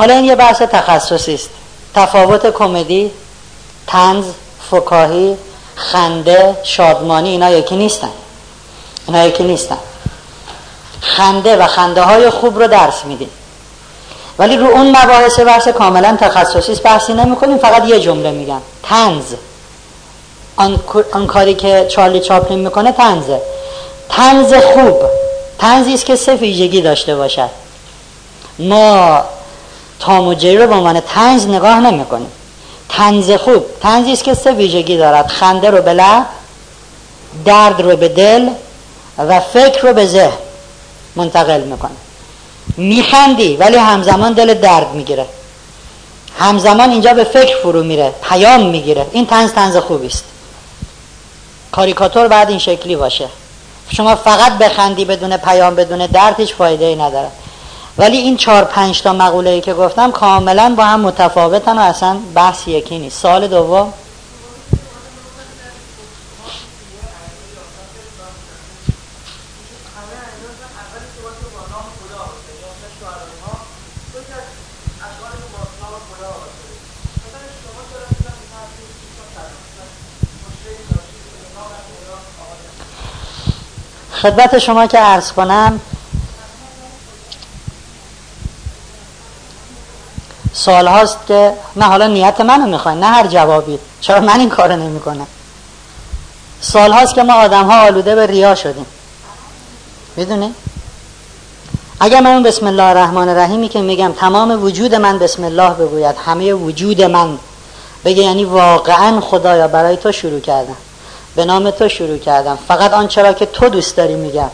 حالا این یه بحث تخصصی است. تفاوت کمدی تنز فکاهی خنده شادمانی اینا یکی نیستن. اینا یکی نیستن. خنده و خنده های خوب رو درس میدیم. ولی رو اون مباحث بحث کاملا تخصصی است بحثی نمی کنیم فقط یه جمله میگم. تنز آن, آن کاری که چارلی چاپلین می‌کنه تنزه تنز خوب. تنزی است که سه ویژگی داشته باشد. ما تام و رو به عنوان تنز نگاه نمی کنیم تنز خوب تنزی است که سه ویژگی دارد. خنده رو به لب درد رو به دل و فکر رو به ذهن منتقل می‌کنه میخندی ولی همزمان دل درد می‌گیره. همزمان اینجا به فکر فرو میره پیام می‌گیره. این تنز تنز خوبی است. کاریکاتور بعد این شکلی باشه. شما فقط بخندی بدون پیام بدون درد هیچ فایده ای نداره. ولی این چهار پنج تا مقوله ای که گفتم کاملا با هم متفاوتن و اصلا بحث یکی نیست. سال دوم. خدمت شما که عرض کنم سال هاست که نه حالا نیت منو می‌خواین نه هر جوابی. چرا من این کارو نمی‌کنم؟ سال هاست که ما آدم ها آلوده به ریا شدیم. می‌دونی؟ اگر من بسم الله الرحمن الرحیمی که میگم تمام وجود من بسم الله بگوید همه وجود من بگه یعنی واقعا خدایا برای تو شروع کردم. به نام تو شروع کردم. فقط آنچه را که تو دوست داری میگم.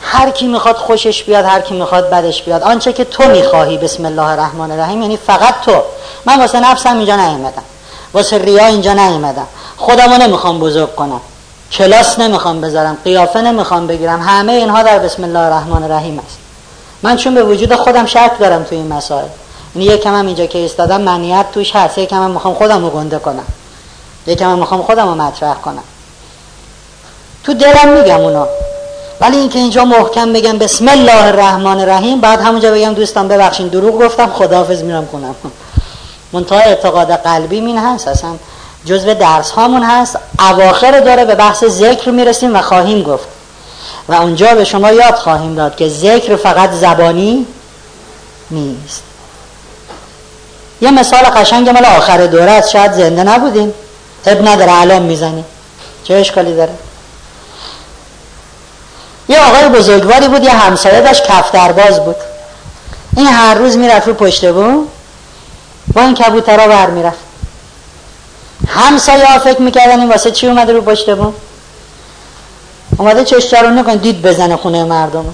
هر کی می‌خواد خوشش بیاد هر کی می‌خواد بدش بیاد. آنچه که تو می‌خواهی بسم الله الرحمن الرحیم یعنی فقط تو. من واسه نفسم اینجا نیومدم. واسه ریا اینجا نیومدم. خودمو نمی‌خوام بزرگ کنم. کلاس نمی‌خوام بذارم. قیافه نمی‌خوام بگیرم. همه اینها در بسم الله الرحمن الرحیم است. من چون به وجود خودم شک دارم تو این مسائل. یعنی یکم هم اینجا که ایستادم منیت توش هست. یکم هم می‌خوام خودم رو گنده کنم. یکم هم می‌خوام خودم مطرح کنم. تو دلم میگم اونا. ولی اینکه اینجا محکم بگم بسم الله الرحمن الرحیم بعد همونجا بگم دوستان ببخشین دروغ گفتم خداحافظ میرم کنم. منتها اعتقاد قلبی این هست اصلا جزء درس هامون هست. اواخر داره به بحث ذکر می‌رسیم و خواهیم گفت. و اونجا به شما یاد خواهیم داد که ذکر فقط زبانی نیست. یه مثال قشنگ مال آخر دوره است. شاید زنده نبودیم. اب نداره الان می‌زنیم. چه اشکالی داره؟ یه آقای بزرگواری بود یه همسایه داشت کفترباز بود. این هر روز می‌رفت رو پشت بوم با این کبوترها بر می‌رفت همسایه ها فکر می‌کردن این واسه چی اومده رو پشت بوم اومده چشتر رو دید بزنه خونه مردم.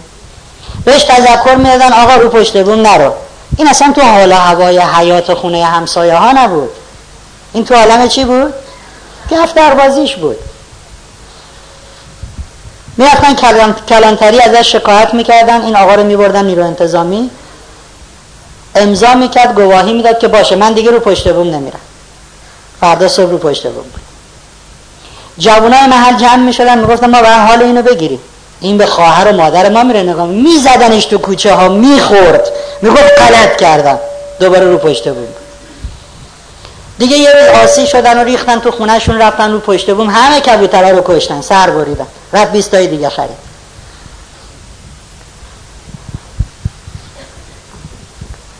بهش تذکر می‌دادن آقا رو پشت بوم نرو. این اصلا تو حال هوای حیات خونه همسایه ها نبود. این تو عالم چی بود؟ کفتربازیش بود. می‌رفتن کلانتری ازش شکایت می‌کردن این آقا رو میبردن نیرو انتظامی. امضا می‌کرد گواهی می‌داد که باشه من دیگه رو پشت بوم نمیرم. فردا صبح رو پشت بوم. جوانای محل جمع می‌شدن می‌گفتن ما باید حال اینو بگیریم. این به خواهر و مادر ما میره نگاه میزدنش تو کوچه ها می‌خورد. می‌گفت غلط کردم. دوباره رو پشت بوم. دیگه یه روز آسی شدن و ریختن تو خونهشون رفتن رو پشت بوم همه کبوترها رو کشتن سر بریدن. رفت بیستای دیگه خرید.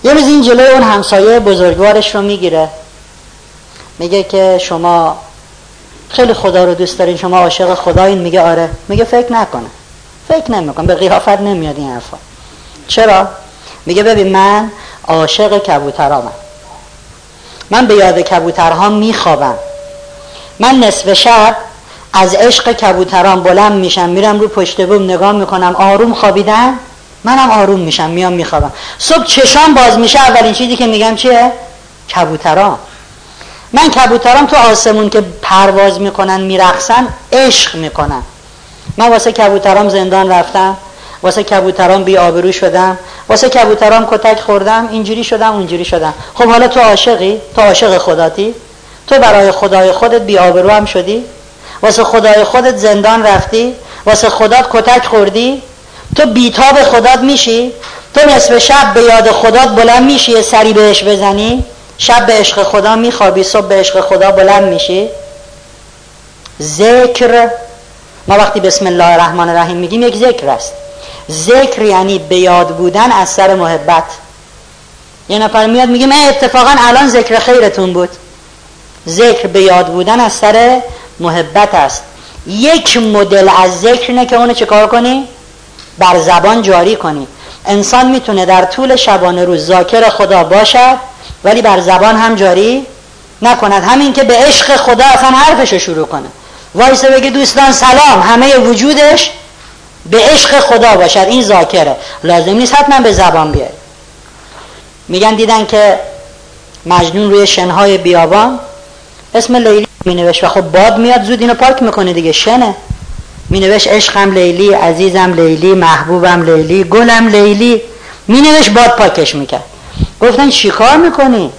یه روز این جلوی اون همسایه بزرگوارش رو می‌گیره. میگه که شما خیلی خدا رو دوست دارین شما عاشق خدا این. میگه آره. میگه فکر نکنه. فکر نمی‌کنه. به قیافت نمیاد این حرفا. چرا؟ میگه ببین من عاشق کبوترامم. من به یاد کبوترها میخوابم. من نصف شب از عشق کبوتران بلند میشم میرم رو پشت بوم نگاه می‌کنم آروم خوابیدن؟ منم آروم میشم میام میخوابم. صبح چشام باز میشه اولین چیزی که میگم چیه؟ کبوتران من کبوتران تو آسمون که پرواز می‌کنن میرقصن عشق می‌کنن. من واسه کبوترام زندان رفتم. واسه کبوتران بی آبرو شدم. واسه کبوتران کتک خوردم اینجوری شدم اونجوری شدم. خب حالا تو عاشقی؟ تو عاشق خداتی؟ تو برای خدای خودت بی آبرو هم شدی؟ واسه خدای خودت زندان رفتی؟ واسه خدات کتک خوردی؟ تو بیتاب خدات میشی؟ تو نصف شب به یاد خدا بلند میشی سری بهش بزنی؟ شب به عشق خدا میخوابی صبح به عشق خدا بلند میشی؟ ذکر. ما وقتی بسم الله الرحمن الرحیم میگیم یک ذکر است. ذکر یعنی به یاد بودن از سر محبت. یه نفر میاد میگه من اتفاقا الان ذکر خیرتون بود. ذکر به یاد بودن از سر محبت است. یک مدل از ذکر نه که اونو چکار کنی؟ بر زبان جاری کنی. انسان می‌تونه در طول شبانه روز ذاکر خدا باشد ولی بر زبان هم جاری نکند. همین که به عشق خدا اصلا حرفش شروع کنه. وایسه بگه دوستان سلام همه وجودش به عشق خدا باشد. این ذاکره. لازم نیست حتما به زبان بیاد میگن دیدن که مجنون روی شنهای بیابان اسم لیلی می نوشت و خب باد میاد زود اینو پاک می‌کنه دیگه. شنه. می نوشت عشقم لیلی عزیزم لیلی محبوبم لیلی گلم لیلی. می نوشت باد پاکش می‌کرد. گفتن چیکار می‌کنی؟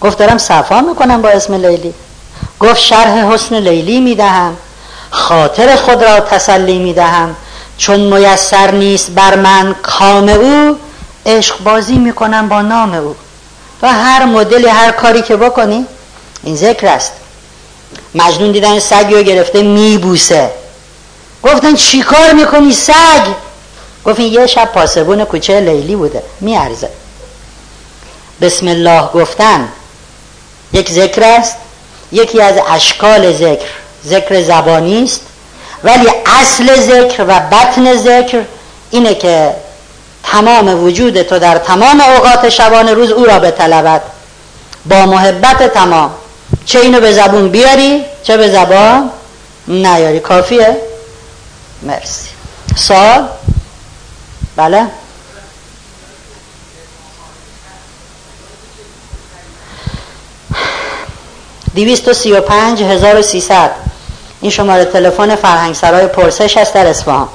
گفت دارم صفا می‌کنم با اسم لیلی. گفت شرح حسن لیلی می‌دهم خاطر خود را تسلی می‌دهم چون میسر نیست بر من کام او عشق بازی می‌کنم با نام او. و هر مدلی هر کاری که بکنی این ذکر است. مجنون دیدن سگی رو گرفته میبوسه. گفتن چی کار می‌کنی سگ؟ گفت این یه شب پاسبون کوچه لیلی بوده میارزه. بسم الله گفتن یک ذکر است. یکی از اشکال ذکر ذکر زبانی است ولی اصل ذکر و بطن ذکر اینه که تمام وجود تو در تمام اوقات شبانه روز او را بطلبد. با محبت تمام. چه اینو به زبون بیاری چه به زبان نیاری. کافیه؟ مرسی. سال بله. دیویست و سی و پنج هزار و سیصد. این شماره تلفن فرهنگ سرای پرسش هست در اصفهان.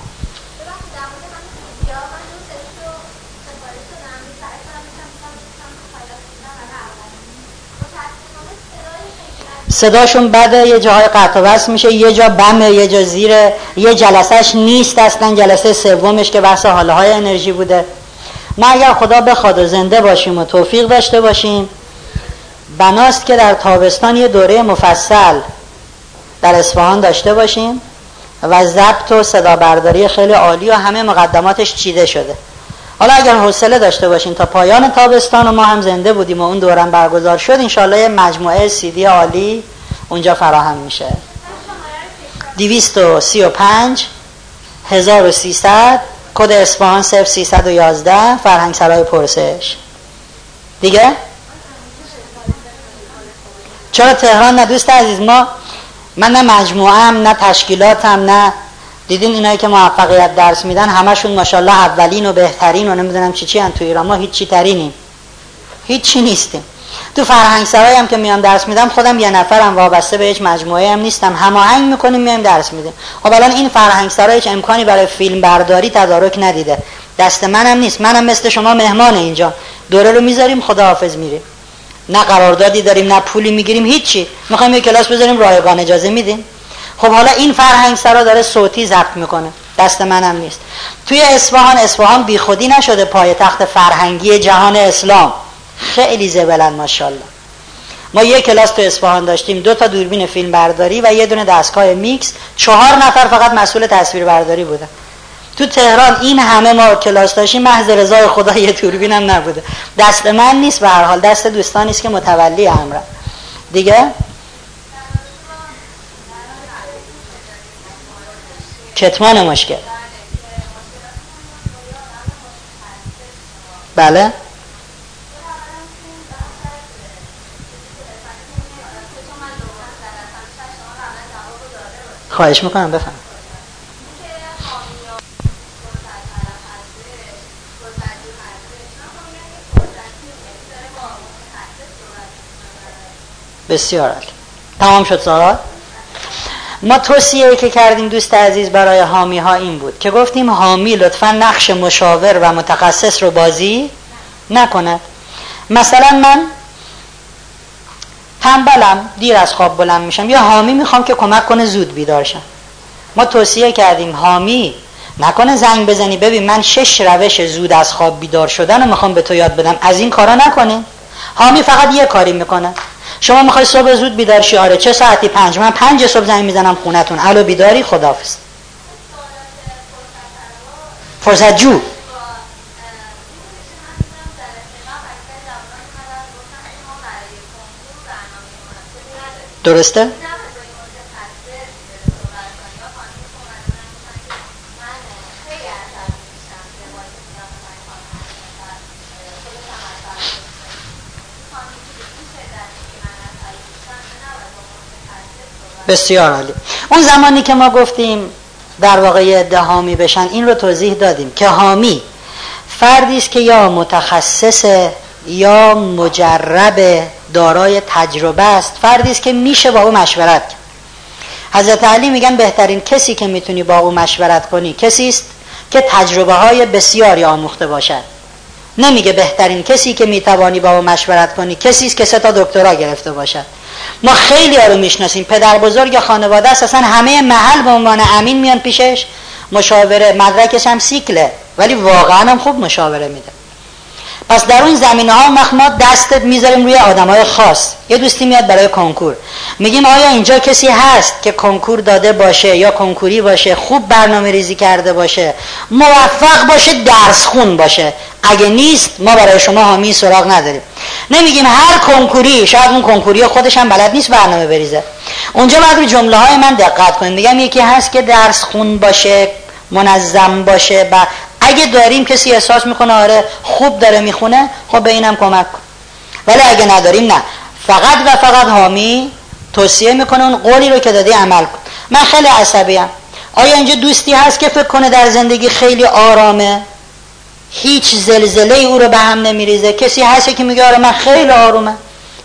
صداشون بده یه جاهای قطع وصل میشه یه جا بمه یه جا زیره یه جلسهش نیست اصلا جلسه سومش که بحث حاله های انرژی بوده. ما اگر خدا بخواد و زنده باشیم و توفیق داشته باشیم بناست که در تابستان یه دوره مفصل در اصفهان داشته باشیم و ضبط و صدا برداری خیلی عالی و همه مقدماتش چیده شده. حالا اگر حوصله داشته باشین تا پایان تابستان و ما هم زنده بودیم و اون دورم برگزار شد انشالله یه مجموعه سیدی عالی اونجا فراهم میشه. دیویست و سی و پنج هزار و سیصد کد و یازده فرهنگ سرای پرسش. دیگه؟ چرا تهران نه دوست عزیز ما؟ من نه مجموعه نه تشکیلاتم نه دیدین اینایی که موفقیت درس میدن همشون ماشاءالله اولین و بهترین و نمی‌دونم چی چی تو ایران. ما هیچی ترینیم. هیچی نیستیم. تو فرهنگ سرای هم که میام درس میدم خودم یه نفرم وابسته به هیچ مجموعه هم نیستم. هماهنگ می‌کنیم میایم درس میدیم. خب الان این فرهنگ سرای هیچ امکانی برای فیلم برداری تدارک ندیده. دست منم نیست. منم مثل شما مهمان اینجا. دوره رو می‌ذاریم خداحافظ میریم. نه قراردادی داریم نه پولی می‌گیریم هیچی. می‌خوایم یه کلاس بذاریم رایگان اجازه میدیم. خب حالا این فرهنگ سرا داره صوتی ضبط می‌کنه. دست منم نیست. توی اصفهان اصفهان بیخودی نشده پای تخت فرهنگی جهان اسلام. خیلی زبلن ماشاءالله. ما یک کلاس تو اصفهان داشتیم دو تا دوربین فیلم برداری و یه دونه دستگاه میکس. چهار نفر فقط مسئول تصویر برداری بودن. تو تهران این همه ما کلاس داشتیم محض رضای خدا یه دوربین هم نبوده. دست من نیست به هر حال دست دوستانی است که متولی امرم دیگه؟ کتمان مشکل. بله؟ خواهش می‌کنم بفهم. بسیار عالی. تمام شد سوال؟ ما توصیه که کردیم دوست عزیز برای حامی ها این بود که گفتیم حامی لطفا نقش مشاور و متخصص رو بازی نکند مثلا من تنبلم دیر از خواب بلند میشم. یا حامی می‌خوام که کمک کنه زود بیدار شم. ما توصیه کردیم حامی نکنه زنگ بزنی ببین من شش روش زود از خواب بیدار شدن رو می‌خوام به تو یاد بدم. از این کارا نکنه. حامی فقط یه کاری می‌کنه. شما می‌خوای صبح زود بیدار شی؟ آره. چه ساعتی؟ پنج. من پنج صبح زنگ می‌زنم خونتون. الو بیداری؟ خداحافظ. فرصت جو. درسته؟ بسیار عالی. اون زمانی که ما گفتیم در واقع دهامی بشن این رو توضیح دادیم که حامی فردی است که یا متخصص یا مجرب دارای تجربه است. فردی است که میشه با او مشورت حضرت علی میگن بهترین کسی که می‌تونی با او مشورت کنی کسی است که تجربه های بسیاری آموخته باشد. نمیگه بهترین کسی که می‌توانی با او مشورت کنی کسی است که سه تا دکترا گرفته باشد. ما خیلی رو می‌شناسیم. پدر بزرگ خانواده است اصلا همه محل به عنوان امین میان پیشش. مشاوره مدرکش هم سیکله ولی واقعا هم خوب مشاوره میده. پس در اون زمینه ها ما دست می‌ذاریم روی آدم های خاص. یه دوستی میاد برای کنکور. میگیم آیا اینجا کسی هست که کنکور داده باشه یا کنکوری باشه خوب برنامه ریزی کرده باشه؟ موفق باشه درس خون باشه. اگه نیست ما برای شما حامی سراغ نداریم. نمیگیم هر کنکوری شاید اون کنکوری خودش هم بلد نیست برنامه بریزه. اونجا باید رو جمله های من دقت کنیم میگم یکی هست که درس خون باشه منظم باشه و اگه داریم کسی احساس می‌کنه آره خوب داره می‌خونه خب به اینم کمک کن. ولی اگه نداریم نه. فقط و فقط حامی توصیه می‌کنه اون قولی رو که دادی عمل کن. من خیلی عصبی آیا اینجا دوستی هست که فکر کنه در زندگی خیلی آرامه؟ هیچ زلزله ای او رو به هم نمیریزه. کسی هست که میگه آره من خیلی آرومه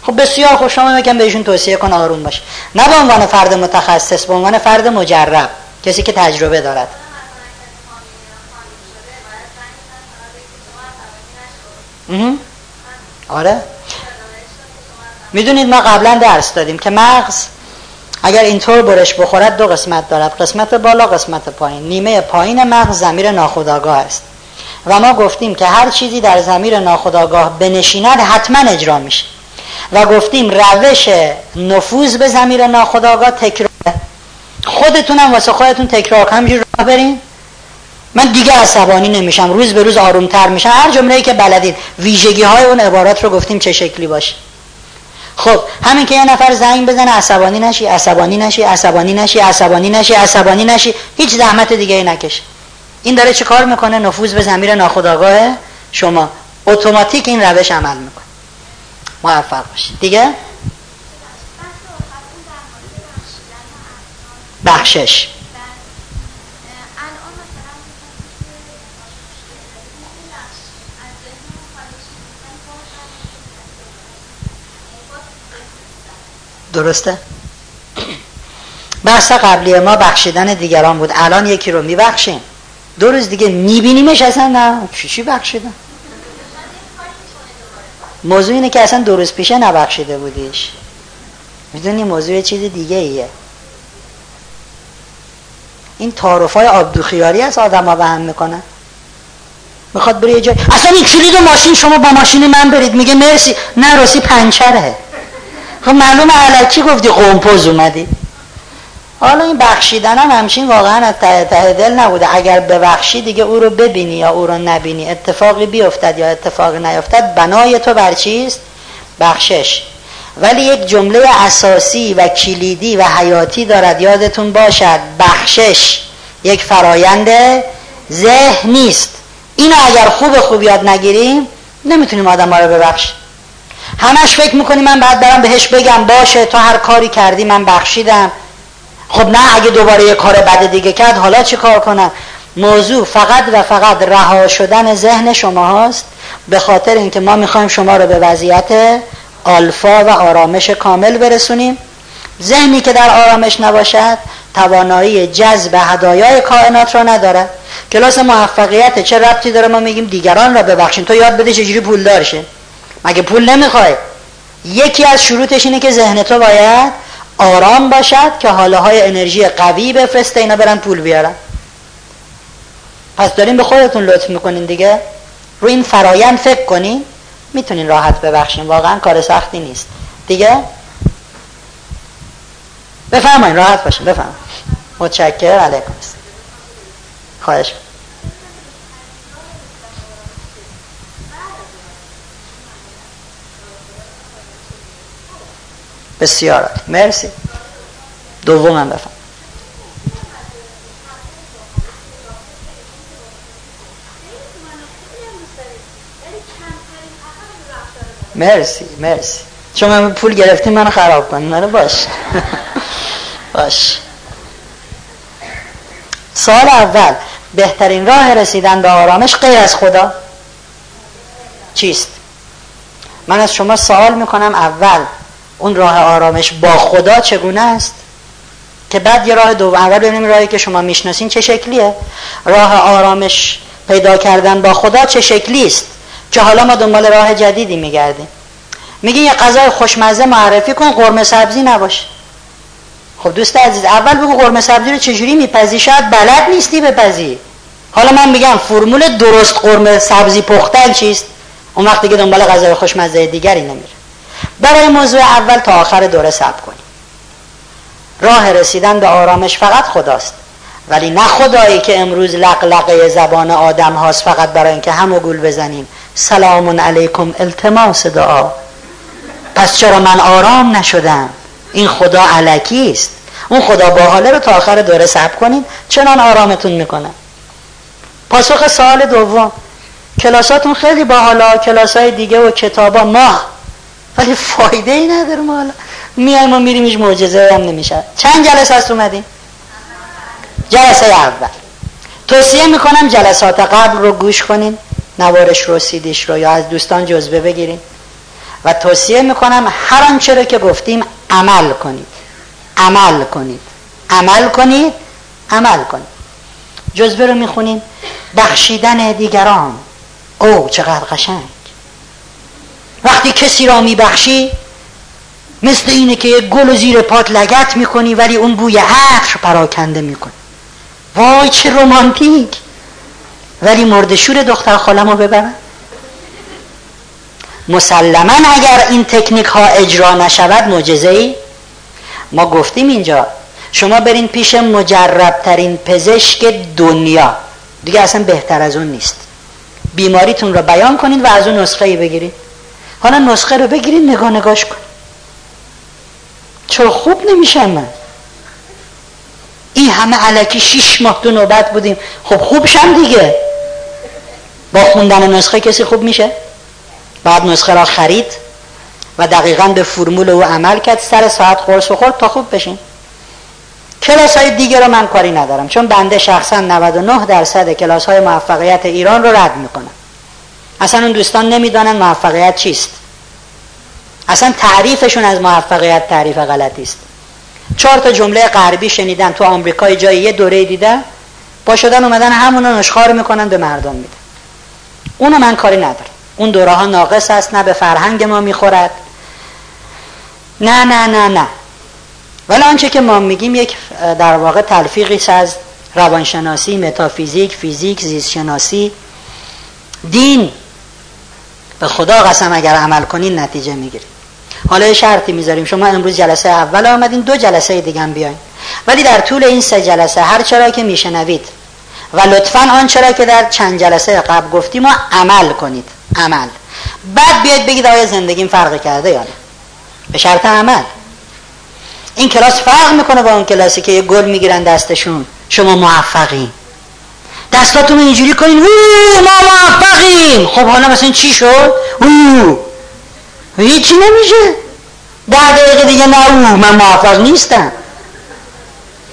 خب بسیار خوش شما میگم بهشون توصیه کن آروم باشه نه به عنوان فرد متخصص به عنوان فرد مجرب. کسی که تجربه دارد. آره. می‌دونید ما قبلا درس دادیم که مغز اگر اینطور برش بخورد دو قسمت دارد. قسمت بالا قسمت پایین. نیمه پایین مغز زمیر ناخودآگاه است. و ما گفتیم که هر چیزی در زمیر ناخودآگاه بنشیند حتما اجرا میشه. و گفتیم روش نفوذ به زمیر ناخودآگاه تکرار خودتونم واسه خودتون تکرار همینجور راه برین. من دیگه عصبانی نمیشم روز به روز آرومتر میشم. هر جمله که بلدید ویژگی های اون عبارات رو گفتیم چه شکلی باشه. خب همین که یه نفر زنگ بزنه عصبانی نشی عصبانی نشی عصبانی نشی عصبانی نشی عصبانی نشی هیچ زحمت دیگه ای نکشه این داره چه کار می‌کنه؟ نفوذ به زمیر ناخودآگاه شما اتوماتیک این روش عمل می‌کنه. موفق باشید. دیگه؟ بخشش. درسته؟ بحث قبلی ما بخشیدن دیگران بود. الان یکی رو میبخشیم. دو روز دیگه میبینیمش اصلا نه. چی بخشیدن موضوع اینه که اصلا دو روز پیشه نبخشیده بودیش. می‌دونی موضوع چیز دیگه ایه. این تعارف های آبدوخیاری از آدم ها به هم می‌کنن. می‌خواد بری یه جای اصلا این کلید ماشین شما با ماشین من برید. میگه مرسی. نه راستی پنچره. خب معلوم علکی گفتی قمپوز اومدی. حالا این بخشیدن هم همچین واقعا از ته ته دل نبوده. اگر ببخشی دیگه او رو ببینی یا او رو نبینی. اتفاقی بیفتد یا اتفاقی نیفتد بنای تو بر چیست؟ بخشش. ولی یک جمله اساسی و کلیدی و حیاتی دارد یادتون باشد. بخشش یک فرایند ذهن نیست. اینو اگر خوب خوب یاد نگیریم نمی‌تونیم آدم ها رو ببخشیم همش فکر می‌کنی من بعد برم بهش بگم. باشه تو هر کاری کردی من بخشیدم. خب نه اگه دوباره یه کار بد دیگه کرد حالا چی کار کنم؟ موضوع فقط و فقط رها شدن ذهن شما هاست به خاطر اینکه ما می‌خوایم شما رو به وضعیت آلفا و آرامش کامل برسونیم. ذهنی که در آرامش نباشد توانایی جذب هدایای کائنات را نداره کلاس موفقیت چه ربطی داره؟ ما میگیم دیگران را ببخشین. تو یاد بده چجوری پول دارشه مگه پول نمی‌خوای؟ یکی از شروطش اینه که ذهن تو باید آرام باشد که حاله های انرژی قوی بفرسته اینا برن پول بیارن. پس داریم به خودتون لطف می‌کنین دیگه؟ رو این فرایند فکر کنین می‌تونین راحت ببخشین. واقعا کار سختی نیست. دیگه؟ بفرمایین راحت باشین بفرمایین. متشکر علیکم خواهش بسیار مرسی. دومم بفهم مرسی مرسی. چون من پول گرفتی منو خراب کنی منو باش. باش. سال اول. بهترین راه رسیدن به آرامش غیر از خدا چیست؟ من از شما سوال می‌کنم. اول اون راه آرامش با خدا چگونه است؟ که بعد یه راه دوم اول ببینیم راهی که شما می‌شناسین چه شکلیه. راه آرامش پیدا کردن با خدا چه شکلی است؟ که حالا ما دنبال راه جدیدی میگردیم. میگه یه غذای خوشمزه معرفی کن قرمه سبزی نباشه خب دوست عزیز اول بگو قرمه سبزی رو چجوری میپزی؟ شاید بلد نیستی بپزی. حالا من میگم فرمول درست قرمه سبزی پختن چیست؟ اون وقتی که دنبال غذای خوشمزه دیگری نمیره. برای موضوع اول تا آخر دوره صبر کنیم. راه رسیدن به آرامش فقط خداست. ولی نه خدایی که امروز لقلقه زبان آدم هاست فقط برای اینکه همو گول بزنیم. سلام علیکم التماس دعا. پس چرا من آرام نشدم؟ این خدا علکی است. اون خدا باحاله رو تا آخر دوره صبر کنید چنان آرامتون می‌کنه. پاسخ سوال دوم. کلاساتون خیلی باحالا کلاس دیگه و کتابا ماه. ولی فایده ای نداره ما حالا میایم و میریم هیچ معجزه هم نمیشه. چند جلسه هست اومدیم جلسه اول. توصیه می‌کنم جلسات قبل رو گوش کنین نوارش رو سیدیش رو یا از دوستان جزبه بگیرین. و توصیه می‌کنم هر آنچه رو که گفتیم عمل کنید. عمل کنید. عمل کنید عمل کنید. جزبه رو می‌خونیم بخشیدن دیگران. او چقدر قشنگ. وقتی کسی را میبخشی مثل اینه که گل و زیر پات لگت می‌کنی ولی اون بوی عطر پراکنده می‌کنی. وای چه رومانتیک ولی مردشور دختر خالم رو ببرن مسلما اگر این تکنیک ها اجرا نشود معجزه ای ما گفتیم اینجا شما برین پیش مجربترین پزشک دنیا. دیگه اصلا بهتر از اون نیست. بیماریتون رو بیان کنید و از اون نسخه ای بگیرید. حالا نسخه رو بگیرید نگاه نگاش کن. چرا خوب نمیشم من؟ این همه علکی شیش ماه تو نوبت بودیم. خب خوب شم دیگه. با خوندن نسخه کسی خوب میشه؟ بعد نسخه را خرید و دقیقا به فرمول او عمل کرد سر ساعت قرص و خورد تا خوب بشین. کلاس های دیگه رو من کاری ندارم چون بنده شخصا 99 درصد کلاس های موفقیت ایران رو رد می‌کنم. اصلا اون دوستان نمی‌دانن موفقیت چیست. اصلا تعریفشون از موفقیت تعریف غلطی است چهار تا جمله غربی شنیدن تو آمریکا جای یه دوره دیدن با شدن اومدن همون رو نشخار می‌کنن به مردم میده اونو من کاری ندارم. اون دوره ها ناقص است نه به فرهنگ ما می‌خورد. نه نه نه نه. ولی آنچه که ما میگیم یک در واقع تلفیقی از روانشناسی متافیزیک فیزیک زیستشناسی. دین به خدا قسم اگر عمل کنین نتیجه می‌گیرید حالا یه شرطی می‌ذاریم. شما امروز جلسه اول آمدین دو جلسه دیگه هم بیاین. ولی در طول این سه جلسه هر چرا که میشنوید و لطفا آن چرا که در چند جلسه قبل گفتیم عمل کنید. عمل. بعد بیاید بگید آیا زندگیم فرق کرده یا نه. به شرط عمل. این کلاس فرق می‌کنه با اون کلاسی که یه گل می‌گیرن دستشون. شما موفقین. دستاتون رو اینجوری کنین. ما موفقیم. خب حالا مثلا چی شد؟ او هیچی نمیشه. ده دقیقه دیگه نه او من موفق نیستم.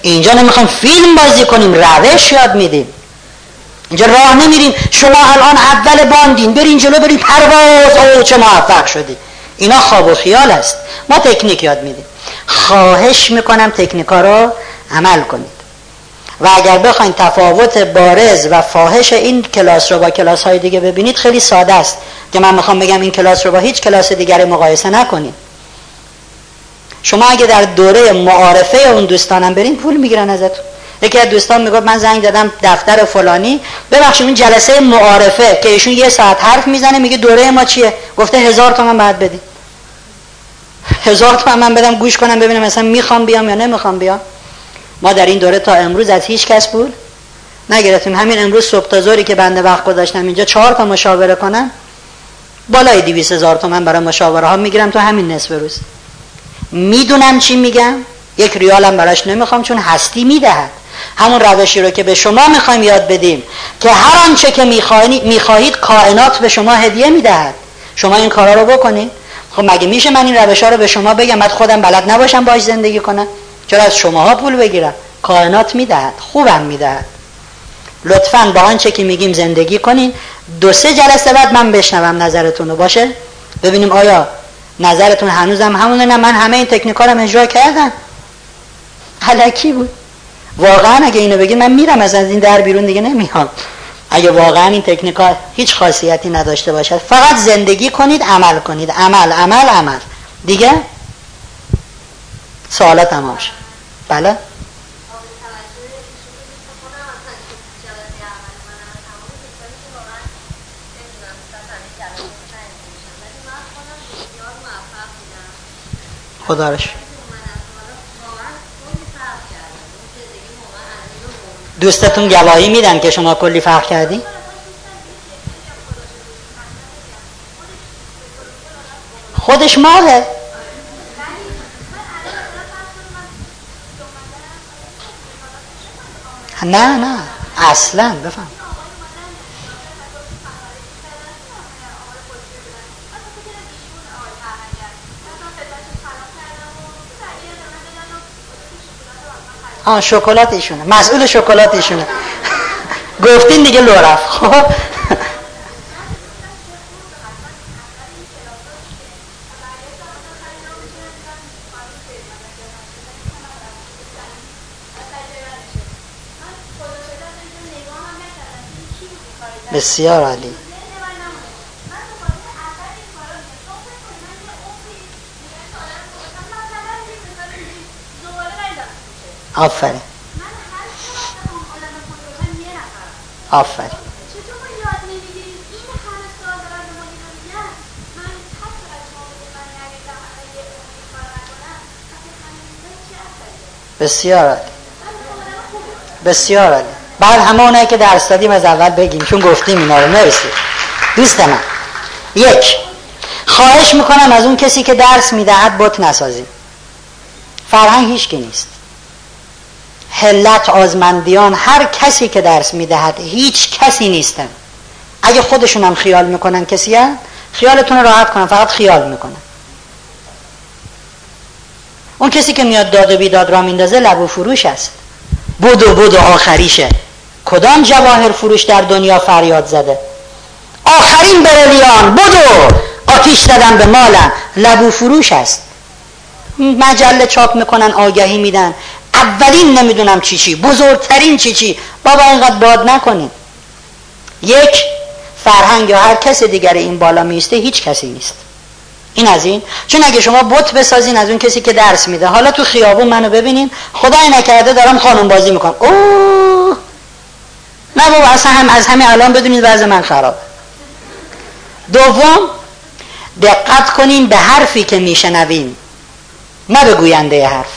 اینجا نمی‌خوام فیلم بازی کنیم روش یاد میدیم. اینجا راه نمیریم. شما الان اول باندین برین جلو برین پرواز. او چه موفق شدی. اینا خواب و خیال است. ما تکنیک یاد میدیم. خواهش می‌کنم تکنیکا رو عمل کنید. و اگر بخواین تفاوت بارز و فاحش این کلاس رو با کلاس های دیگه ببینید خیلی ساده است. که من می‌خوام بگم این کلاس رو با هیچ کلاس دیگری مقایسه نکنید شما اگه در دوره معارفه اون دوستانم برین پول می‌گیرن ازتون. یکی از دوستان می‌گفت من زنگ دادم دفتر فلانی. ببخشید این جلسه معارفه که ایشون یه ساعت حرف می‌زنه میگه دوره ما چیه؟ گفته هزار تومن بعد بدی هزار تومن من بدم گوش کنم ببینم مثلا می‌خوام بیام یا نمی‌خوام بیام. ما در این دوره تا امروز از هیچ کس پول نگرفتیم. همین امروز صبح تا زوری که بنده وقت گذاشتم اینجا چهار تا مشاوره کنم بالای دیویس هزار تومن برای مشاوره ها می‌گیرم تو همین نصف روز. می‌دونم چی میگم؟ یک ریالم براش نمی‌خوام چون هستی می‌دهد. همون روشی رو که به شما می‌خوایم یاد بدیم که هر آنچه که می‌خواهید کائنات به شما هدیه می‌دهد. شما این کارا رو بکنید خب مگه میشه من این روش ها رو به شما بگم؟ بعد خودم بلد نباشم باش زندگی کنم. چرا از شماها پول بگیرم؟ کائنات می‌دهد خوبم می‌دهد. لطفا با آنچه که میگیم زندگی کنین. دو سه جلسه بعد من بشنوم نظرتون رو باشه؟ ببینیم آیا نظرتون هنوزم همونه؟ نه من همه این تکنیکارم اجرا کردم. حلکی بود. واقعا اگه اینو بگید من میرم از این در بیرون دیگه نمیام اگه واقعا این تکنیکا هیچ خاصیتی نداشته باشد فقط زندگی کنید عمل کنید. عمل عمل عمل. دیگه؟ سوالات تمام شد بله. خدا دوستتون گواهی میدن که شما کلی فرق کردی؟ خودش ماله. نه نه اصلا بفهم. آه شکلات ایشونه مسئول شکلات ایشونه گفتین دیگه لو رفت. خب. بسیار عالی. آفرین. آفرین. بسیار عالی. بسیار عالی. بعد همه که درس دادیم از اول بگیم چون گفتیم اینا رو. مرسی. دوست من یک خواهش می‌کنم از اون کسی که درس می‌دهد بت نسازیم فرهنگ هیچ نیست. هلت آزمندیان هر کسی که درس می‌دهد هیچ کسی نیستن. اگه خودشون هم خیال می‌کنن کسی هم خیالتون راحت کنن فقط خیال می‌کنن. اون کسی که میاد داد و بیداد را میندازه لب و فروش است. بودو بودو آخریشه. کدام جواهر فروش در دنیا فریاد زده؟ آخرین برویان بودو آتیش زدن به مالم لبو فروش است. مجله چاپ می‌کنن آگهی میدن. اولین نمی‌دونم چی چی بزرگترین چی چی. بابا اینقدر باد نکنید یک فرهنگ یا هر کس دیگر این بالا میسته هیچ کسی نیست. این از این. چون اگه شما بت بسازین از اون کسی که درس میده. حالا تو خیابون منو ببینین. خدای نکرده دارم خانم بازی می‌کنم. اوه! نه بابا اصلا هم از همین الان بدونید وضع من خراب. دوم دقت کنین به حرفی که میشنوین نه به گوینده حرف.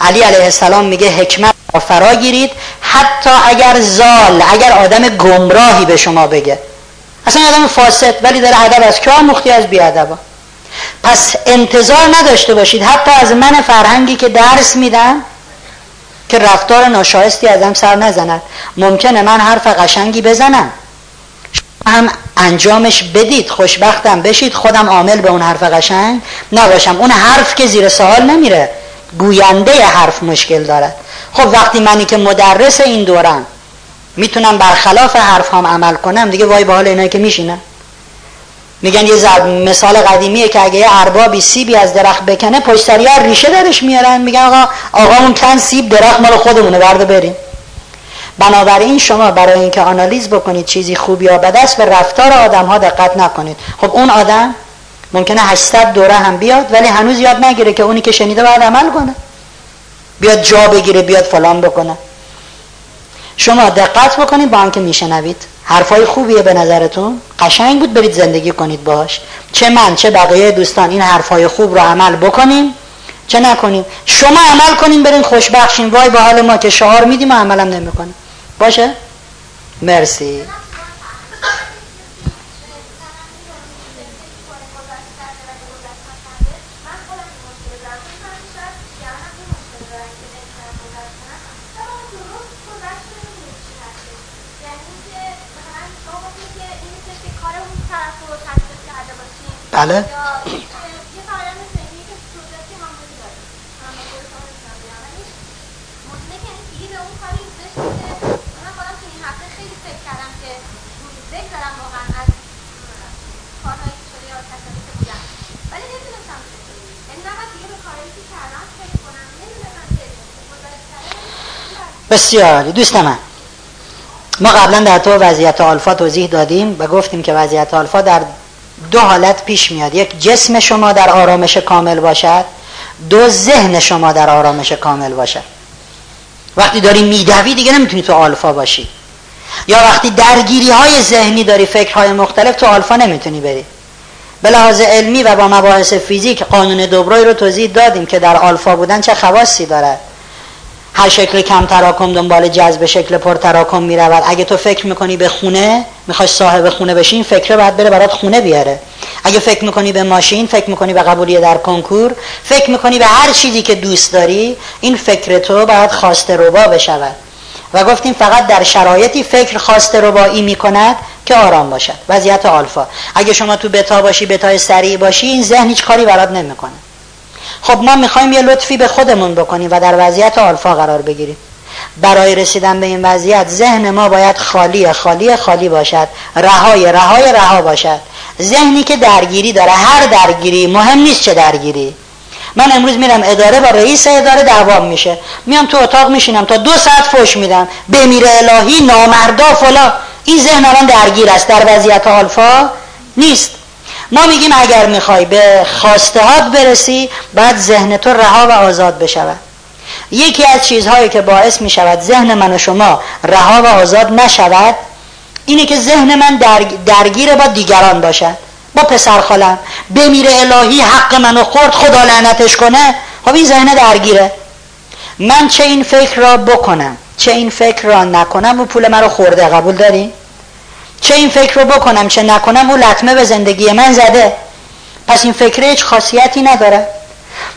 علی علیه السلام میگه حکمت را فرا گیرید حتی اگر زال اگر آدم گمراهی به شما بگه. اصلا آدم فاسد ولی در ادب از که مختی از بیادبا. پس انتظار نداشته باشید حتی از من فرهنگی که درس میدم که رفتار ناشایستی ازم سر نزند. ممکنه من حرف قشنگی بزنم. هم انجامش بدید خوشبختم بشید خودم عامل به اون حرف قشنگ نباشم. اون حرف که زیر سوال نمیره. گوینده حرف مشکل دارد خب وقتی منی که مدرس این دورم می‌تونم برخلاف حرف هم عمل کنم؟ دیگه وای به حال اینایی که میشینن. میگن یه زب مثال قدیمیه که اگه یه اربابی سیبی از درخت بکنه پشت ریشه درش میارن. میگن آقا آقا اون کن سیب درخت مال خودمونه برده بریم. بنابراین شما برای اینکه آنالیز بکنید چیزی خوب یا بد است به رفتار آدم ها دقت نکنید. خب اون آدم ممکنه 800 دوره هم بیاد ولی هنوز یاد نگیره که اونی که شنیده باید عمل کنه. بیاد جا بگیره بیاد فلان بکنه. شما دقت بکنید با هم که میشنوید. حرفای خوبیه به نظرتون. قشنگ بود برید زندگی کنید باش چه من چه بقیه دوستان این حرفای خوب رو عمل بکنیم؟ چه نکنیم؟ شما عمل کنیم برین خوشبخشین وای به حال ما که شعار میدیم و عملم نمی‌کنیم. باشه؟ مرسی. بله. بسیار دوست من. ما قبلا در تو وضعیت آلفا توضیح دادیم و گفتیم که وضعیت آلفا در دو حالت پیش میاد. یک جسم شما در آرامش کامل باشد. دو ذهن شما در آرامش کامل باشد. وقتی داری میدوی دیگه نمی‌تونی تو آلفا باشی. یا وقتی درگیری های ذهنی داری فکرهای مختلف تو آلفا نمی‌تونی بری. به لحاظ علمی و با مباحث فیزیک قانون دوبروی رو توضیح دادیم که در آلفا بودن چه خواصی دارد. هر شکل کم تراکم دنبال جذب شکل پر تراکم می رود اگه تو فکر می‌کنی به خونه می‌خوای صاحب خونه بشی این فکره باید بره برات خونه بیاره. اگه فکر می‌کنی به ماشین فکر می‌کنی به قبولی در کنکور فکر می‌کنی به هر چیزی که دوست داری این فکر تو باید خواسته ربا بشود. و گفتیم فقط در شرایطی فکر خواسته ربایی می‌کند که آرام باشد. وضعیت آلفا. اگه شما تو بتا باشی بتای سریع باشی این ذهن هیچ کاری برات نمی‌کنه. خب ما می‌خوایم یه لطفی به خودمون بکنیم و در وضعیت آلفا قرار بگیریم. برای رسیدن به این وضعیت ذهن ما باید خالی خالی خالی باشد. رهای رهای رها باشد. ذهنی که درگیری داره هر درگیری مهم نیست چه درگیری. من امروز میرم اداره با رئیس اداره دعوام میشه. میام تو اتاق میشینم تا دو ساعت فوش میدم. بمیره الهی نامردا فلا این ذهن الان درگیر است. در وضعیت آلفا نیست. ما میگیم اگر می‌خوای به خواستهات برسی بعد ذهن تو رها و آزاد بشود. یکی از چیزهایی که باعث می‌شود ذهن من و شما رها و آزاد نشود اینه که ذهن من درگیر با دیگران باشد. با پسر خالم. بمیره الهی حق منو خورد خدا لعنتش کنه. خب این ذهن درگیره. من چه این فکر را بکنم چه این فکر را نکنم و پول من رو خورده قبول داری؟ چه این فکر رو بکنم چه نکنم او لطمه به زندگی من زده. پس این فکر هیچ خاصیتی نداره.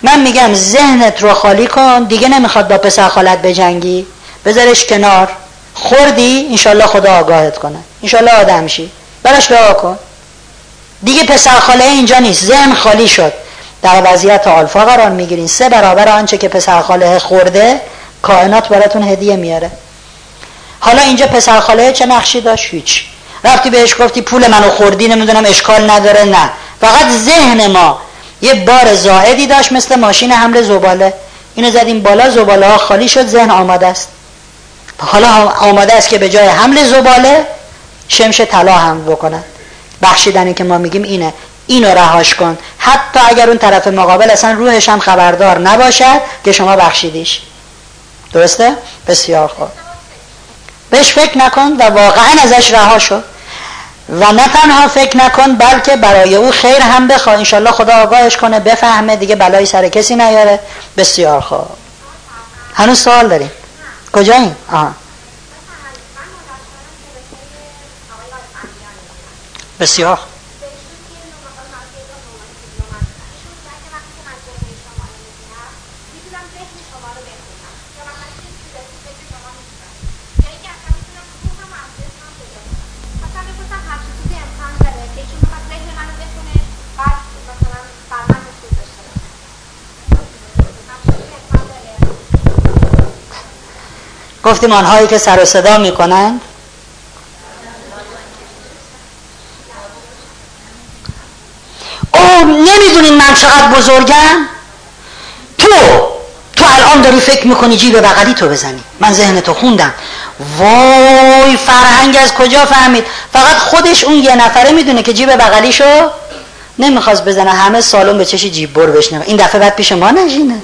من میگم ذهنت رو خالی کن دیگه نمی‌خواد با پسر خالت بجنگی. بذارش کنار. خوردی انشالله خدا آگاهت کنه. انشالله آدم شی. براش دعا کن. دیگه پسر خاله اینجا نیست. ذهن خالی شد. در وضعیت آلفا قرار می‌گیرین. سه برابر آنچه که پسر خاله خورده کائنات براتون هدیه میاره حالا اینجا پسر خاله چه نقشی داشت؟ هیچ. رفتی بهش گفتی پول منو خوردی نمی‌دونم اشکال نداره نه. فقط ذهن ما یه بار زائدی داشت مثل ماشین حمل زباله. اینو زدیم بالا زباله ها خالی شد ذهن آماده است. حالا آماده است که به جای حمل زباله شمش طلا هم بکنن. بخشیدنی که ما میگیم اینه. اینو رهاش کن. حتی اگر اون طرف مقابل اصلا روحش هم خبردار نباشد که شما بخشیدیش. درسته؟ بسیار خوب. بهش فکر نکن و واقعا ازش رها شد و نه تنها فکر نکن بلکه برای او خیر هم بخواه. انشالله خدا آگاهش کنه بفهمه دیگه بلایی سر کسی نیاره. بسیار خوب. هنوز سوال داریم؟ کجاییم؟ آها. بسیار گفتیم آنهایی که سر و صدا می‌کنند. او نمی‌دونین من چقدر بزرگم. تو تو الان داری فکر می‌کنی جیب بغلی تو بزنی. من ذهن تو خوندم. وای فرهنگ از کجا فهمید؟ فقط خودش اون یه نفره می‌دونه که جیب بغلیشو نمی‌خواست بزنه. همه سالن به چشی جیب بر بشنه این دفعه بعد پیش ما نشینه.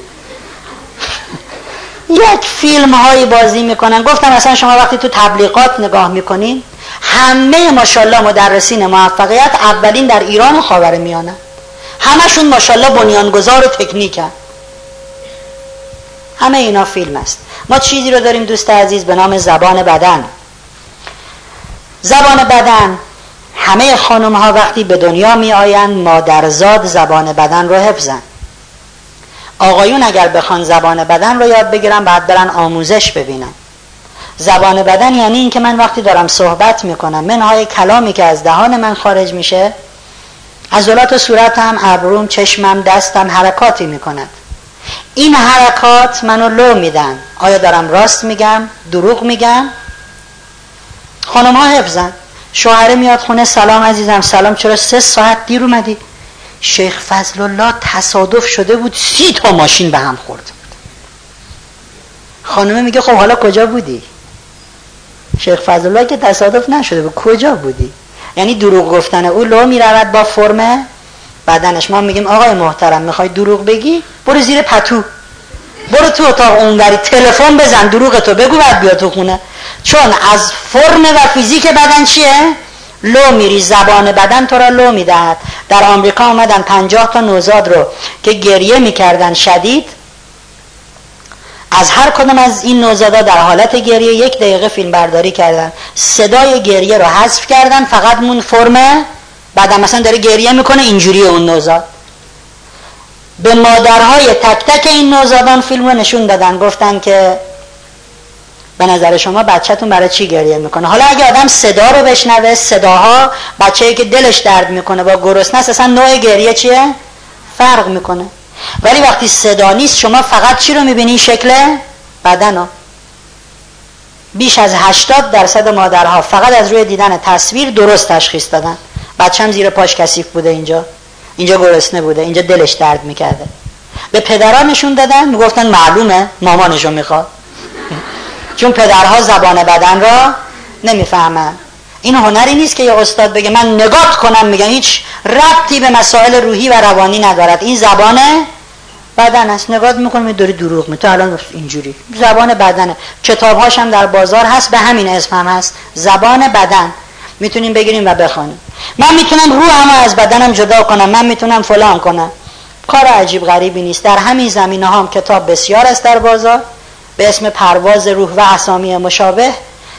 یک فیلم هایی بازی می‌کنن. گفتم اصلا شما وقتی تو تبلیغات نگاه می‌کنین همه ماشاءالله مدرسین موفقیت اولین در ایران و خاور میانه. همشون ماشاءالله بنیانگذار تکنیکن. همه اینا فیلم است. ما چیزی رو داریم دوست عزیز به نام زبان بدن. زبان بدن همه خانم ها وقتی به دنیا می آیند مادرزاد زبان بدن رو حفظن. آقایون اگر بخوان زبان بدن رو یاد بگیرن بعد برن آموزش ببینن. زبان بدن یعنی اینکه من وقتی دارم صحبت می‌کنم منهای کلامی که از دهان من خارج میشه عضلات صورتم ابروم چشمم دستم حرکاتی می‌کند. این حرکات منو لو میدن. آیا دارم راست میگم؟ دروغ میگم؟ خانم ها حفظن. شوهره میاد خونه سلام عزیزم سلام چرا سه ساعت دیر اومدی؟ شیخ فضل الله تصادف شده بود سی تا ماشین به هم خورده بود خانمه میگه خب حالا کجا بودی؟ شیخ فضل الله که تصادف نشده بود کجا بودی؟ یعنی دروغ گفتن او لو می‌رود با فرم بدنش ما میگیم آقای محترم می‌خوای دروغ بگی؟ برو زیر پتو. برو تو اتاق اونوری تلفن بزن دروغ تو بگو بعد بیا تو خونه. چون از فرم و فیزیک بدن چیه؟ لو میری زبان بدن تو را لو می‌دهد. در آمریکا آمدن پنجاه تا نوزاد رو که گریه می‌کردن شدید. از هر کدوم از این نوزادا در حالت گریه یک دقیقه فیلم برداری کردن. صدای گریه رو حذف کردن فقط مون فرم بعد مثلا داره گریه می‌کنه اینجوری اون نوزاد. به مادرهای تک تک این نوزادان فیلم رو نشون دادن. گفتن که به نظر شما بچهتون برای چی گریه می‌کنه؟ حالا اگه آدم صدا رو بشنوه صداها بچه که دلش درد می‌کنه با گرسنه اصلا نوع گریه چیه؟ فرق می‌کنه. ولی وقتی صدا نیست شما فقط چی رو می‌بینی؟ شکل بدن ها بیش از 80 درصد مادرها فقط از روی دیدن تصویر درست تشخیص دادن. بچم زیر پاش کثیف بوده اینجا. اینجا گرسنه بوده. اینجا دلش درد می‌کرده. به پدرانشون دادن می‌گفتن معلومه مامانشون می‌خواد. چون پدرها زبان بدن را نمی‌فهمن این هنری نیست که یه استاد بگه من نگات کنم میگن هیچ ربطی به مسائل روحی و روانی ندارد. این زبان بدن است. نگات می‌کنم داری دروغ می تو الان اینجوری. زبان بدنه. کتاب هم در بازار هست به همین اسم هم هست. زبان بدن. می‌تونیم بگیریم و بخوانیم. من می‌تونم روحمو از بدنم جدا کنم. من می‌تونم فلان کنم. کار عجیب غریبی نیست. در همین زمینه هم کتاب بسیار است در بازار. به اسم پرواز روح و اسامی مشابه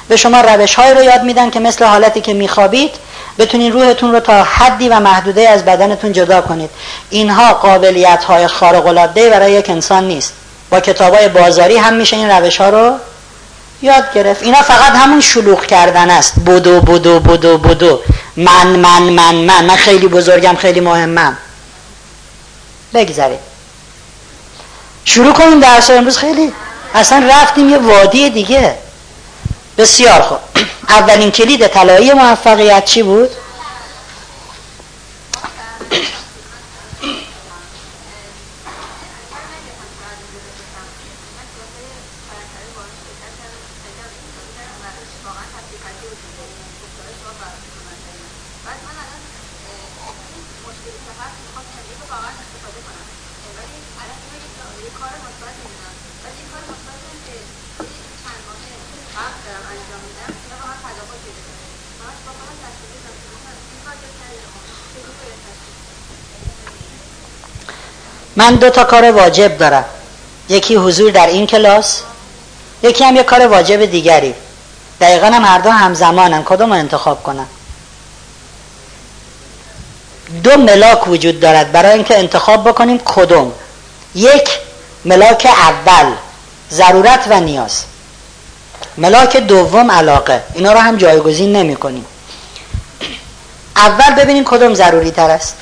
به شما روش های رو یاد میدن که مثل حالتی که میخوابید بتونین روحتون رو تا حدی و محدوده از بدنتون جدا کنید. اینها قابلیت های خارق العاده برای یک انسان نیست. با کتاب های بازاری هم میشه این روش ها رو یاد گرفت. اینا فقط همون شلوغ کردن است. بدو بدو بدو بدو من من من من. من خیلی بزرگم خیلی مهمم. بگذارید. شروع کنیم درس امروز خیلی اصلا رفتیم یه وادی دیگه بسیار خوب اولین کلید طلایی موفقیت چی بود؟ من دو تا کار واجب دارم. یکی حضور در این کلاس یکی هم یه کار واجب دیگری. دقیقا هم هر دو همزمانم کدوم انتخاب کنم؟ دو ملاک وجود دارد. برای اینکه انتخاب بکنیم کدوم؟ یک ملاک اول. ضرورت و نیاز. ملاک دوم علاقه. اینا رو هم جایگزین نمی کنیم. اول ببینیم کدوم ضروری تر است.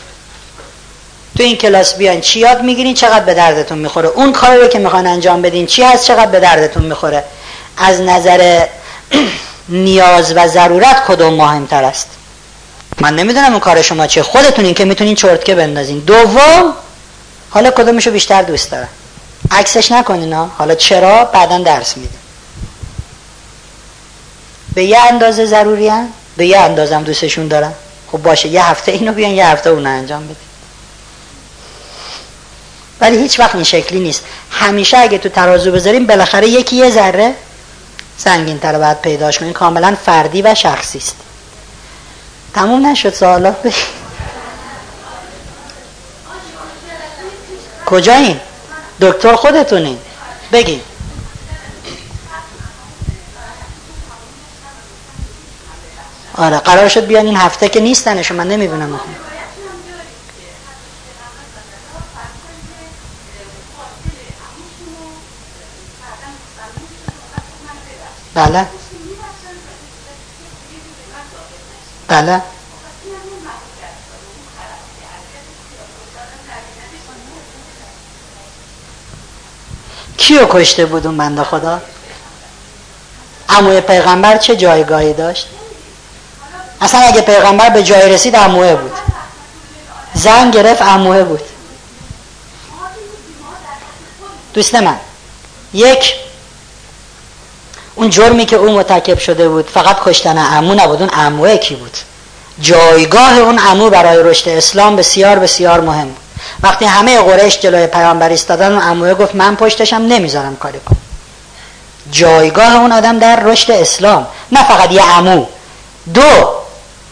تو این کلاس بیاین چی یاد می‌گیرین؟ چقدر به دردتون می‌خوره؟ اون کاری رو که می‌خوان انجام بدین چی هست؟ چقدر به دردتون می‌خوره؟ از نظر نیاز و ضرورت کدوم مهمتر است؟ من نمی‌دونم اون کار شما چه خودتونین که می‌تونین چرتکه بندازین. دوم حالا کدومشو بیشتر دوست دارم عکسش نکنین ها حالا چرا؟ بعدا درس میده به یه اندازه ضروری هم؟ به یه اندازم دوستشون دارم خب باشه یه هفته اینو بیان یه هفته اونو انجام بده ولی هیچ وقت این شکلی نیست. همیشه اگه تو ترازو بذاریم بالاخره یکی یه ذره سنگین تر باید پیداش کنیم. کاملا فردی و شخصی است. تموم نشد سوالا؟ کجا این دکتر خودتونین. بگی آره قرار شد بیان این هفته که نیستنشون. من نمی‌بینم بله. بله. کیو کشته بود اون بنده خدا؟ عموی پیغمبر چه جایگاهی داشت؟ اصلا اگه پیغمبر به جای رسید عموه بود. زن گرفت عموه بود. دوست من یک اون جرمی که اون متکب شده بود فقط کشتن عمو نبود اون عموه کی بود؟ جایگاه اون عمو برای رشد اسلام بسیار بسیار مهم بود. وقتی همه قریش جلوی پیامبر ایستادن اون عموه گفت من پشتشم نمی‌ذارم کاری کنم. جایگاه اون آدم در رشد اسلام نه فقط یه عمو. دو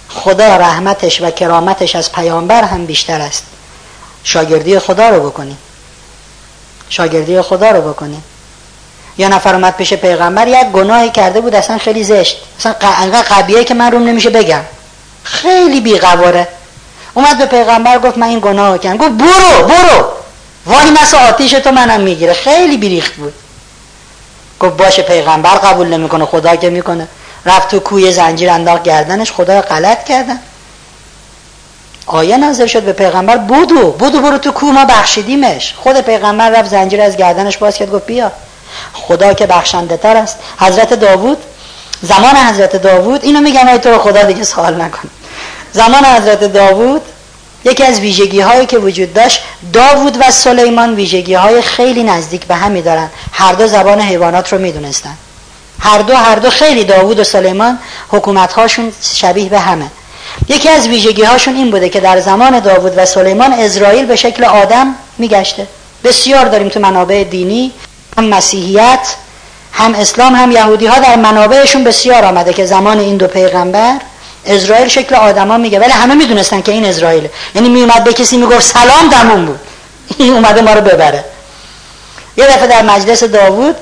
خدا رحمتش و کرامتش از پیامبر هم بیشتر است. شاگردی خدا رو بکنی. شاگردی خدا رو بکنی. یا نفر اومد پیش پیغمبر یک گناهی کرده بود اصلا خیلی زشت. اصلا انقدر قبیه که من روم نمیشه بگم. خیلی بیقواره. اومد به پیغمبر گفت من این گناه کردم. گفت برو برو. وای مثل آتیش تو منم می‌گیره. خیلی بیریخت بود. گفت باشه پیغمبر قبول نمی‌کنه خدا که می‌کنه. رفت تو کوی زنجیر انداخت گردنش خدا غلط کردن. آیه نازل شد به پیغمبر بودو بودو برو تو کوه ما بخشیدیمش. خود پیغمبر رفت زنجیر از گردنش باز کرد گفت بیا. خدا که بخشنده تر است. حضرت داوود زمان حضرت داوود اینو میگم ای تو خدا دیگه سوال نکن. زمان حضرت داوود یکی از ویژگی هایی که وجود داشت داوود و سلیمان ویژگی های خیلی نزدیک به همی دارن. هر دو زبان حیوانات رو می‌دونستن. هر دو هر دو خیلی داوود و سلیمان حکومت هاشون شبیه به همه. یکی از ویژگی هاشون این بوده که در زمان داوود و سلیمان اسرائیل به شکل آدم میگشته. بسیار داریم تو منابع دینی هم مسیحیت هم اسلام هم یهودی ها در منابعشون بسیار آمده که زمان این دو پیغمبر اسرائیل شکل آدما میگه. ولی همه می‌دونستن که این اسرائیل. یعنی میومد به کسی می‌گفت سلام دمون بود. این اومده ما رو ببره. یه دفعه در مجلس داوود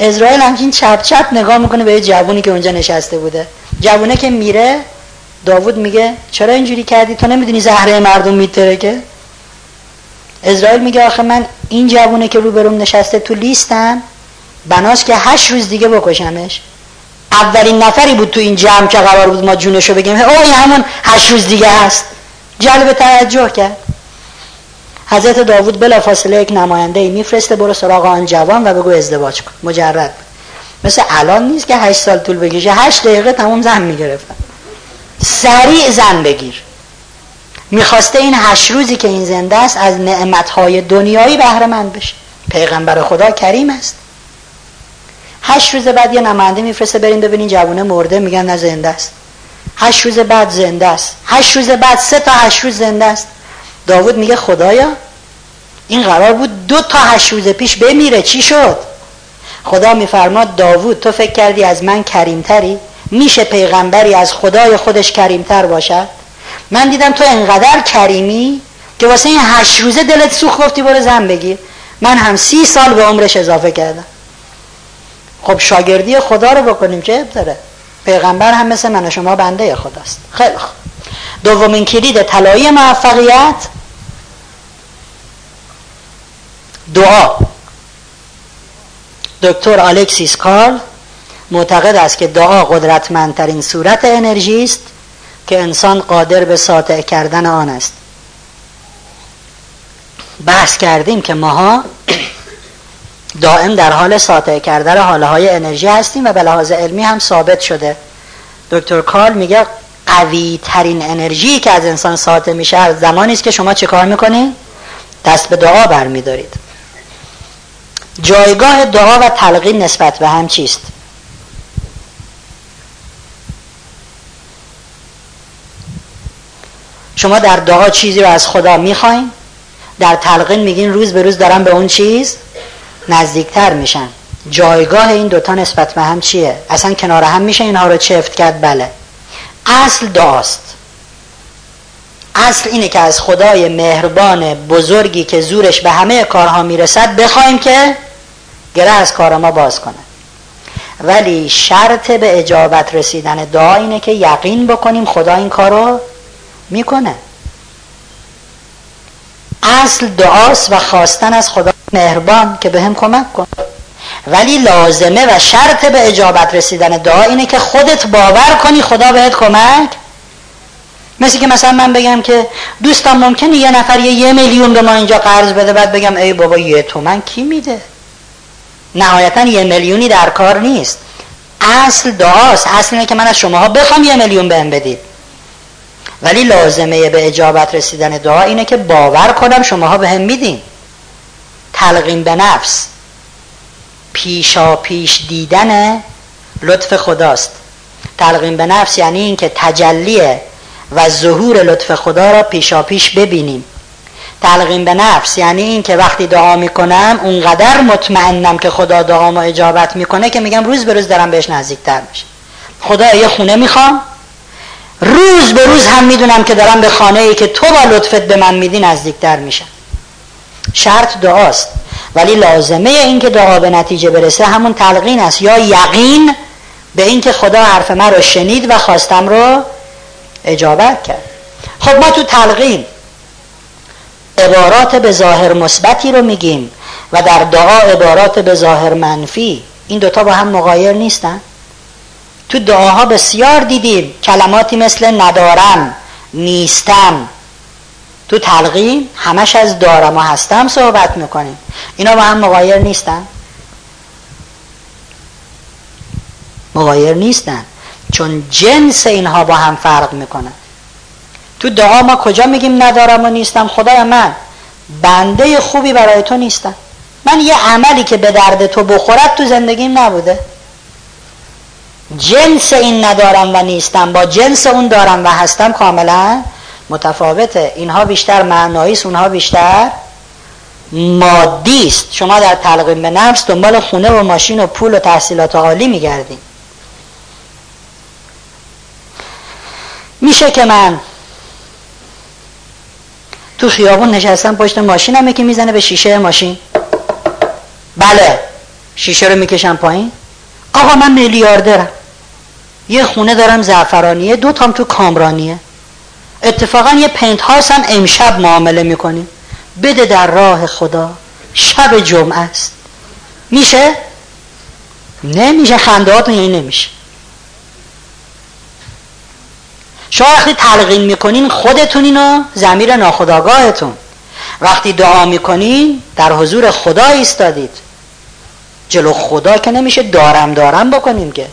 اسرائیل همچین چپ چپ نگاه می‌کنه به یه جوونی که اونجا نشسته بوده. جوونه که میره داوود میگه چرا اینجوری کردی؟ تو نمی‌دونی زهره مردم میتره که اسرائیل میگه آخه من این جوونه که رو بروم نشسته تو لیستم بناس که هشت روز دیگه بکشمش. اولین نفری بود تو این جمع که قرار بود ما جونشو بگیم. او همون هشت روز دیگه هست. جلب توجه کرد. حضرت داوود بلا فاصله یک نماینده ای میفرسته برو سراغ آن جوان و بگو ازدواج کن. مجرد. مثل الان نیست که هشت سال طول بکشه. هشت دقیقه تمام زن می‌گرفتن سریع زن بگیر. می‌خواسته این هشت روزی که این زنده است از نعمتهای دنیایی بهره مند بشه. پیغمبر خدا کریم است. هشت روز بعد یه نماینده میفرسته برین ببینین جوونه مرده میگن نه زنده است. هشت روز بعد زنده است. هشت روز بعد سه تا هشت روز زنده است. داود میگه خدایا این قرار بود دو تا هشت روز پیش بمیره. چی شد؟ خدا میفرماد داوود تو فکر کردی از من کریمتری؟ میشه پیغمبری از خدای خودش کریمتر باشد؟ من دیدم تو انقدر کریمی که واسه این هشت روزه دلت سوخ گفتی برو زن بگیر. من هم سی سال به عمرش اضافه کردم. خب شاگردی خدا رو بکنیم چه داره. پیغمبر هم مثل من و شما بنده خداست. خیلی خوب. دومین کلید طلایی موفقیت. دعا. دکتر الکسیس کارل معتقد است که دعا قدرتمندترین صورت انرژی است. که انسان قادر به ساطع کردن آن است. بحث کردیم که ماها دائم در حال ساطع کردن حاله های انرژی هستیم و به لحاظ علمی هم ثابت شده. دکتر کارل میگه قوی ترین انرژی که از انسان ساطع میشه از زمانی است که شما چه کار می‌کنید دست به دعا برمیدارید. جایگاه دعا و تلقین نسبت به هم چیست؟ شما در دعا چیزی رو از خدا می‌خواین؟ در تلقین میگین روز به روز دارن به اون چیز نزدیکتر میشن. جایگاه این دوتا نسبت به هم چیه؟ اصلا کنار هم میشه اینها رو چفت کرد؟ بله. اصل داست. اصل اینه که از خدای مهربان بزرگی که زورش به همه کارها می‌رسد بخوایم که گره از کار ما باز کنه. ولی شرط به اجابت رسیدن دعا اینه که یقین بکنیم خدا این کارو می‌کنه. اصل دعاست و خواستن از خدا مهربان که به هم کمک کن. ولی لازمه و شرط به اجابت رسیدن دعا اینه که خودت باور کنی خدا بهت کمک. مثل که مثلا من بگم که دوستان ممکنه یه نفر یه, یه میلیون به ما اینجا قرض بده بعد بگم ای بابا یه تومن کی میده؟ نهایتا یه میلیونی در کار نیست. اصل دعاست. اصل اینه که من از شماها بخوام یه میلیون بهم بدید. ولی لازمه به اجابت رسیدن دعا اینه که باور کنم شماها به هم میدین. تلقیم به نفس. پیشا پیش دیدن لطف خداست. تلقیم به نفس یعنی اینکه تجلی و ظهور لطف خدا را پیشا پیش ببینیم. تلقیم به نفس یعنی اینکه وقتی دعا می‌کنم اونقدر مطمئنم که خدا دعا ما اجابت می‌کنه که میگم روز به روز دارم بهش نزدیکتر میشه خدا یه خونه می‌خوام روز به روز هم می‌دونم که دارم به خانه ای که تو با لطفت به من میدی نزدیکتر میشم. شرط دعاست. ولی لازمه این که دعا به نتیجه برسه همون تلقین است. یا یقین به اینکه خدا حرف من رو شنید و خواستم رو اجابت کرد. خب ما تو تلقین عبارات به ظاهر مثبتی رو میگیم و در دعا عبارات به ظاهر منفی این دوتا با هم مغایر نیستن؟ تو دعاها بسیار دیدیم. کلماتی مثل ندارم نیستم. تو تلقین همش از دارم و هستم صحبت می‌کنیم. اینا با هم مغایر نیستن. مغایر نیستن. چون جنس اینها با هم فرق می‌کنن تو دعا ما کجا میگیم ندارم و نیستم؟ خدای من بنده خوبی برای تو نیستم من یه عملی که به درد تو بخورد تو زندگیم نبوده. جنس این ندارم و نیستم با جنس اون دارم و هستم کاملا متفاوته. اینها بیشتر معنایی است اونها بیشتر مادی است. شما در تلقیم به نفس دنبال خونه و ماشین و پول و تحصیلات عالی میگردیم. میشه که من تو خیابون نشستم پشت ماشینم که می‌زنه به شیشه ماشین. بله شیشه رو می‌کشم پایین. آقا من میلیاردرم. یه خونه دارم زعفرانیه دو تام تو کامرانیه. اتفاقا یه پنت هم امشب معامله می‌کنیم. بده در راه خدا شب جمعه است. میشه؟ نمیشه خندهاتون یعنی نمیشه. شما وقتی تلقین می‌کنین خودتون اینو زمیر ناخداگاهتون وقتی دعا می‌کنین در حضور خدا ایستادید. جلو خدا که نمیشه دارم دارم بکنیم که.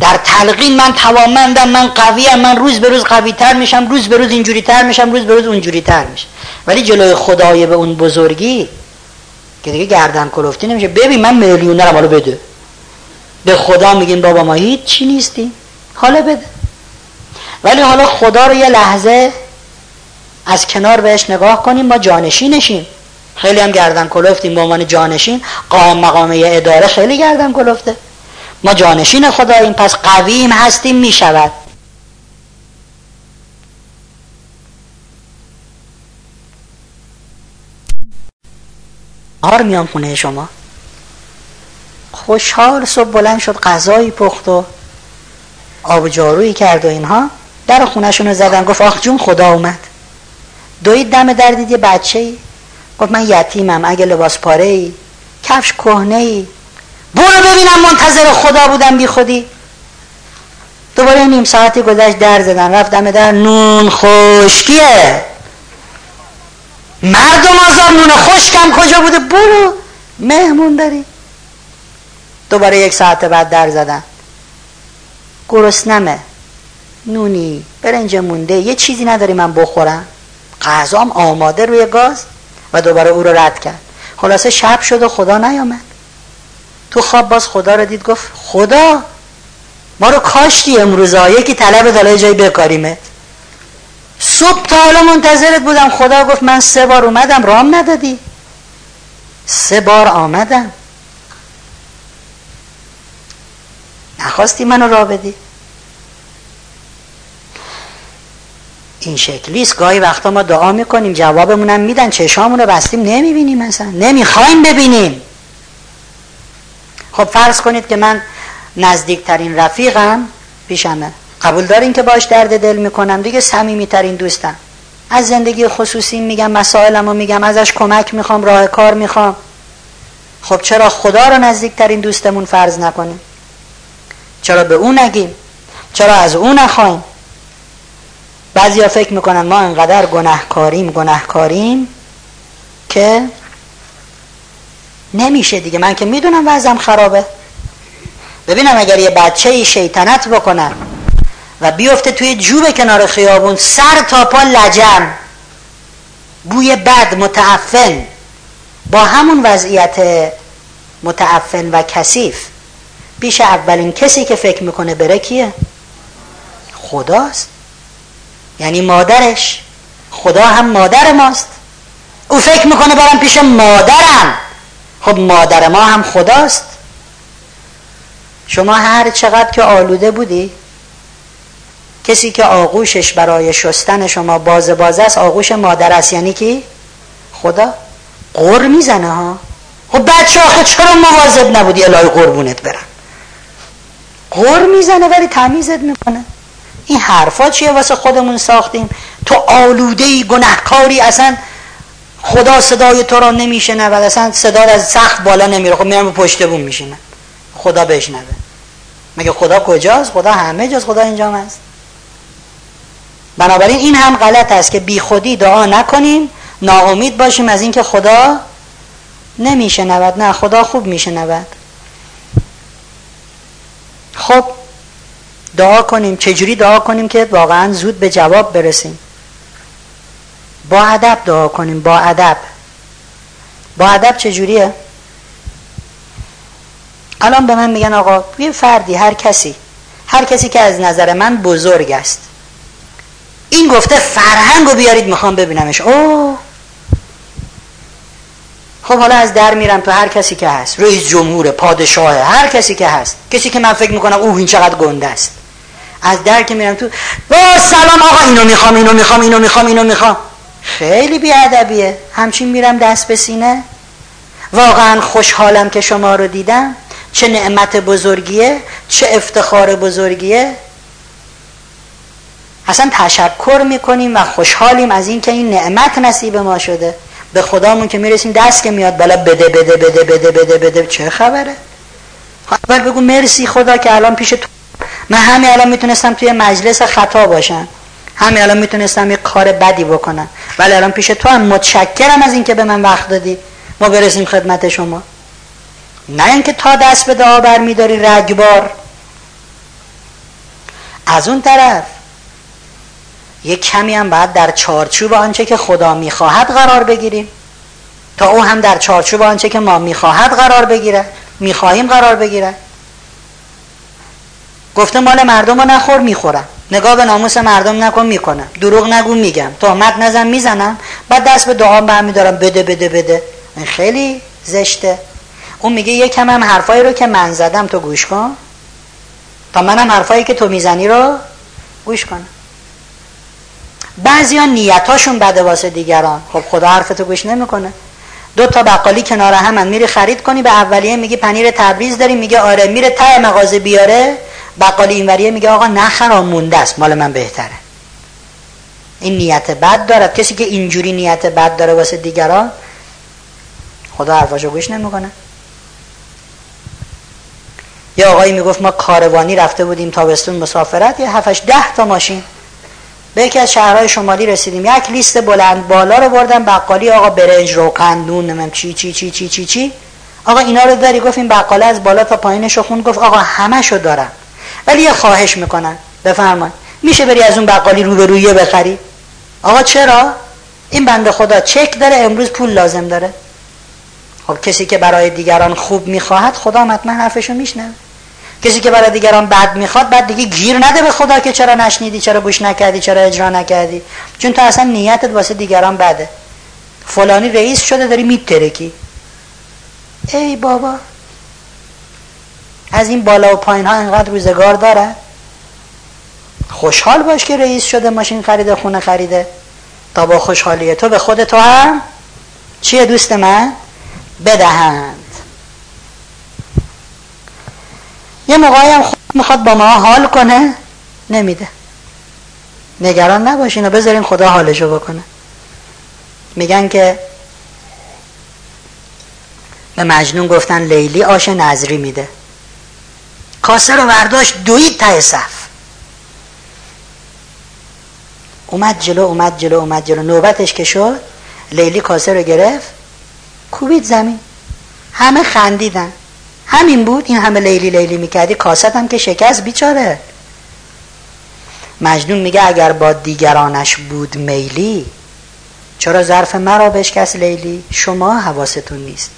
در تلقین من توامندم من قویم من روز به روز قوی تر میشم روز به روز اینجوری تر میشم روز به روز اونجوری تر میشم. ولی جلوی خدای به اون بزرگی که دیگه گردن کلفتی نمیشه. ببین من میلیونرم حالا بده. به خدا میگیم بابا ما هیچ چی نیستیم. حالا بده. ولی حالا خدا رو یه لحظه از کنار بهش نگاه کنیم ما جانشینشیم خیلی هم گردن کلفتیم به عنوان جانشین. قائم مقامه اداره خیلی گردن کلفته. ما جانشین خداییم پس قویم هستیم می‌شود. آر میام خونه شما. خوشحال صبح بلند شد غذایی پخت و آب جارویی کرد و اینها. در خونهشون رو زدن گفت آخ جون خدا اومد. دوید دم در دید یه بچه ای گفت من یتیمم اگه لباس پاره ای کفش کهنه ای برو ببینم منتظر خدا بودم بی خودی. دوباره نیم ساعتی گذشت در زدن رفتم در نون خشکیه. مردم آزار نون خشکم کجا بوده؟ برو. مهمون داری. دوباره یک ساعت بعد در زدن گرسنمه نونی. برنج مونده. یه چیزی نداری من بخورم. غذام آماده روی گاز. و دوباره او رو رد کرد. خلاصه شب شد و خدا نیامد. تو خواب باز خدا رو دید گفت خدا ما رو کاشتی امروز یکی طلب دلای جایی بکاریمه. صبح تا حالا منتظرت بودم خدا گفت من سه بار اومدم رام ندادی. سه بار آمدم. نخواستی منو را بدی؟ این شکلیست گاهی وقتا ما دعا می‌کنیم جوابمونم میدن چشامون رو بستیم نمی‌بینیم مثلا نمی‌خوایم ببینیم. خب فرض کنید که من نزدیکترین رفیقم پیشمه. قبول دارین که باش درد دل می‌کنم؟ دیگه ترین دوستم. از زندگی خصوصی میگم مسائلمو میگم ازش کمک می‌خوام راه کار می‌خوام. خب چرا خدا رو نزدیکترین دوستمون فرض نکنیم؟ چرا به اون نگیم؟ چرا از اون نخوایم بعضیا فکر می‌کنن ما انقدر گناهکاریم گناهکاریم که نمیشه دیگه. من که می‌دونم وضعم خرابه. ببینم اگر یه بچه شیطنت بکنن و بیفته توی جوب کنار خیابون سر تا پا لجن بوی بد متعفن با همون وضعیت متعفن و کثیف پیش اولین کسی که فکر می‌کنه بره کیه؟ خداست. یعنی مادرش. خدا هم مادر ماست. او فکر می‌کنه برم پیش مادرم. خب مادر ما هم خداست. شما هر چقدر که آلوده بودی کسی که آغوشش برای شستن شما باز باز است آغوش مادر است. یعنی کی؟ خدا. قر می‌زنه ها. خب بچه آخه چرا مواظب نبودی الهی قربونت برم؟ قر می‌زنه ولی تمیزت می‌کنه. این حرفا چیه؟ واسه خودمون ساختیم. تو آلوده ای گناهکاری اصلا خدا صدای تو را نمیشنه و اصلا صدا از سخت بالا نمیره. خب میرم پشت بون میشینه خدا بشنوه. مگه خدا کجاست؟ خدا همه جاست. خدا اینجا هست بنابراین این هم غلط است که بی خودی دعا نکنیم ناامید باشیم از اینکه خدا نمیشنود. نه خدا خوب میشنود. خب دعا کنیم. چجوری دعا کنیم که واقعا زود به جواب برسیم؟ با ادب دعا کنیم با ادب. با ادب چجوریه الان به من میگن آقا یه فردی هر کسی هر کسی که از نظر من بزرگ است. این گفته فرهنگ رو بیارید می‌خوام ببینمش. اوه. خب حالا از در میرم تو هر کسی که هست. رئیس جمهور پادشاه هر کسی که هست. کسی که من فکر می‌کنم اوه این چقدر گنده است. از در که میرم تو با سلام آقا اینو می‌خوام اینو می‌خوام اینو می‌خوام اینو می‌خوام. خیلی بیادبیه. همچین میرم دست به سینه. واقعا خوشحالم که شما رو دیدم. چه نعمت بزرگیه چه افتخار بزرگیه. اصلا تشکر می‌کنیم و خوشحالیم از اینکه این نعمت نصیب ما شده. به خدامون که می‌رسیم دست که میاد بالا بده بده بده بده بده بده. چه خبره؟ اول بگو مرسی خدا که الان پیش تو. من همین الان می‌تونستم توی مجلس خطا باشم. همین الان می‌تونستم یه کار بدی بکنم ولی الان پیش تو هم متشکرم از اینکه به من وقت دادی. ما برسیم خدمت شما. نه اینکه تا دست به دعا برمیداری رگبار. از اون طرف یه کمی هم باید در چارچوب آنچه که خدا می‌خواهد قرار بگیریم. تا او هم در چارچوب آنچه که ما می‌خواهد قرار بگیره می‌خواهیم قرار بگیره. گفته مال مردم رو نخور می‌خورم نگاه به ناموس مردم نکن می‌کنم. دروغ نگو میگم. تهمت نزن می‌زنم. بعد دست به دعام برمیدارم. بده بده بده. این خیلی زشته. اون میگه یکم هم حرفایی رو که من زدم تو گوش کن. تا منم حرفایی که تو می‌زنی رو گوش کنم بعضی ها نیتاشون بده واسه دیگران. خب خدا حرفتو گوش نمی‌کنه. دو تا بقالی کنار هم میری خرید کنی به اولیه میگی پنیر تبریز داری میگه آره میره ته مغازه بیاره. بقالی اینوریه میگه آقا نخرام مونده است مال من بهتره. این نیت بد دارد کسی که اینجوری نیت بد داره واسه دیگران خدا حرفاشو گوش نمی‌کنه. یه آقایی می‌گفت ما کاروانی رفته بودیم تابستون مسافرت یه هفتش ده تا ماشین به یکی از شهرهای شمالی رسیدیم. یک لیست بلند بالا رو بردم بقالی آقا برنج روغن نون نمیم چی چی چی چی چی چی. آقا اینا رو داری؟ گفت این بقاله از بالا تا پایینش خون گفت آقا همشو دارم. ولی یه خواهش می‌کنن. بفرمایید. میشه بری از اون بقالی رو به رویه بخری؟ آقا چرا؟ این بنده خدا چک داره امروز پول لازم داره. خب کسی که برای دیگران خوب می‌خواهد خدا حتما حرفشو میشنوه. کسی که برای دیگران بد می‌خواد بعد دیگه گیر نده به خدا که چرا نشنیدی چرا گوش نکردی چرا اجرا نکردی. چون تو اصلا نیتت واسه دیگران بده. فلانی رئیس شده داری میترکی. ای بابا. از این بالا و پایین ها اینقدر روزگار داره. خوشحال باش که رئیس شده ماشین خریده خونه خریده. تا با خوشحالی تو به خود تو هم چیه دوست من؟ بدهند. یه موقعی هم می‌خواد با ما حال کنه نمیده. نگران نباشین و بذارین خدا حالشو بکنه. میگن که به مجنون گفتن لیلی آش نظری میده. کاسه رو برداشت دوید ته صف. اومد جلو اومد جلو اومد جلو. نوبتش که شد لیلی کاسه رو گرفت کوبید زمین. همه خندیدن. همین بود این همه لیلی لیلی می‌کردی کاست هم که شکست بیچاره. مجنون میگه اگر با دیگرانش بود میلی چرا ظرف مرا بشکست لیلی؟ شما حواستون نیست.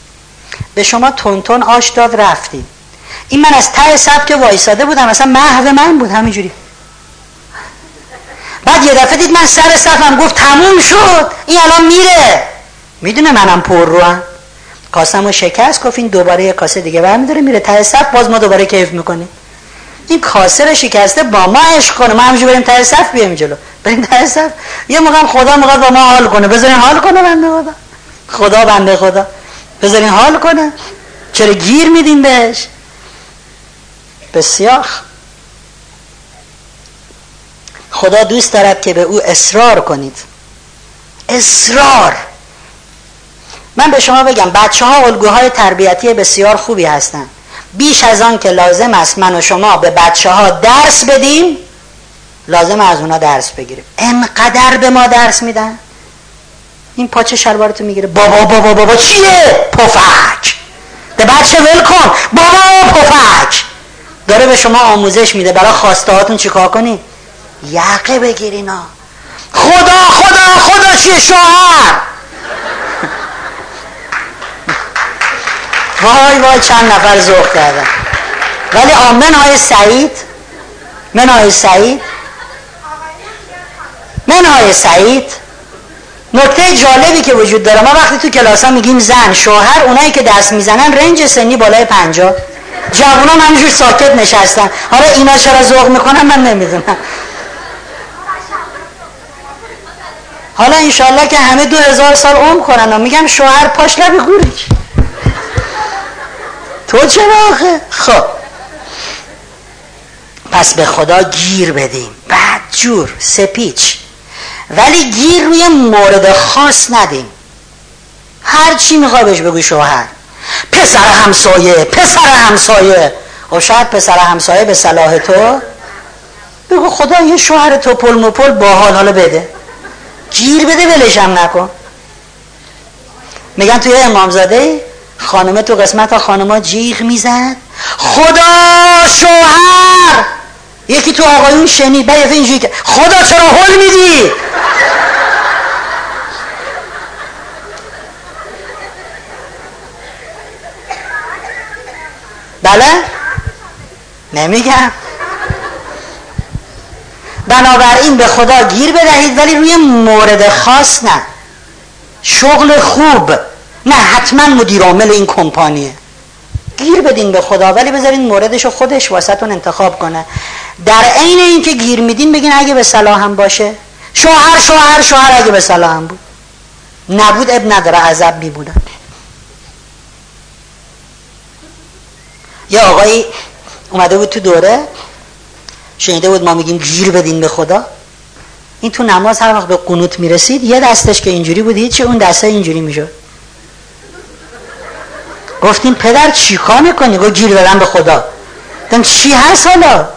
به شما تون آش داد رفتید. این من از ته سب که وایساده بودم. اصلا محو من بود همینجوری. بعد یه دفعه دید من سر صفم گفت تموم شد. این الان میره. می‌دونه منم پر رو هم. کاسم و شکست گفت این دوباره یه کاسه دیگه برمیداره میره ته صف باز ما دوباره کیف می‌کنیم. این کاسه رو شکسته با ما عشق کنه. ما همجور بریم ته صف بیایم جلو. بریم ته صف یه موقع خدا می‌خواد با ما حال کنه. بذارین حال کنه بنده خدا. خدا بنده خدا. بذارین حال کنه. چرا گیر میدین بهش؟ بسیار خدا دوست دارد که به او اصرار کنید. اصرار! من به شما بگم بچه ها الگوهای تربیتی بسیار خوبی هستن. بیش از آن که لازم است من و شما به بچه ها درس بدیم لازم از اونا درس بگیریم. انقدر به ما درس میدن؟ این پاچه شلوارتو می‌گیره؟ بابا بابا بابا چیه؟ پفک! ده بچه ول کن! بابا پفک! داره به شما آموزش میده. برای خواسته هاتون چیکار کنی؟ یقه بگیرینا خدا خدا خدا چیه شوهر؟ وای وای چند نفر ذوق کردن. ولی آمن های سعید. من های سعید. من های سعید. نکته جالبی که وجود داره ما وقتی تو کلاس ها میگیم زن شوهر اونایی که دست می‌زنن رنج سنی بالای پنجا جوان هم همینجور ساکت نشستن. حالا اینا چرا ذوق می‌کنن من نمی‌دونم. حالا انشالله که همه دو هزار سال عمر کنن و میگم شوهر پاش لبی گوریچ تو چرا آخه؟ خب. پس به خدا گیر بدیم. بعد جور سپیچ. ولی گیر روی مورد خاص ندیم. هر چی می‌خوای بهش بگوی شوهر. پسر همسایه پسر همسایه. و خب شاید پسر همسایه به صلاح تو. بگو خدا یه شوهر تو پل مپل با حال حالا بده. گیر بده ولشم نکن. میگن توی امامزاده خانمه تو قسمت خانما جیغ می‌زد خدا شوهر! یکی تو آقایون شنید. بعد اینجوری که خدا چرا حل میدی؟ بله؟ نمیگم. بنابراین به خدا گیر بدهید ولی روی مورد خاص نه. شغل خوب. نه حتما مدیر عامل این کمپانیه. گیر بدین به خدا ولی بذارین موردش خودش واسهتون انتخاب کنه. در عین اینکه گیر میدین بگین اگه به صلاح هم باشه. شوهر شوهر شوهر اگه به صلاح هم بود. نبود اب نداره عذب میبودن. یه آقایی اومده بود تو دوره شنیده بود ما میگیم گیر بدین به خدا. این تو نماز هر وقت به قنوت می‌رسید یه دستش که اینجوری بود چه اون دسته اینجوری می‌شد. گفتیم پدر چی کار می‌کنی؟ گفت گیر بدن به خدا. گفتم چی هست حالا؟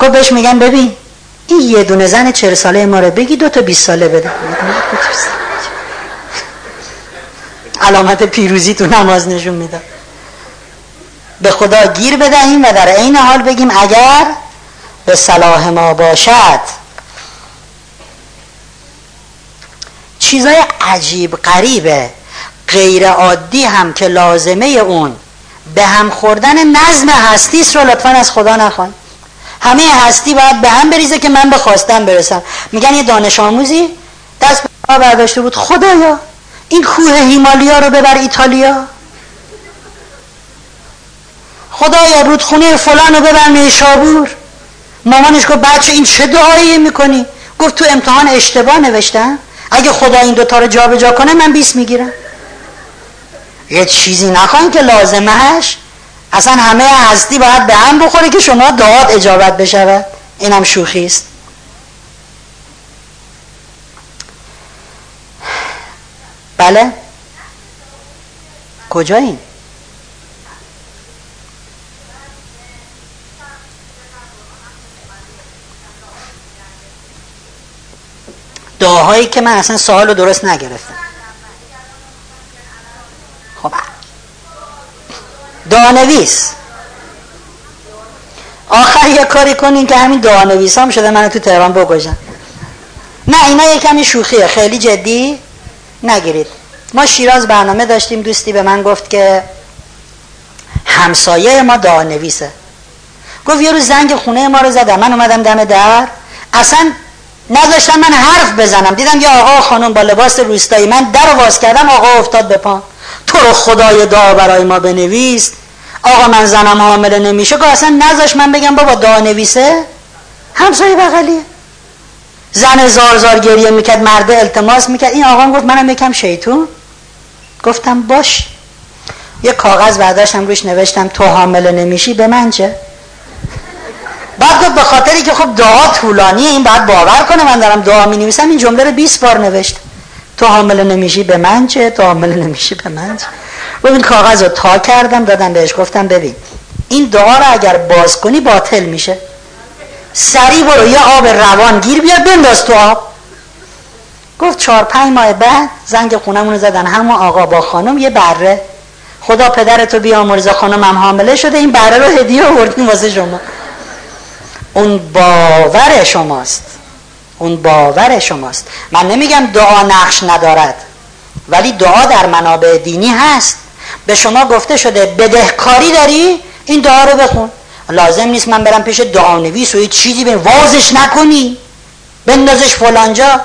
گفت بهش میگن ببین این یه دونه زن چهر ساله ما رو بگی دو تا بیست ساله بده. علامت پیروزی تو نماز نشون می‌داد. به خدا گیر بدهیم و در عین حال بگیم اگر به صلاح ما باشد. چیزای عجیب قریبه غیر عادی هم که لازمه اون. به هم خوردن نظم هستیس رو لطفا از خدا نخوان. همه هستی باید به هم بریزه که من به خواستم برسم. میگن یه دانش آموزی دست به برداشته بود. خدایا این کوه هیمالیا رو ببر ایتالیا. خدایا رودخونه فلان رو ببر نیشابور. مامانش گفت بچه این چه دعایی می‌کنی؟ گفت تو امتحان اشتباه نوشتم. اگه خدا این دوتا رو جابجا جا کنه من 20 می‌گیرم. یه چیزی نخواین که لازمهش اصلا همه هستی باید به هم بخوره که شما دعات اجابت بشود. اینم شوخی است. بله؟ کجاییم؟ دعاهایی که من اصلا سوال رو درست نگرفتم. خب. دعانویس. آخر یه کاری کنین که همین دعانویس هم شده منو تو تهران بکشن. نه اینا یه کمی شوخیه. خیلی جدی نگیرید. ما شیراز برنامه داشتیم. دوستی به من گفت که همسایه ما دعانویسه. گفت یه روز زنگ خونه ما رو زدم. من اومدم دم در. اصلا نذاشتم من حرف بزنم. دیدم یه آقا خانم با لباس روستایی. من در واز کردم آقا افتاد به پا. تو رو خدای دعا برای ما بنویس. آقا من زنم حامله نمیشه. که اصلا نذاش من بگم بابا دعا نویسه همسایه بغلیه. زن زار زار گریه می‌کرد مرده التماس می‌کرد. این آقا گفت منم یکم شیطون. گفتم باش. یه کاغذ برداشتم روش نوشتم تو حامله نمیشی به من چه؟ بعد گفت به خاطری که خب دعا طولانیه این بعد باور کنه من دارم دعا می نویسم این جمله رو 20 بار نوشت. تو حامله نمیشی به من چه؟ تو حامله نمیشی به من چه؟ و این کاغذ رو تا کردم دادم بهش گفتم ببین این دعا رو اگر باز کنی باطل میشه. سری برو یه آب روان گیر بیار بنداز تو آب. گفت چهار پنج ماه بعد زنگ خونمون زدن. همون آقا با خانم یه بره. خدا پدرتو بیامرزه خانم هم حامله شده. این بره رو هدیه آوردیم واسه شما. اون باور شماست. اون باور شماست. من نمیگم دعا نقش ندارد ولی دعا در منابع دینی هست. به شما گفته شده بدهکاری داری این دعا رو بخون. لازم نیست من برم پیش دعا نویس و چیزی به وازش نکنی. بندازش فلانجا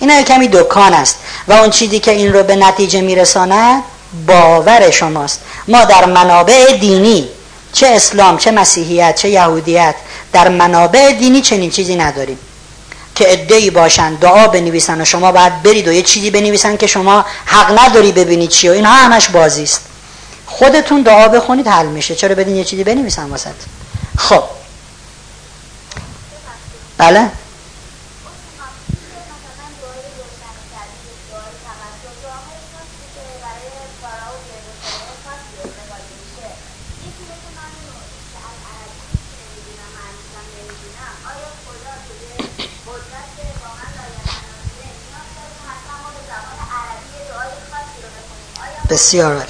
اینا کمی دکان است. و اون چیزی که این رو به نتیجه میرساند باور شماست. ما در منابع دینی چه اسلام چه مسیحیت چه یهودیت در منابع دینی چنین چیزی نداریم. که ادعی باشن دعا بنویسن و شما باید برید و یه چیزی بنویسن که شما حق نداری ببینید چی و اینها همش بازی است. خودتون دعا بخونید حل میشه. چرا بدین یه چیزی بنویسن واسه خب. بله؟ بسیار عالی.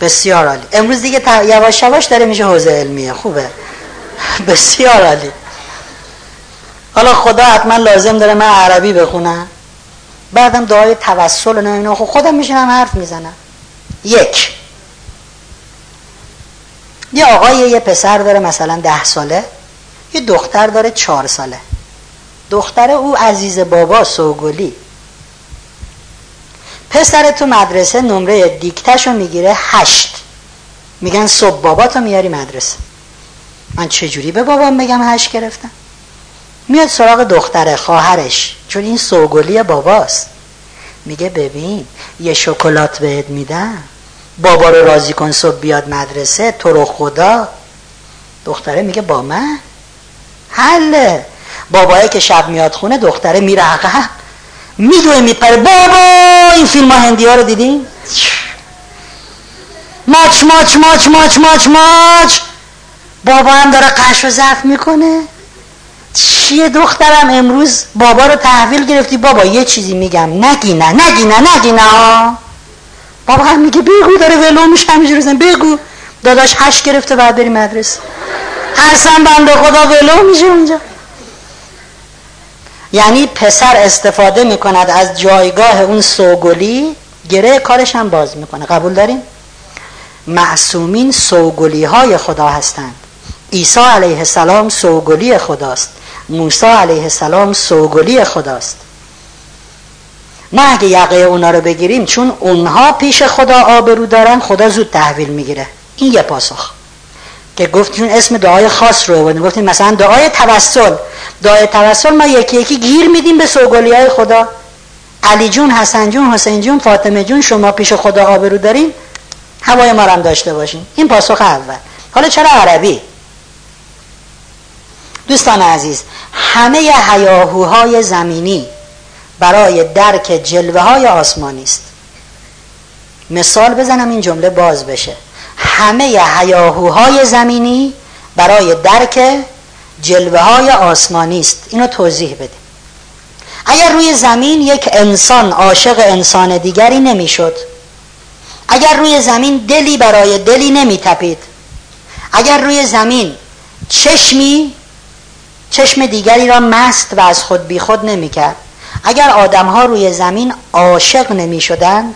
بسیار عالی. امروز دیگه یواش یواش داره میشه حوزه علمیه. خوبه. بسیار عالی. حالا خدا حتما لازم داره من عربی بخونم. بعدم دعای توسل و نه خب خودم میشینم حرف می‌زنم. یک. یه آقای یه پسر داره مثلا ده ساله. یه دختر داره چهار ساله. دختر او عزیز بابا سوگلی. پسر تو مدرسه نمره دیکتش رو می‌گیره هشت. میگن صبح بابا تو میاری مدرسه. من چجوری به بابام بگم هشت گرفتم؟ میاد سراغ دختر خواهرش چون این سوگلی باباست. میگه ببین یه شکلات بهت میدم. بابا رو راضی کن صبح بیاد مدرسه تو رو خدا. دختره میگه با من؟ حله. بابایی که شب میاد خونه دختره میره عقب. میدوه میپره. بابا این فیلم ها هندی ها رو دیدین ماچ ماچ ماچ ماچ ماچ ماچ. بابا هم داره قش و ضعف می‌کنه. چیه دخترم امروز؟ بابا رو تحویل گرفتی. بابا یه چیزی میگم. نگی نه نگی نه نگی نه. بابا هم میگه بگو داره ولو میشه همیشه بگو. داداش هش گرفته بعد بری مدرسه. حسن بنده خدا ولو میشه اونجا. یعنی پسر استفاده می‌کند از جایگاه اون سوگلی گره کارش هم باز می‌کنه. قبول داریم معصومین سوگلی های خدا هستند. عیسی علیه السلام سوگلی خداست. موسی علیه السلام سوگلی خداست. ما اگه یقه اونا رو بگیریم چون اونها پیش خدا آبرو دارن خدا زود تحویل می‌گیره. این یه پاسخ. که گفتیم اسم دعای خاص رو بود گفتیم مثلا دعای توسل. دعای توسل ما یکی یکی گیر میدیم به سوگلی های خدا. علی جون حسن جون حسین جون فاطمه جون شما پیش خدا آبرو دارین هوای ما هم داشته باشین. این پاسخ اول. حالا چرا عربی؟ دوستان عزیز همه هیاهوهای زمینی برای درک جلوه های آسمانی است. مثال بزنم این جمله باز بشه. همه هیاهوهای زمینی برای درک جلوه های آسمانی است. اینو توضیح بده. اگر روی زمین یک انسان عاشق انسان دیگری نمی‌شد اگر روی زمین دلی برای دلی نمی تپید اگر روی زمین چشمی چشم دیگری را مست و از خود بی خود نمی کرد اگر آدم ها روی زمین عاشق نمی شدند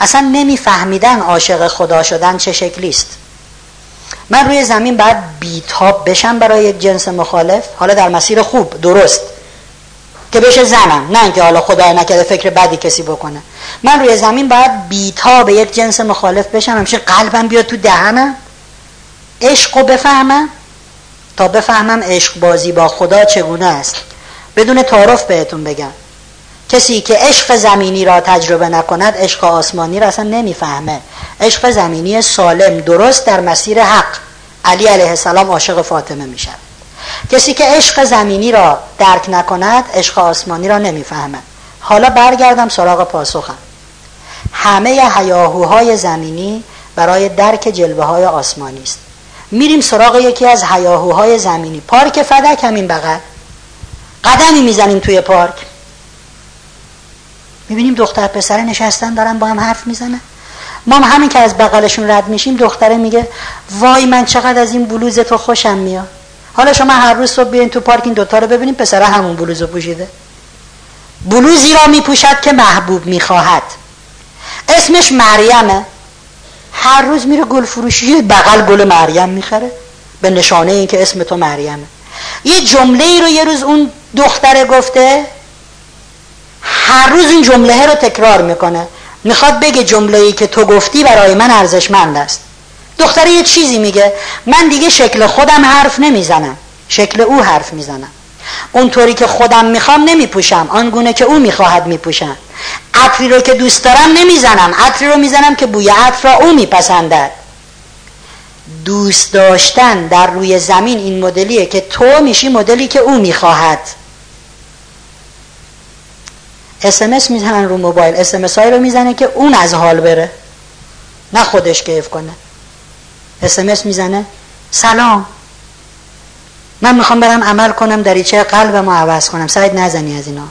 اصلا نمی فهمیدن عاشق خدا شدن چه شکلی است. من روی زمین باید بیتاب بشم برای یک جنس مخالف؟ حالا در مسیر خوب درست. که بشه زنم نه اینکه حالا خدا نکرده فکر بدی کسی بکنه. من روی زمین باید بیتا به یک جنس مخالف بشم. همیشه قلبم بیاد تو دهنم. عشق رو بفهمم. تا بفهمم عشق بازی با خدا چگونه است. بدون تعارف بهتون بگم. کسی که عشق زمینی را تجربه نکند عشق آسمانی را اصلا نمی‌فهمه. عشق زمینی سالم درست در مسیر حق. علی علیه السلام عاشق فاطمه می شود کسی که عشق زمینی را درک نکند عشق آسمانی را نمی‌فهمه. حالا برگردم سراغ پاسخم. همه هیاهوهای زمینی برای درک جلوه های آسمانی است. میریم سراغ یکی از هیاهوهای زمینی. پارک فدک همین بغل. قدمی می‌زنیم توی پارک. می‌بینیم دختر پسر نشستن دارن با هم حرف می‌زنن. ما هم همین که از بغلشون رد میشیم دختره میگه وای من چقدر از این بلوز تو خوشم میاد. حالا شما هر روز صبح بیاین تو پارک این دوتا رو ببینیم پسره همون بلوز رو پوشیده. بلوزی را میپوشد که محبوب می‌خواهد. اسمش مریمه. هر روز میره گل فروشی بغل گل مریم می‌خره. به نشانه اینکه اسم تو مریمه. یه جمله ای رو یه روز اون دختره گفته هر روز این جمله رو تکرار می‌کنه. می‌خواد بگه جمله ای که تو گفتی برای من ارزشمند است. دختره یه چیزی میگه. من دیگه شکل خودم حرف نمی‌زنم. شکل او حرف می‌زنم. اونطوری که خودم می‌خوام نمیپوشم. آنگونه که او می‌خواهد میپوشم عطری رو که دوست دارم نمی‌زنم. عطری رو می‌زنم که بوی عطر را او میپسندد. دوست داشتن در روی زمین این مدلیه که تو میشی مدلی که او می‌خواهد. اسمس می‌زنن رو موبایل. اسمس هایی رو می‌زنه که اون از حال بره. نه خودش کیف کنه. اسمس می‌زنه سلام. من می‌خوام برم عمل کنم دریچه قلبم رو عوض کنم. سعید نزنی از اینا.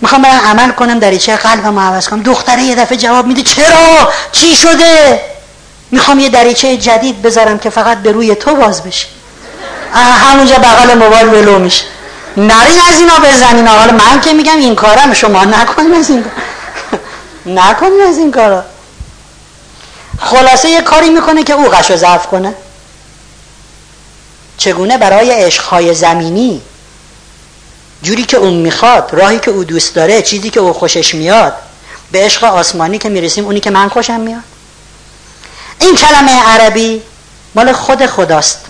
می‌خوام برم عمل کنم دریچه قلبم رو عوض کنم. دختره یه دفعه جواب میده چرا؟ چی شده؟ می‌خوام یه دریچه جدید بذارم که فقط به روی تو باز بشه. همونجا بغل موبایل ولو میشه. نرین از اینا بزنین حالا من که میگم این کارم شما نکنین از این نکنین از این کارا. خلاصه یه کاری می‌کنه که او قش ضعف کنه. چگونه برای عشقهای زمینی؟ جوری که اون می‌خواد راهی که او دوست داره چیزی که او خوشش میاد. به عشق آسمانی که می‌رسیم اونی که من خوشم میاد. این کلمه عربی مال خود خداست.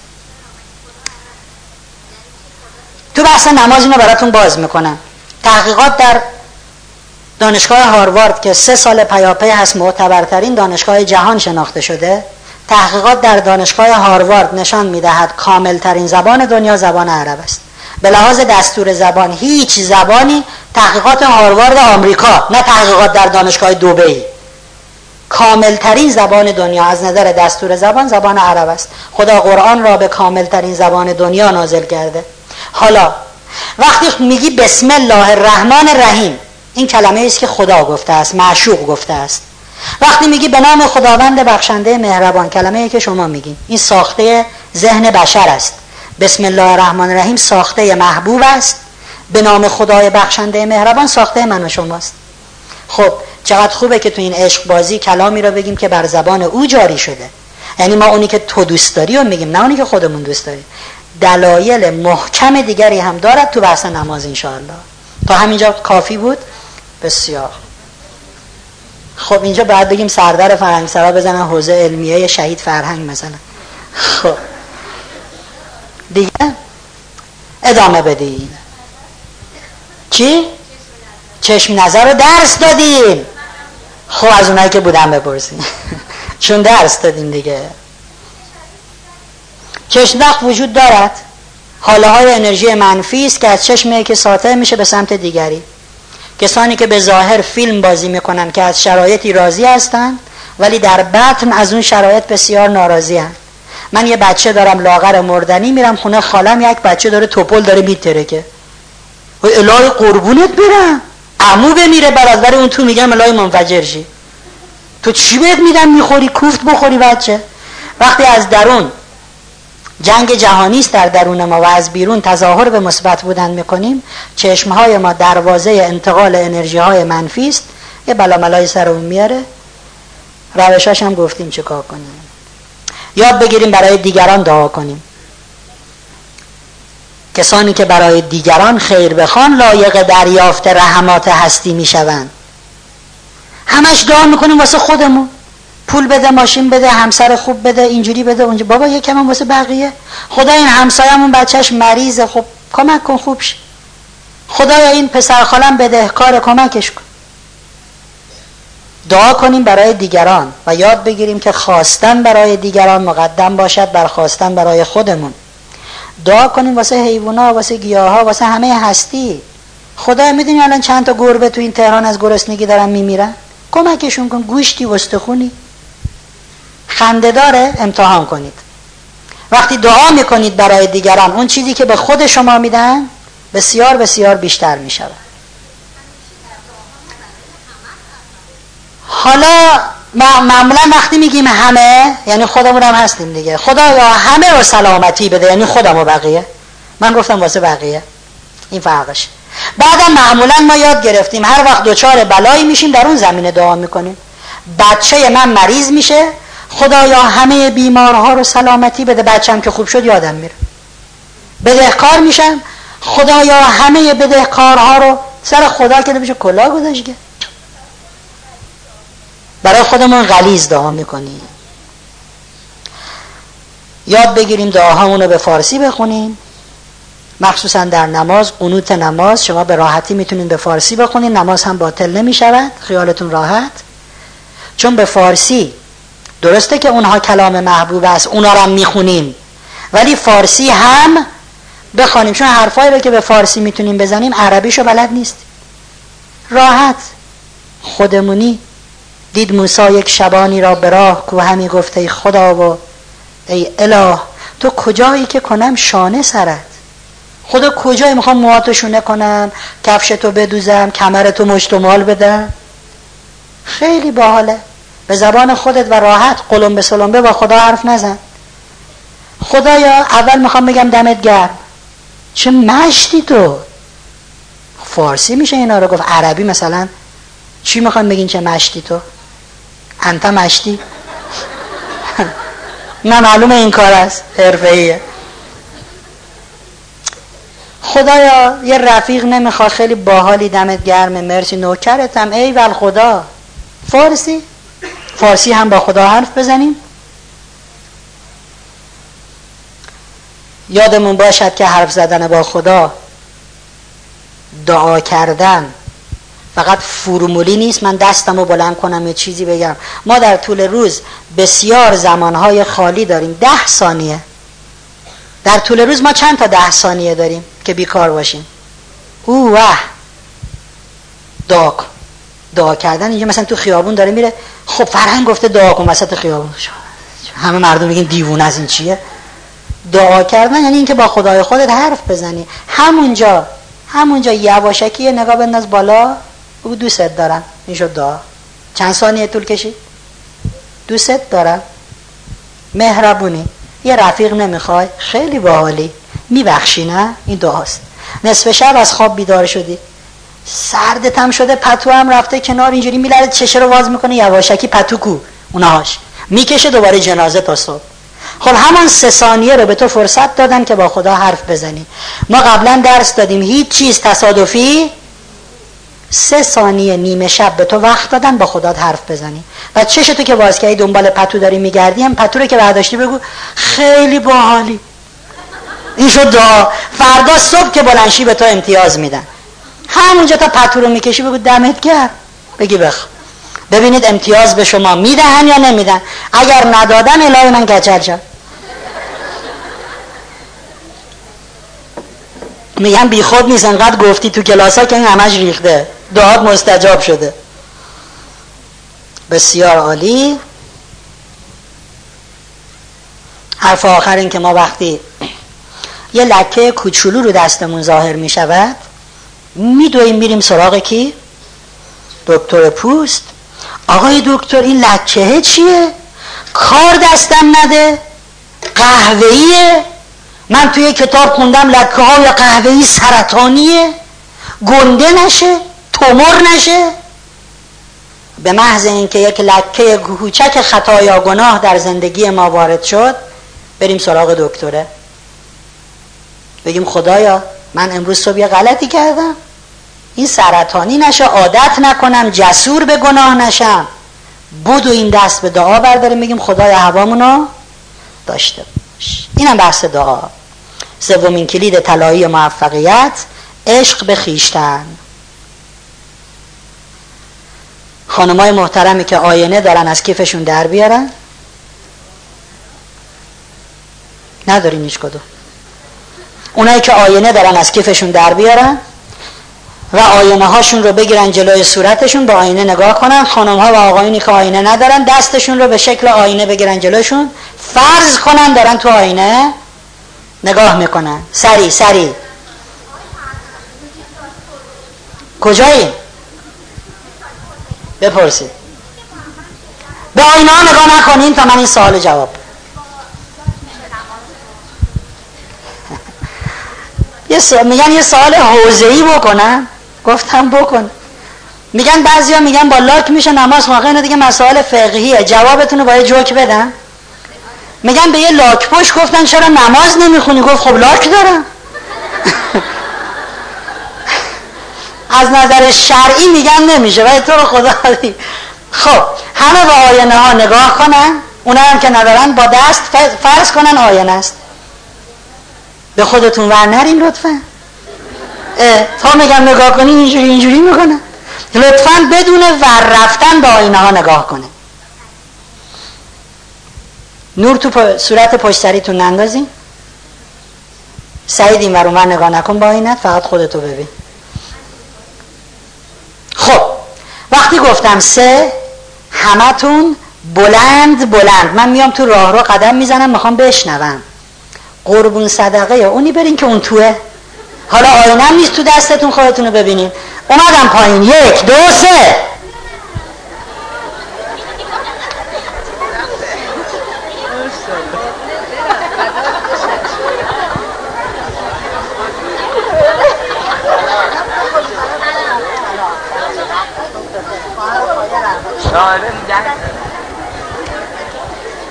تو بحث نماز اینو براتون باز می‌کنم. تحقیقات در دانشگاه هاروارد که سه سال پیاپی هست معتبرترین دانشگاه جهان شناخته شده تحقیقات در دانشگاه هاروارد نشان می‌دهد کاملترین زبان دنیا زبان عرب است. به لحاظ دستور زبان هیچ زبانی تحقیقات هاروارد آمریکا نه تحقیقات در دانشگاه دوبی کاملترین زبان دنیا از نظر دستور زبان زبان عرب است. خدا قرآن را به کاملترین زبان دنیا نازل کرده. حالا وقتی میگی بسم الله الرحمن الرحیم این کلمه است که خدا گفته است معشوق گفته است. وقتی میگی به نام خداوند بخشنده مهربان کلمه ای که شما میگی این ساخته ذهن بشر است. بسم الله الرحمن الرحیم ساخته محبوب است. به نام خدای بخشنده مهربان ساخته من و شماست. خب چقدر خوبه که تو این عشق بازی کلامی رو بگیم که بر زبان او جاری شده. یعنی ما اونی که تو دوست داری رو میگیم نه اونی که خودمون دوست داریم. دلایل محکم دیگری هم دارد تو بحث نماز انشاءالله. تا همینجا کافی بود؟ بسیار. خب اینجا باید بگیم سردر فرهنگ سرا بزنن حوزه علمیه شهید فرهنگ مثلا. خب. دیگه؟ ادامه بدین. چی؟ چشم نظر رو درس دادیم. خب از اونایی که بودن بپرسیم چون درس دادیم دیگه. وقت وجود دارد؟ حاله های انرژی منفی است که از چشم که ساطع میشه به سمت دیگری. کسانی که به ظاهر فیلم بازی می‌کنن که از شرایطی راضی هستند ولی در بطن از اون شرایط بسیار ناراضی هستند. من یه بچه دارم لاغر مردنی میرم خونه خالم یک بچه داره توپل داره میترکه و الهی قربونت برم. عمو بمیره بعد اون تو میگم الهی منفجر شی. تو چی بهت میدم می‌خوری؟ کوفت بخوری بچه. وقتی از درون جنگ جهانی است در درون ما و از بیرون تظاهر به مثبت بودن می‌کنیم. چشمهای ما دروازه انتقال انرژی های منفی است. یه بلا ملای سر میاره. روشاش هم گفتیم چه کار کنیم. یاد بگیریم برای دیگران دعا کنیم. کسانی که برای دیگران خیر بخوان لایق دریافت رحمات هستی می‌شوند. همش دعا می‌کنیم واسه خودمون. پول بده ماشین بده همسر خوب بده اینجوری بده اونجا بابا یکم هم واسه بقیه. خدا این همسایمون بچهش مریضه. خب کمک کن خوب شه. خدایا این پسر خالم بدهکار کمکش کن. دعا کنیم برای دیگران و یاد بگیریم که خواستن برای دیگران مقدم باشد بر خواستن برای خودمون. دعا کنیم واسه حیوونا واسه گیاها واسه همه هستی. خدا می‌دونی الان چند تا گربه تو این تهران از گرسنگی دارن میمیرن؟ کمکشون کن. گوشتی وستخونی خنده داره امتحان کنید. وقتی دعا می‌کنید برای دیگران اون چیزی که به خود شما میدن بسیار بسیار بیشتر می‌شود. حالا معمولا وقتی میگیم همه یعنی خودمون هم هستیم دیگه. خدا یا همه رو سلامتی بده یعنی خودم و بقیه. من گفتم واسه بقیه. این فرقش. بعدم معمولا ما یاد گرفتیم هر وقت دوچار بلایی میشیم در اون زمینه دعا می‌کنیم. بچه من مریض میشه خدایا همه بیمارها رو سلامتی بده. بچم که خوب شد یادم میره. بدهکار میشم. خدایا همه بدهکارها رو سر خدا که بشه کلا گذاشته برای خودمون غلیز دعا می‌کنیم. یاد بگیریم دعاهامون رو به فارسی بخونیم. مخصوصا در نماز قنوت نماز شما به راحتی می‌تونید به فارسی بخونید نماز هم باطل نمی شود خیالتون راحت. چون به فارسی درسته که اونها کلام محبوب است اونا رو هم می‌خونیم. ولی فارسی هم بخوانیم چون حرفایی رو که به فارسی می‌تونیم بزنیم عربیشو بلد نیست. راحت. خودمونی. دید موسی یک شبانی را به راه کو همی گفته ای خدا و ای اله تو کجایی که کنم شانه سرت؟ خدا کجایی؟ می‌خوام موهاتو شونه کنم کفشتو بدوزم کمرتو مشتمال بدم. خیلی باحاله. به زبان خودت و راحت قلم به سلمبه با خدا حرف نزن. خدایا اول می‌خوام بگم دمت گرم. چه مشتی تو؟ فارسی میشه اینا رو گفت. عربی مثلا. چی می‌خوام بگین چه مشتی تو؟ انت مشتی؟ نه معلومه این کار است. حرفه‌ایه. خدایا یه رفیق نمی‌خواد. خیلی باحالی دمت گرمه مرسی. نوکرتم. ای ول خدا. فارسی؟ فارسی هم با خدا حرف بزنیم. یادمون باشد که حرف زدن با خدا دعا کردن فقط فرمولی نیست. من دستم رو بلند کنم یه چیزی بگم. ما در طول روز بسیار زمانهای خالی داریم. ده ثانیه. در طول روز ما چند تا ده ثانیه داریم که بیکار باشیم؟ او وح دعا کردن اینجا مثلا تو خیابون داره میره. خب فرهنگ گفته دعا کن وسط خیابون. همه مردم میگن دیوونه از این چیه؟ دعا کردن یعنی اینکه با خدای خودت حرف بزنی. همونجا همونجا یواشکی نگاه بنداز بالا. بگو دوست دارم. این شد دعا. چند ثانیه طول کشید؟ دوست دارم. مهربونی. یه رفیق نمی‌خوای؟ خیلی باحالی. میبخشی نه؟ این دعاست. نصف شب از خواب بیدار شدی. سردت هم شده پتو هم رفته کنار اینجوری میلرد چشه رو واز می‌کنه یواشکی پتو کو اونهاش. می‌کشه دوباره جنازه تا صبح. خب همان سه ثانیه رو به تو فرصت دادن که با خدا حرف بزنی. ما قبلا درس دادیم هیچ چیز تصادفی؟ سه ثانیه نیمه شب به تو وقت دادن با خدا حرف بزنی. و چش تو که باز کردی دنبال پتو داری میگردی هم پتو رو که برداشتی بگو خیلی باحالی. این شد دعا. فردا صبح که بلنشی به تو امتیاز میدن. همونجا تا پتو رو می‌کشی بگو دمت گرم. بگی بخ. ببینید امتیاز به شما می‌دهن یا نمیدن؟ اگر ندادن الهی من گجل جا میگن بی خود نیست انقدر گفتی تو کلاس ها که این همش ریخته. دعات مستجاب شده. بسیار عالی. حرف آخر این که ما وقتی یه لکه کوچولو رو دستمون ظاهر می شود میدویم میریم سراغ کی؟ دکتر پوست آقای دکتر این لکه چیه؟ کار دستم نده؟ قهوهیه؟ من توی کتاب خوندم لکه های قهوهی سرطانیه؟ گنده نشه؟ تومور نشه؟ به محض اینکه یک لکه کوچک خطا یا گناه در زندگی ما وارد شد بریم سراغ دکتره بگیم خدایا من امروز صبح یه غلطی کردم این سرطانی نشه عادت نکنم جسور به گناه نشم. بود و این دست به دعا برداریم بگیم خدایا هوامونو داشته باش. اینم بحث دعا. سومین کلید طلایی موفقیت عشق به خیشتن. خانمای محترمی که آینه دارن از کیفشون در بیارن؟ نداریم هیچ کدوم. اونایی که آینه دارن از کیفشون در بیارن؟ و آینه هاشون رو بگیرن جلوی صورتشون با آینه نگاه کنن. خانم ها و آقایونی که آینه ندارن دستشون رو به شکل آینه بگیرن جلوشون. فرض کنن دارن تو آینه نگاه می‌کنن. سری سری. کجایی؟ بپرسید. به آینه ها نگاه نکنین تا من این سوال جواب یه میگن یه سوال حوزه‌ای بکنم گفتم بکن. میگن بعضیا میگن با لاک میشه نماز واقعا اینا دیگه مسائل فقهیه. جوابتون رو با یه جوک بدم. میگن به یه لاک پشت گفتن چرا نماز نمی‌خونی؟ گفت خب لاک دارم. از نظر شرعی میگن نمیشه ولی تو رو خدا خب همه با آینه ها نگاه کنن اونا هم که ندارن با دست فرض کنن آینه است. به خودتون ور نرین لطفا. تا میگم نگاه کنی اینجوری اینجوری می‌کنه. لطفا بدون ور رفتن به آینه ها نگاه کنه. نور تو صورت پشت سریتون نندازین سعید این ور نگاه نکن با آینه فقط خودتو ببین. خب وقتی گفتم سه همتون بلند بلند. من میام تو راه رو قدم می‌زنم می‌خوام بشنوم. قربون صدقه یا اونی برین که اون توه. حالا آینه نیست تو دستتون خودتون رو ببینین اومدم پایین. یک دو سه.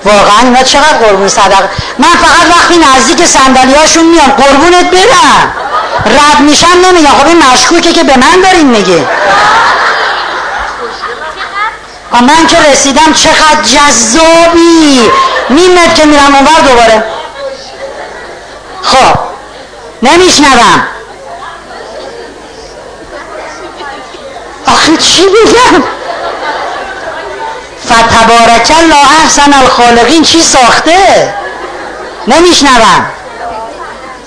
واقعا اینا چقدر قربون صدقه؟ من فقط وقتی نزدیک هاشون میام قربونت برم. رد میشم نمیگم خب این مشکوکه که به من دارین میگه من که رسیدم چقدر جذابی. نیمت که میرم اونور دوباره. خب نمیشنوم. آخه چی بگم فتبارک الله احسن الخالقین چی ساخته؟ نمیشنوم.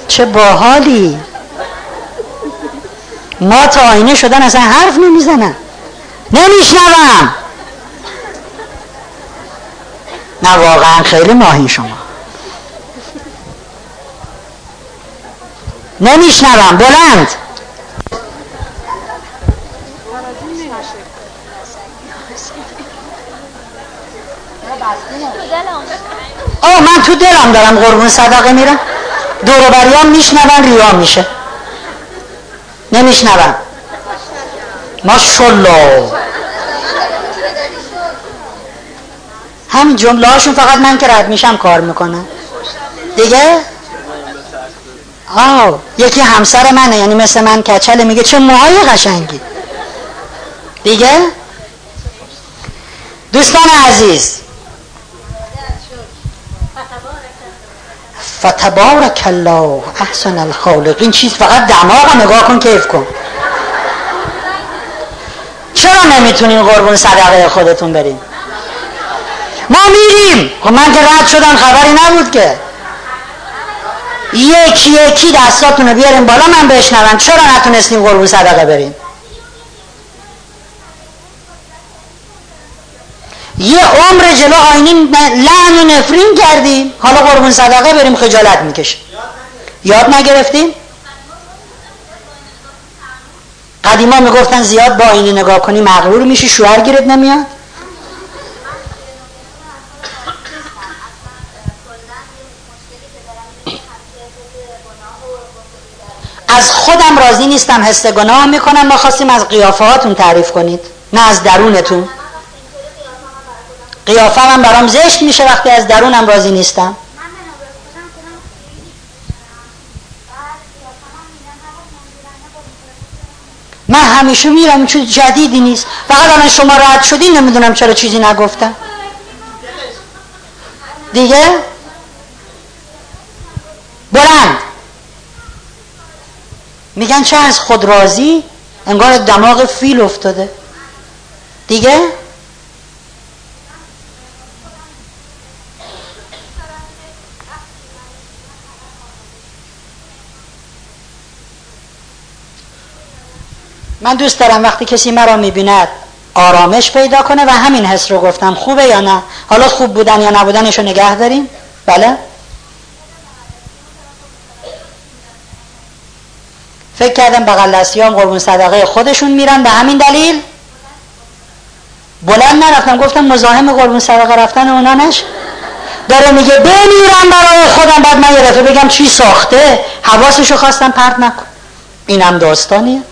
چه باحالی. ما تا آینه شدن اصلا حرف نمی‌زنن. نمیشنوم. نه واقعا خیلی ماهی شما. نمیشنوم. بلند. آه من تو دلم دارم قربون صدقه میرم. دوروبریام میشنون ریا میشه. نمیشنوم. ماشالله همین جمله هاشون فقط من که رد میشم کار می‌کنم دیگه؟ آه یکی همسر منه یعنی مثل من کچله میگه چه موهای قشنگی. دیگه؟ دوستان عزیز فتبارک الله احسن الخالق. این چیز فقط دماغ نگاه کن کیف کن. چرا نمی‌تونین قربون صدقه خودتون بریم ما میریم. خب من که رد شدم خبری نبود که. یکی یکی دستاتون رو بیاریم بالا من بشنوم. چرا نتونستیم قربون صدقه بریم یه عمر جلو آینین لعن و نفرین کردیم. حالا قربون صدقه بریم خجالت می‌کشه یاد نگرفتیم؟ قدیما می‌گفتن زیاد با آینه نگاه کنی مغرور میشی شوهر گیرت نمیاد؟ از خودم راضی نیستم حس گناه می‌کنم ما خواستیم از قیافه هاتون تعریف کنید نه از درونتون. قیافه هم برام زشت میشه وقتی از درونم راضی نیستم. من همیشه میرم چون جدیدی نیست. فقط الان شما رد شدی نمی‌دونم چرا چیزی نگفتم. دیگه؟ بلند. میگن چه از خود راضی؟ انگار دماغ فیل افتاده. دیگه؟ من دوست دارم وقتی کسی مرا می‌بیند آرامش پیدا کنه و همین حس رو گفتم. خوبه یا نه؟ حالا خوب بودن یا نبودنش رو نگه داریم؟ بله. فکر کردم بغل دستیام قربون صدقه خودشون میرن به همین دلیل. بلند نرفتم گفتم مزاحم قربون صدقه رفتن اونا نش. داره میگه بمیرم برای خودم. بعد من یه بگم چی ساخته؟ حواسشو خواستم پرت نکن. اینم داستانیه.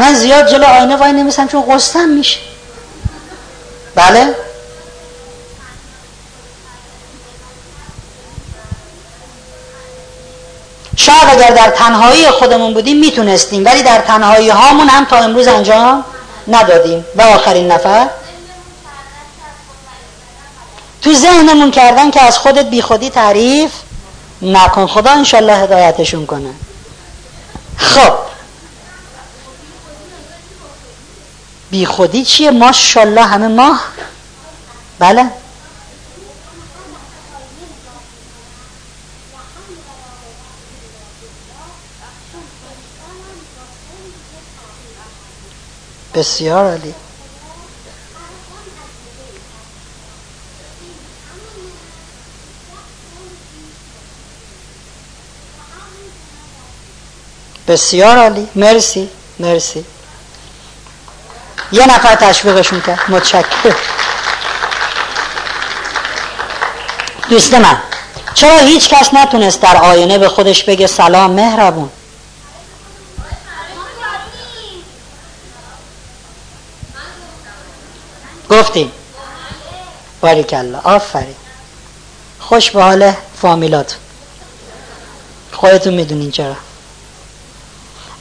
من زیاد جلو آینه وای نمیسم چون قصتم میشه. بله؟ شاید اگر در تنهایی خودمون بودیم می‌تونستیم ولی در تنهایی هامون هم تا امروز انجام ندادیم. و آخرین نفر؟ تو ذهنمون کردن که از خودت بی خودی تعریف نکن. خدا انشالله هدایتشون کنه. خب. بی خودی چیه؟ ماشالله همه ماه؟ بله. بسیار عالی. بسیار عالی. مرسی مرسی. یه نفر تشویقشون کرد متشکر دوست من چرا هیچ کس نتونست در آینه به خودش بگه سلام مهربون؟ گفتی باریکلا. آفرین. خوش به حال فامیلات خودتون می‌دونین چرا.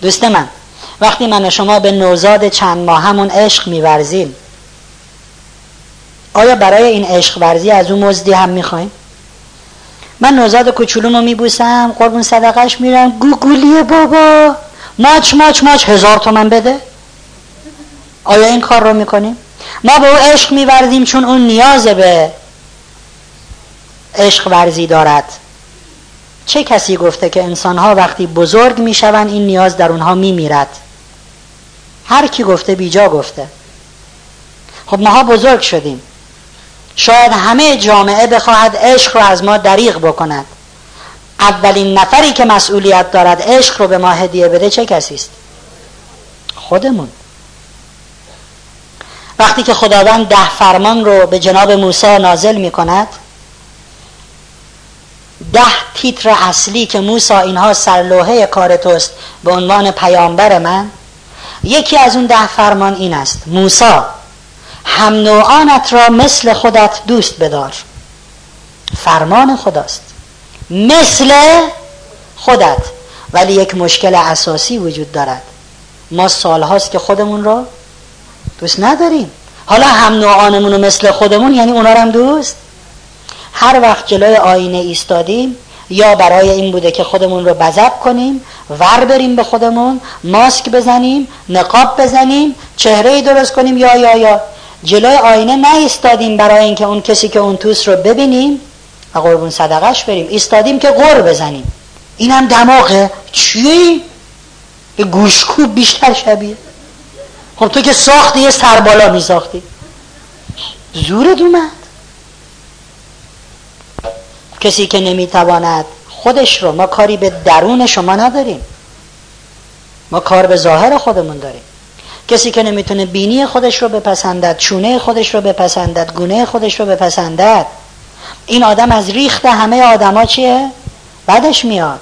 دوست من وقتی من شما به نوزاد چند ماه همون عشق میورزیم. آیا برای این عشق ورزی از اون مزدی هم می‌خوایم؟ من نوزاد کوچولومو میبوسم قربون صدقش میرم. گوگولیه بابا! ماچ ماچ ماچ! هزار تومن بده. آیا این کار رو می‌کنیم؟ ما به او عشق میورزیم چون اون نیاز به عشق ورزی دارد. چه کسی گفته که انسانها وقتی بزرگ می‌شوند این نیاز در اونها میمیرد؟ هر کی گفته بیجا گفته. خب ماها بزرگ شدیم. شاید همه جامعه بخواهد عشق رو از ما دریغ بکند. اولین نفری که مسئولیت دارد عشق رو به ما هدیه بده چه کسی است؟ خودمون. وقتی که خداوند ده فرمان رو به جناب موسی نازل می کند ده تیتر اصلی که موسی اینها سرلوحه کار توست به عنوان پیامبر من یکی از اون ده فرمان این است. موسی هم نوعانت را مثل خودت دوست بدار. فرمان خداست. مثل خودت. ولی یک مشکل اساسی وجود دارد. ما سالهاست که خودمون را دوست نداریم. حالا هم نوعانمون مثل خودمون یعنی اونا هم دوست. هر وقت جلوی آینه ایستادیم یا برای این بوده که خودمون رو بزب کنیم ور بریم به خودمون ماسک بزنیم نقاب بزنیم چهره درست کنیم یا یا یا. جلوی آینه نایستادیم برای اینکه اون کسی که اون توس رو ببینیم و قربون صدقش بریم. ایستادیم که غور بزنیم. اینم دماغه چی؟ به گوشکوب بیشتر شبیه. خب تو که ساختی یه سربالا می ساختی زورت اومد. کسی که نمی‌تواند خودش رو ما کاری به درون شما نداریم. ما کار به ظاهر خودمون داریم. کسی که نمی‌تونه بینی خودش رو بپسندد چونه خودش رو بپسندد گونه خودش رو بپسندد این آدم از ریخت همه آدما چیه؟ بعدش میاد.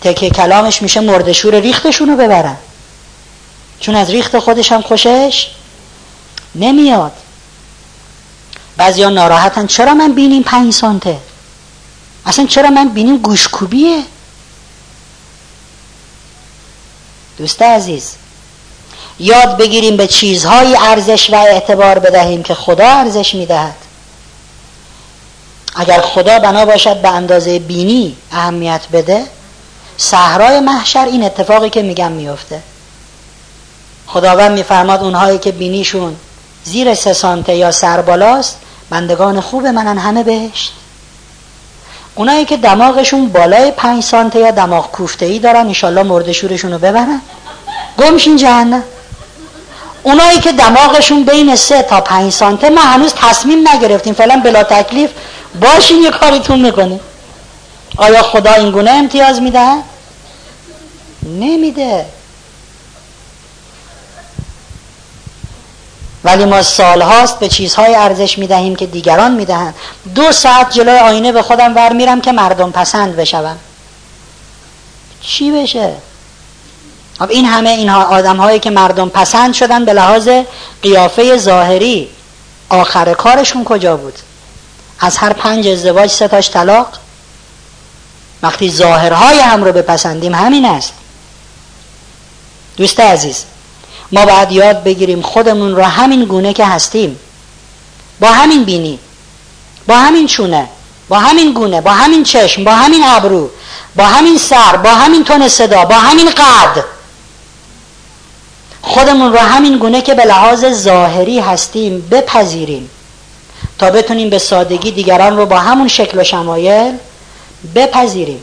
تکه کلامش میشه مردشور ریختشون رو ببرن. چون از ریخت خودش هم خوشش نمیاد. بعضی ها ناراحتن چرا من بینیم پنج سانته؟ اصلا چرا من بینیم گوشکوبیه؟ دوست عزیز یاد بگیریم به چیزهایی ارزش و اعتبار بدهیم که خدا ارزش می‌دهد. اگر خدا بنا باشد به اندازه بینی اهمیت بده صحرای محشر این اتفاقی که میگم میفته. خداوند میفرماد اونهایی که بینیشون زیر سه سانته یا سربالاست بندگان خوب منن همه بهشت. اونایی که دماغشون بالای پنج سانته یا دماغ کوفته ای دارن انشالله مردشورشون رو ببرن. گمشین جهنم. اونایی که دماغشون بین سه تا پنج سانته ما هنوز تصمیم نگرفتیم. فعلا بلا تکلیف باشین یه کاریتون می‌کنیم. آیا خدا این گونه امتیاز میده؟ نمیده. ولی ما سالهاست به چیزهای ارزش می‌دهیم که دیگران می‌دهند. دو ساعت جلوی آینه به خودم ور میرم که مردم پسند بشوم. چی بشه؟ خب این همه اینها آدم هایی که مردم پسند شدن به لحاظ قیافه ظاهری آخر کارشون کجا بود؟ از هر پنج ازدواج ستاش طلاق؟ وقتی ظاهرهای هم رو بپسندیم همین است. دوست عزیز ما باید یاد بگیریم خودمون رو همین گونه که هستیم. با همین بینی با همین چونه با همین گونه با همین چشم با همین ابرو با همین سر با همین تون صدا با همین قد. خودمون رو همین گونه که به لحاظ ظاهری هستیم بپذیریم تا بتونیم به سادگی دیگران رو با همون شکل و شمایل بپذیریم.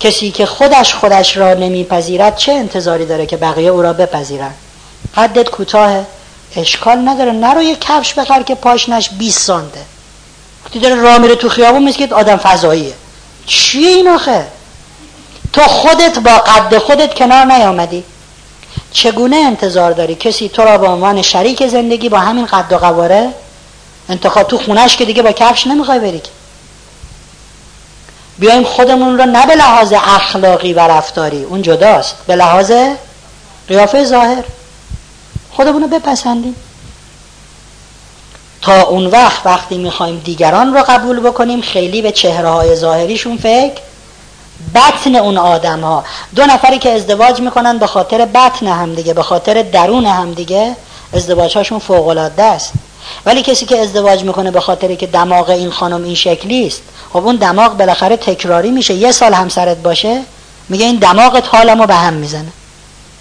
کسی که خودش خودش را نمیپذیرد چه انتظاری داره که بقیه او را بپذیرن قدت کوتاه اشکال نداره. نرو یه کفش بخر که پاشنش 20 سانته. وقتی داره راه میره تو خیابون که آدم فضاییه. چیه این آخه؟ تو خودت با قد خودت کنار نیامدی. چگونه انتظار داری کسی تو را به عنوان شریک زندگی با همین قد و قواره انتخاب تو خونش که دیگه با کفش نمی‌خوای بری بیایم خودمون رو نه به لحاظ اخلاقی و رفتاری اون جداست. به لحاظ قیافه ظاهر. خودمون رو بپسندیم. تا اون وقت وقتی می‌خوایم دیگران رو قبول بکنیم خیلی به چهره های ظاهریشون فکر. بطن اون آدم ها دو نفری که ازدواج می‌کنن به خاطر بطن هم دیگه به خاطر درون هم دیگه ازدواج هاشون فوق است. ولی کسی که ازدواج می‌کنه به خاطر که دماغ این خانم این شکلی است خب اون دماغ بالاخره تکراری میشه. یه سال همسرت باشه میگه این دماغت حالمو به هم می‌زنه.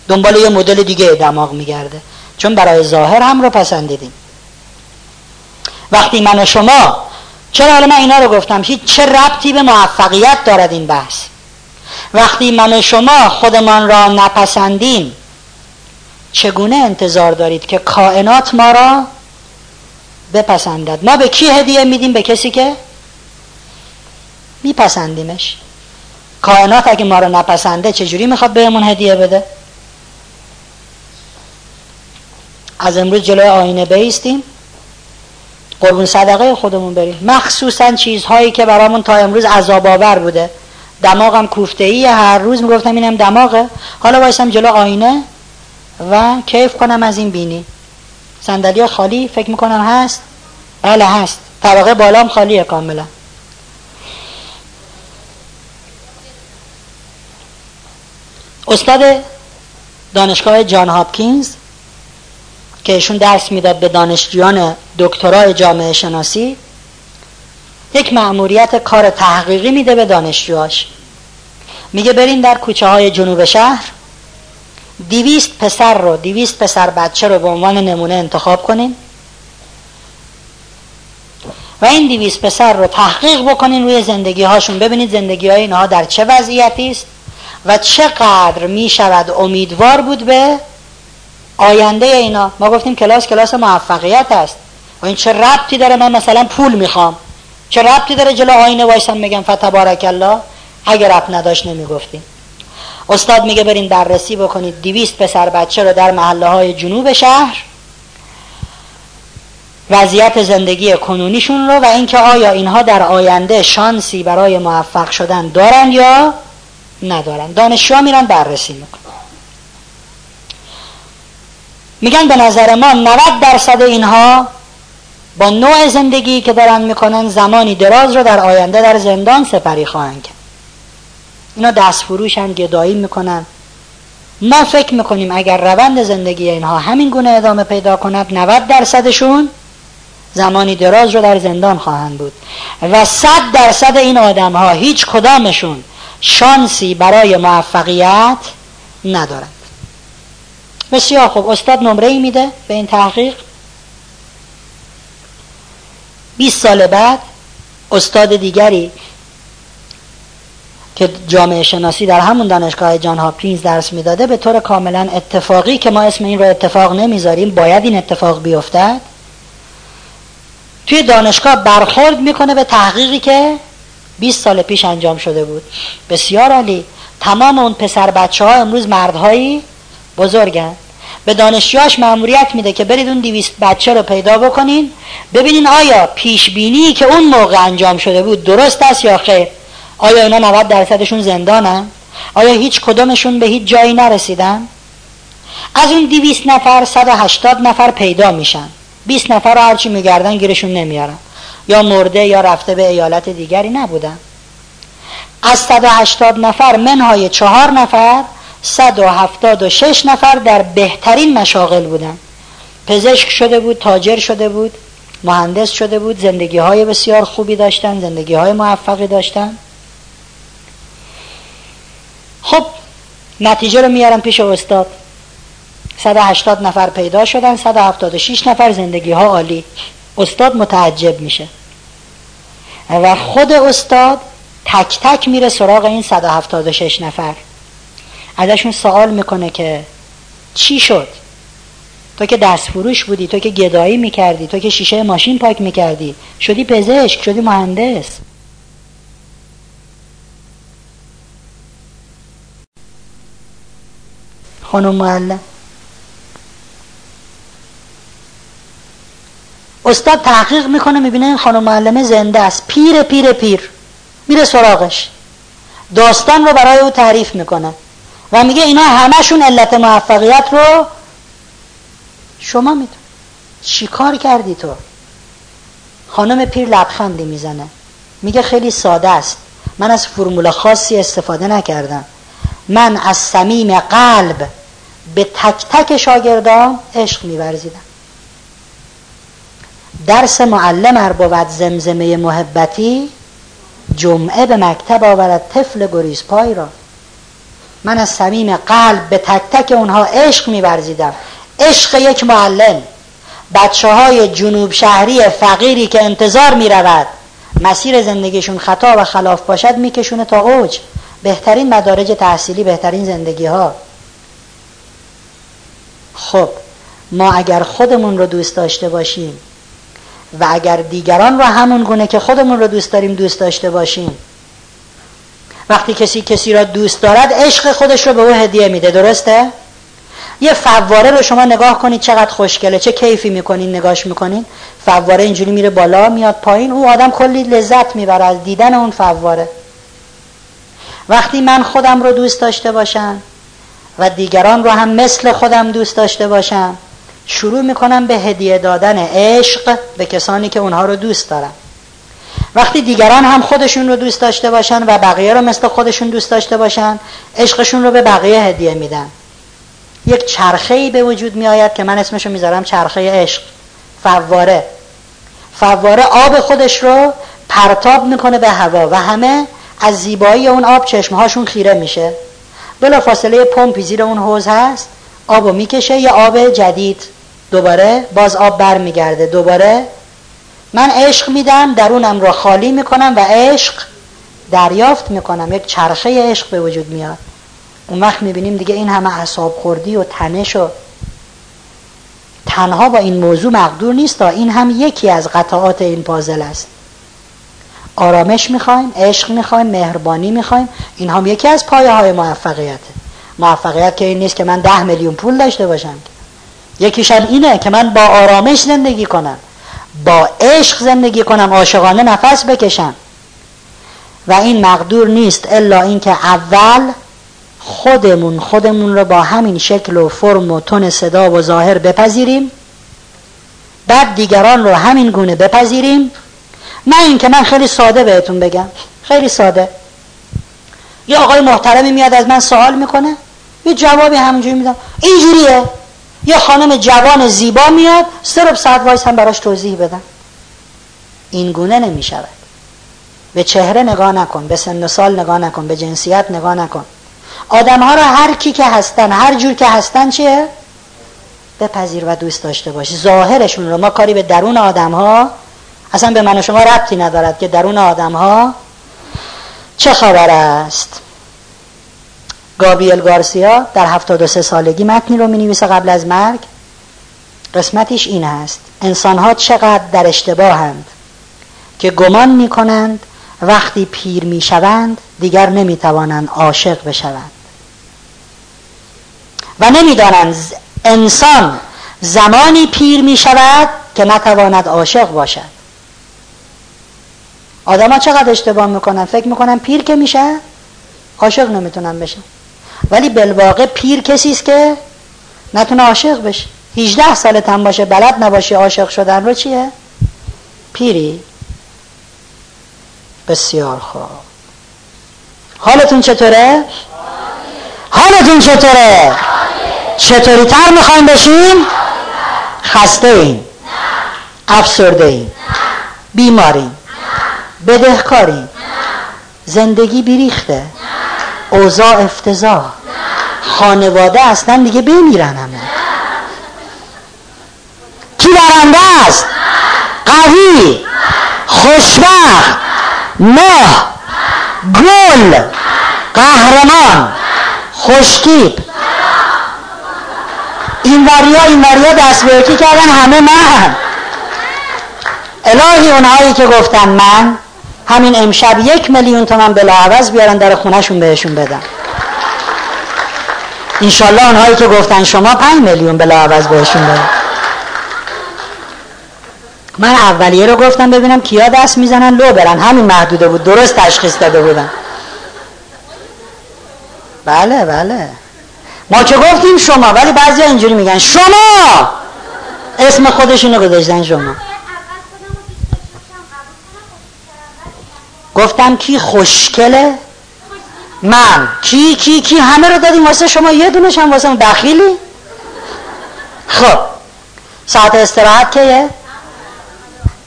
دنبال یه مدل دیگه دماغ میگرده. چون برای ظاهر هم رو پسندیدیم. وقتی من و شما چرا حالا من اینا رو گفتم؟ چه ربطی به موفقیت دارد این بحث. وقتی من و شما خودمان را نپسندیم چگونه انتظار دارید که کائنات ما را بپسندد. ما به کی هدیه میدیم؟ به کسی که میپسندیمش. کائنات اگه ما رو نپسنده چجوری می‌خواد بهمون هدیه بده؟ از امروز جلوی آینه بیستیم. قربون صدقه خودمون بریم. مخصوصا چیزهایی که برامون تا امروز عذاب آور بوده. دماغم کوفته ای هر روز می‌گفتم اینم دماغه. حالا وایسم جلو آینه و کیف کنم از این بینی. صندلی خالی فکر می‌کنم هست؟ بله هست. طبقه بالام خالیه کاملا. استاد دانشگاه جان هاپکینز که ایشون درس می‌داد به دانشجویان دکترای جامعه شناسی یک مأموریت کار تحقیقی میده به دانشجوهاش. میگه برین در کوچه های جنوب شهر دیویست پسر رو دیویست پسر بچه رو به عنوان نمونه انتخاب کنین. و این دیویست پسر رو تحقیق بکنین روی زندگی هاشون ببینید زندگی های اینها در چه وضعیتی است و چقدر می شود امیدوار بود به آینده اینا. ما گفتیم کلاس کلاس موفقیت است. و این چه ربطی داره؟ من مثلا پول می‌خوام. چه ربطی داره جلو آینه وایسم میگم فتبارک الله؟ اگر ربط نداشت نمی‌گفتیم. استاد میگه برین بررسی بکنید. دیویست پسر بچه رو در محله های جنوب شهر. وضعیت زندگی کنونیشون رو و اینکه آیا اینها در آینده شانسی برای موفق شدن دارن یا ندارن. دانشجوها میرن بررسی می‌کنن. میگن به نظر ما 90 درصد اینها با نوع زندگی که دارن می‌کنن زمانی دراز رو در آینده در زندان سپری خواهند کرد. اینا دست فروشن گدایی می‌کنن. ما فکر می‌کنیم اگر روند زندگی اینها همین گونه ادامه پیدا کند 90 درصدشون زمانی دراز رو در زندان خواهند بود. و 100 درصد این آدم ها هیچ کدامشون شانسی برای موفقیت ندارند. بسیار خوب. استاد نمره ای میده به این تحقیق. 20 سال بعد استاد دیگری که جامعه شناسی در همون دانشگاه جان هاپکینز درس می‌داده به طور کاملا اتفاقی که ما اسم این رو اتفاق نمی‌ذاریم باید این اتفاق بیفتد؟ توی دانشگاه برخورد می‌کنه به تحقیقی که 20 سال پیش انجام شده بود. بسیار عالی. تمام اون پسر بچه ها امروز مردهایی بزرگن. به دانشجوهاش مأموریت میده که برید اون دیویست بچه رو پیدا بکنین. ببینین آیا پیش بینی که اون موقع انجام شده بود درست است یا خیر؟ آیا اینا 90 درصدشون زندانن؟ آیا هیچ کدومشون به هیچ جایی نرسیدن؟ از اون دیویست نفر 180 نفر پیدا میشن. 20 نفر هرچی میگردن گیرشون نمیارن. یا مرده یا رفته به ایالت دیگری نبودن. از 180 نفر منهای چهار نفر 176 نفر در بهترین مشاغل بودن. پزشک شده بود تاجر شده بود مهندس شده بود زندگی های بسیار خوبی داشتن زندگی های موفقی داشتن. خب نتیجه رو میارن پیش استاد. 180 نفر پیدا شدن 176 نفر زندگی ها عالی. استاد متعجب میشه. و خود استاد تک تک میره سراغ این 176 نفر. ازشون سوال می‌کنه که چی شد؟ تو که دست فروش بودی تو که گدایی می‌کردی تو که شیشه ماشین پاک می‌کردی. شدی پزشک شدی مهندس. خانم معلم. استاد تحقیق می‌کنه می‌بینه خانم معلمه زنده است. پیر پیر پیر. میره سراغش. داستان رو برای او تعریف می‌کنه. و میگه اینا همشون علت موفقیت رو شما میدون چی کار کردی تو؟ خانم پیر لبخندی می‌زنه. میگه خیلی ساده است. من از فرمول خاصی استفاده نکردم. من از صمیم قلب به تک تک شاگردان عشق میورزیدم درس معلم ار بود زمزمه محبتی جمعه به مکتب آورد طفل گریز پای را. من از صمیم قلب به تک تک اونها عشق میورزیدم. عشق یک معلم. بچه های جنوب شهری فقیری که انتظار می رود مسیر زندگیشون خطا و خلاف باشد میکشونه تا اوج. بهترین مدارج تحصیلی بهترین زندگی ها خب ما اگر خودمون رو دوست داشته باشیم و اگر دیگران رو همون گونه که خودمون رو دوست داریم دوست داشته باشیم وقتی کسی کسی را دوست دارد عشق خودش رو به او هدیه میده درسته؟ یه فواره رو شما نگاه کنید چقدر خوشگله چه کیفی می‌کنین نگاش می‌کنین فواره اینجوری میره بالا میاد پایین او آدم کلی لذت می‌بره از دیدن اون فواره وقتی من خودم رو دوست داشته باشم و دیگران رو هم مثل خودم دوست داشته باشم. شروع می‌کنم به هدیه دادن عشق به کسانی که اونها رو دوست دارم وقتی دیگران هم خودشون رو دوست داشته باشن و بقیه رو مثل خودشون دوست داشته باشن عشقشون رو به بقیه هدیه میدن. یک چرخه ای به وجود می آید که من اسمشو می‌ذارم چرخه عشق. فواره. فواره آب خودش رو پرتاب می‌کنه به هوا و همه از زیبایی اون آب چشمهاشون خیره میشه. بلا فاصله پمپی زیر اون حوز هست آبو می‌کشه یه آب جدید دوباره باز آب بر میگرده دوباره. من عشق میدم درونم رو خالی می‌کنم و عشق دریافت می‌کنم. یک چرخه عشق به وجود میاد. اون وقت می‌بینیم دیگه این همه اعصاب خوردی و تنش و تنها با این موضوع مقدور نیست تا این هم یکی از قطعات این پازل است. آرامش می‌خوایم عشق می‌خوایم مهربانی می‌خوایم. این هم یکی از پایه های موفقیته موفقیت که این نیست که من ده میلیون پول داشته باشم. یکیشم اینه که من با آرامش زندگی کنم. با عشق زندگی کنم عاشقانه نفس بکشم. و این مقدور نیست الا اینکه اول خودمون خودمون رو با همین شکل و فرم و تون صدا و ظاهر بپذیریم. بعد دیگران رو همین گونه بپذیریم. نه اینکه من خیلی ساده بهتون بگم. خیلی ساده. یه آقای محترمی میاد از من سوال می‌کنه. یه جوابی همونجوری میدم. اینجوریه. یه خانم جوان زیبا میاد سرب ساعت وایس هم براش توضیح بدم. این گونه نمی شود به چهره نگاه نکن به سن و سال نگاه نکن به جنسیت نگاه نکن. آدم ها رو هر کی که هستن هر جور که هستن چیه؟ بپذیر و دوست داشته باش ظاهرشون رو. ما کاری به درون آدم ها اصلا به من و شما ربطی ندارد که درون آدم ها چه خبر است. گابریل گارسیا در 73 سالگی متنی رو می قبل از مرگ. قسمتش این هست انسان ها چقدر در اشتباهند که گمان می کنند وقتی پیر می شوند دیگر نمی توانند عاشق بشوند. و نمی‌دانند انسان زمانی پیر می شود که نتواند عاشق باشد. آدم ها چقدر اشتباه می‌کنن؟ فکر می‌کنن پیر که میشه؟ عاشق نمی‌تونن بشن. ولی بالواقع پیر کسی است که نتونه عاشق بشه. 18 سالت هم باشه بلد نباشه عاشق شدن رو چیه؟ پیری. بسیار خوب. حالتون چطوره؟ حالتون چطوره؟ چطوری تر می‌خوایم بشیم؟ خسته این افسرده این بیماریم. بدهکاری. زندگی بیریخته. اوضاع افتضاح. خانواده اصلا دیگه بمیرن همه. کی برنده است؟ قوی خوشبخت ماه گل قهرمان خوشتیب این وریا این وریا دست کردن همه من. الهی اونهایی که گفتن من همین امشب یک میلیون تومن بلاعوض بیارن در خونهشون بهشون بدن. انشالله اونهایی که گفتن شما پنج میلیون بلاعوض بهشون بدن. من اولیه رو گفتم ببینم کیا دست می‌زنن لو برن. همین محدوده بود. درست تشخیص داده بودن. بله بله. ما که گفتیم شما ولی بعضی اینجوری میگن. شما! اسم خودشونو گذاشتن شما. گفتم کی خوشکله من. کی کی کی؟ همه رو دادیم واسه شما. یه دونش هم واسه دخیلی. خب. ساعت استراحت کیه؟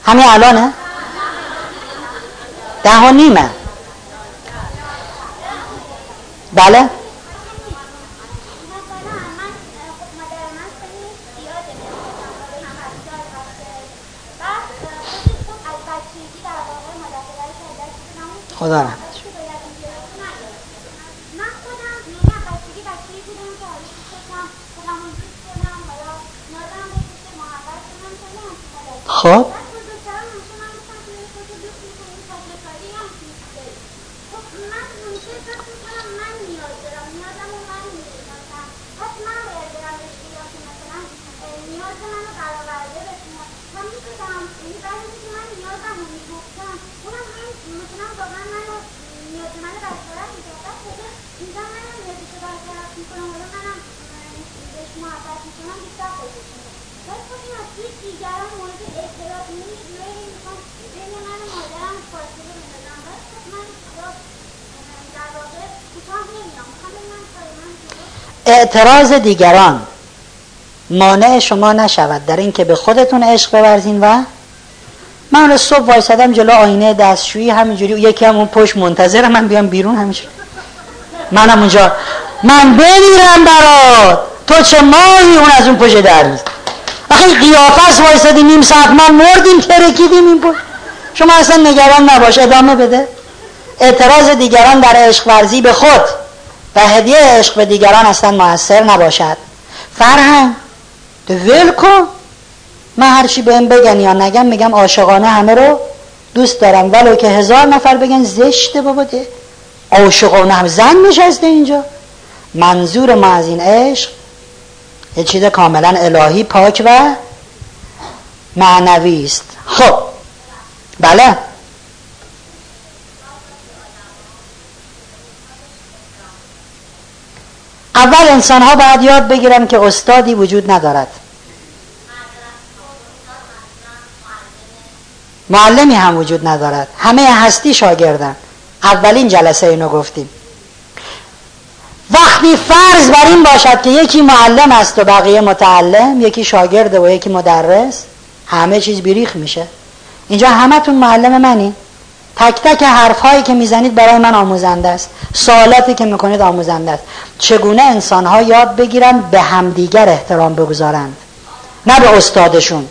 همین الانه؟ ده و نیمه. بله؟ خدا رحمت خب؟ اعتراض دیگران. مانع شما نشود. در اینکه به خودتون عشق بورزین و من رو صبح وایسادم جلو آینه دستشویی همینجوری یکی هم اون پشت منتظر من بیام بیرون همینجوری. منم اونجا. من بمیرم برات. تو چه ماهی اون از اون پشت در میز؟ وقتی قیافه وایسادی نیم ساعت ما مردیم ترکیدیم این پشت. شما اصلا نگران نباش ادامه بده. اعتراض دیگران در عشق ورزی به خود. و هدیه عشق به دیگران اصلا موثر نباشد. فرهنگ ول کن من هرچی بهم بگن یا نگم میگم عاشقانه همه رو دوست دارم. ولو که هزار نفر بگن زشته بابا ده عاشقانه هم زن نشسته اینجا. منظور ما از این عشق یه چیز کاملا الهی پاک و معنوی است. خب بله. اول انسان ها باید یاد بگیرن که استادی وجود ندارد. معلمی هم وجود ندارد. همه هستی شاگردن. اولین جلسه اینو گفتیم. وقتی فرض بر این باشد که یکی معلم است و بقیه متعلم یکی شاگرده و یکی مدرس همه چیز بیریخ میشه. اینجا همتون معلم منی؟ تک تک حرف هایی که می‌زنید برای من آموزنده است. سوالاتی که می‌کنید آموزنده است. چگونه انسان ها یاد بگیرن به همدیگر احترام بگذارند؟ نه به استادشون.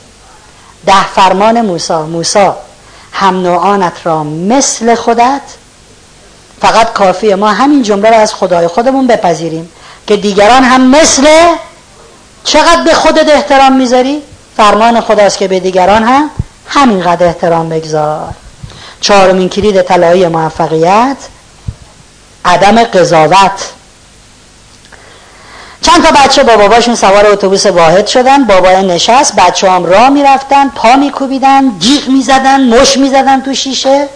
ده فرمان موسا موسا هم نوعانت را مثل خودت فقط کافیه. ما همین جمله را از خدای خودمون بپذیریم که دیگران هم مثل چقدر به خودت احترام می‌ذاری؟ فرمان خداست که به دیگران هم همینقدر احترام بگذار. چهارمین کلید طلایی موفقیت عدم قضاوت. چند تا بچه با باباشون سوار اتوبوس واحد شدن بابا نشست بچه هم راه می‌رفتن پا میکوبیدن جیغ می‌زدن مش می‌زدن تو شیشه.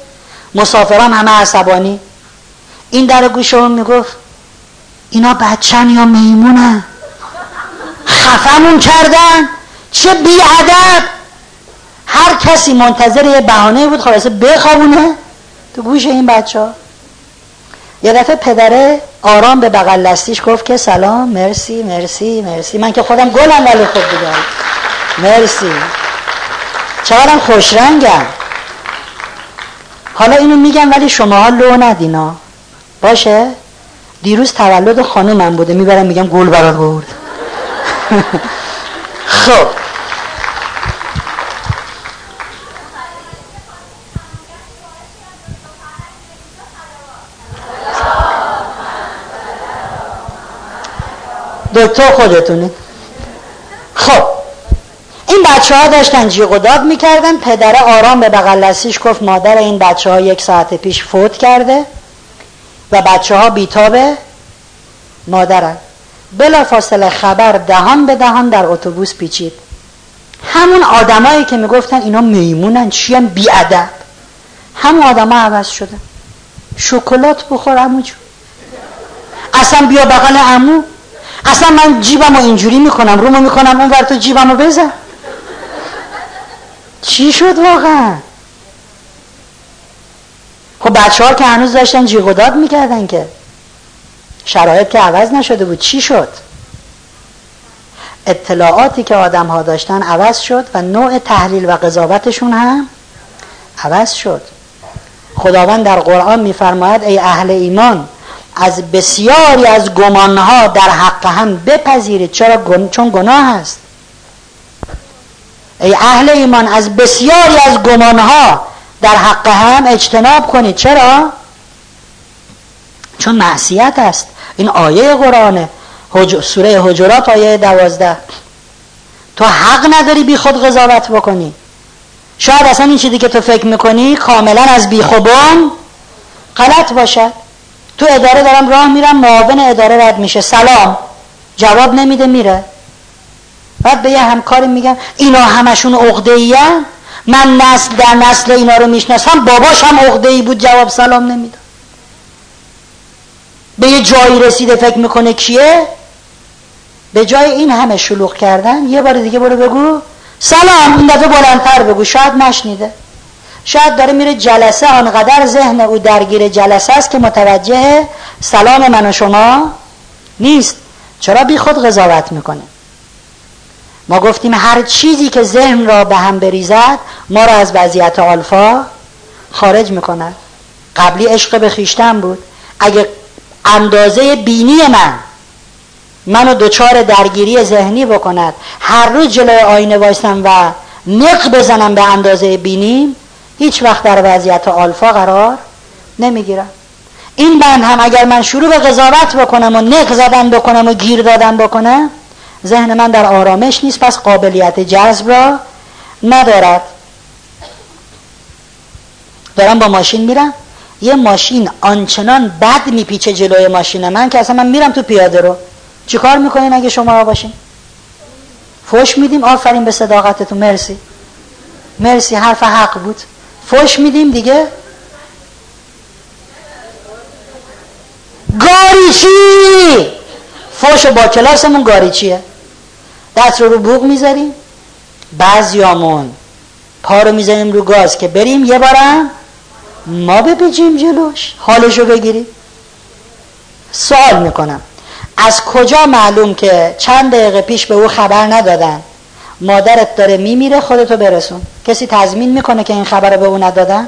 مسافران همه عصبانی. این در گوشه هم می‌گفت اینا بچن یا میمونن؟ خفمون کردن. چه بیادب! هر کسی منتظر یه بهانه بود خلاصه بخوابونه. تو گوش این بچه ها یه دفعه پدره آرام به بغل لستیش گفت که سلام مرسی مرسی مرسی. من که خودم گلم ولی خوب بودم. مرسی. چقدرم خوش رنگم. حالا اینو میگم ولی شما لو ندینا باشه؟ دیروز تولد خانومم بوده. می‌برم میگم گل برات برد. خب. دکتر خودتونه. خب این بچه ها داشتن جیغ و داد می‌کردن. پدر آرام به بغل گفت مادر این بچه ها یک ساعت پیش فوت کرده و بچه ها بیتابه مادرن. بلا فاصله خبر دهان به دهان در اتوبوس پیچید. همون آدمایی که می‌گفتن اینا میمونن چی هم بیادب. همون آدم عوض شده شکلات بخور امو اصلا بیا بغل امو اصلا من جیبم رو اینجوری می‌کنم رومو می‌کنم اون ور تو جیبم رو بزن. چی شد واقعا؟ خب بچه ها که هنوز داشتن جیغ و داد می‌کردن که. شرایط که عوض نشده بود. چی شد؟ اطلاعاتی که آدم ها داشتن عوض شد و نوع تحلیل و قضاوتشون هم عوض شد. خداوند در قرآن میفرماید ای اهل ایمان از بسیاری از گمانها در حق هم بپذیرید. چرا چون گناه هست ای اهل ایمان از بسیاری از گمانها در حق هم اجتناب کنید. چرا؟ چون معصیت است. این آیه قرآنه سوره حجرات آیه دوازده. تو حق نداری بی خود قضاوت بکنی. شاید اصلا این چیزی که تو فکر می‌کنی کاملا از بی خوبان غلط باشد. تو اداره دارم راه میرم معاون اداره رد میشه. سلام. جواب نمیده میره. بعد به یه همکاری میگم اینا همشون عقده من نسل در نسل اینا رو می‌شناسم باباش هم ای بود جواب سلام نمی‌داد به یه جایی رسیده فکر می‌کنه کیه؟ به جای این همه شلوغ کردن یه بار دیگه برو بگو. سلام این دفعه بلندتر بگو شاید نشنیده شاید داره میره جلسه آنقدر ذهن او درگیر جلسه است که متوجه سلام من و شما نیست. چرا بی خود قضاوت می‌کنه؟ ما گفتیم هر چیزی که ذهن را به هم بریزد ما را از وضعیت آلفا خارج می‌کند قبلی عشق به خیشتن بود. اگه اندازه بینی من منو دچار درگیری ذهنی بکند هر روز جلوی آینه وایستم و نق بزنم به اندازه بینیم هیچ وقت در وضعیت آلفا قرار نمی‌گیرم. این بند هم اگر من شروع به قضاوت بکنم و نق زدن بکنم و گیر دادن بکنم ذهن من در آرامش نیست. پس قابلیت جذب را ندارد. دارم با ماشین میرم. یه ماشین آنچنان بد میپیچه جلوی ماشین من که اصلا من میرم تو پیاده رو. چیکار می‌کنین اگه شما باشین؟ فوش میدیم. آفرین به صداقتتون. مرسی. مرسی. حرف حق بود. فوش میدیم دیگه؟ گاریچی! فوش با کلاسمون گاریچیه. دست رو رو بوغ می‌ذاریم. بعضیامون پا رو می‌زنیم رو گاز که بریم یه بارم ما بپیچیم جلوش. حالشو بگیریم. سوال می‌کنم. از کجا معلوم که چند دقیقه پیش به او خبر ندادن؟ مادرت داره میمیره خودتو برسون. کسی تضمین می‌کنه که این خبر به او ندادن؟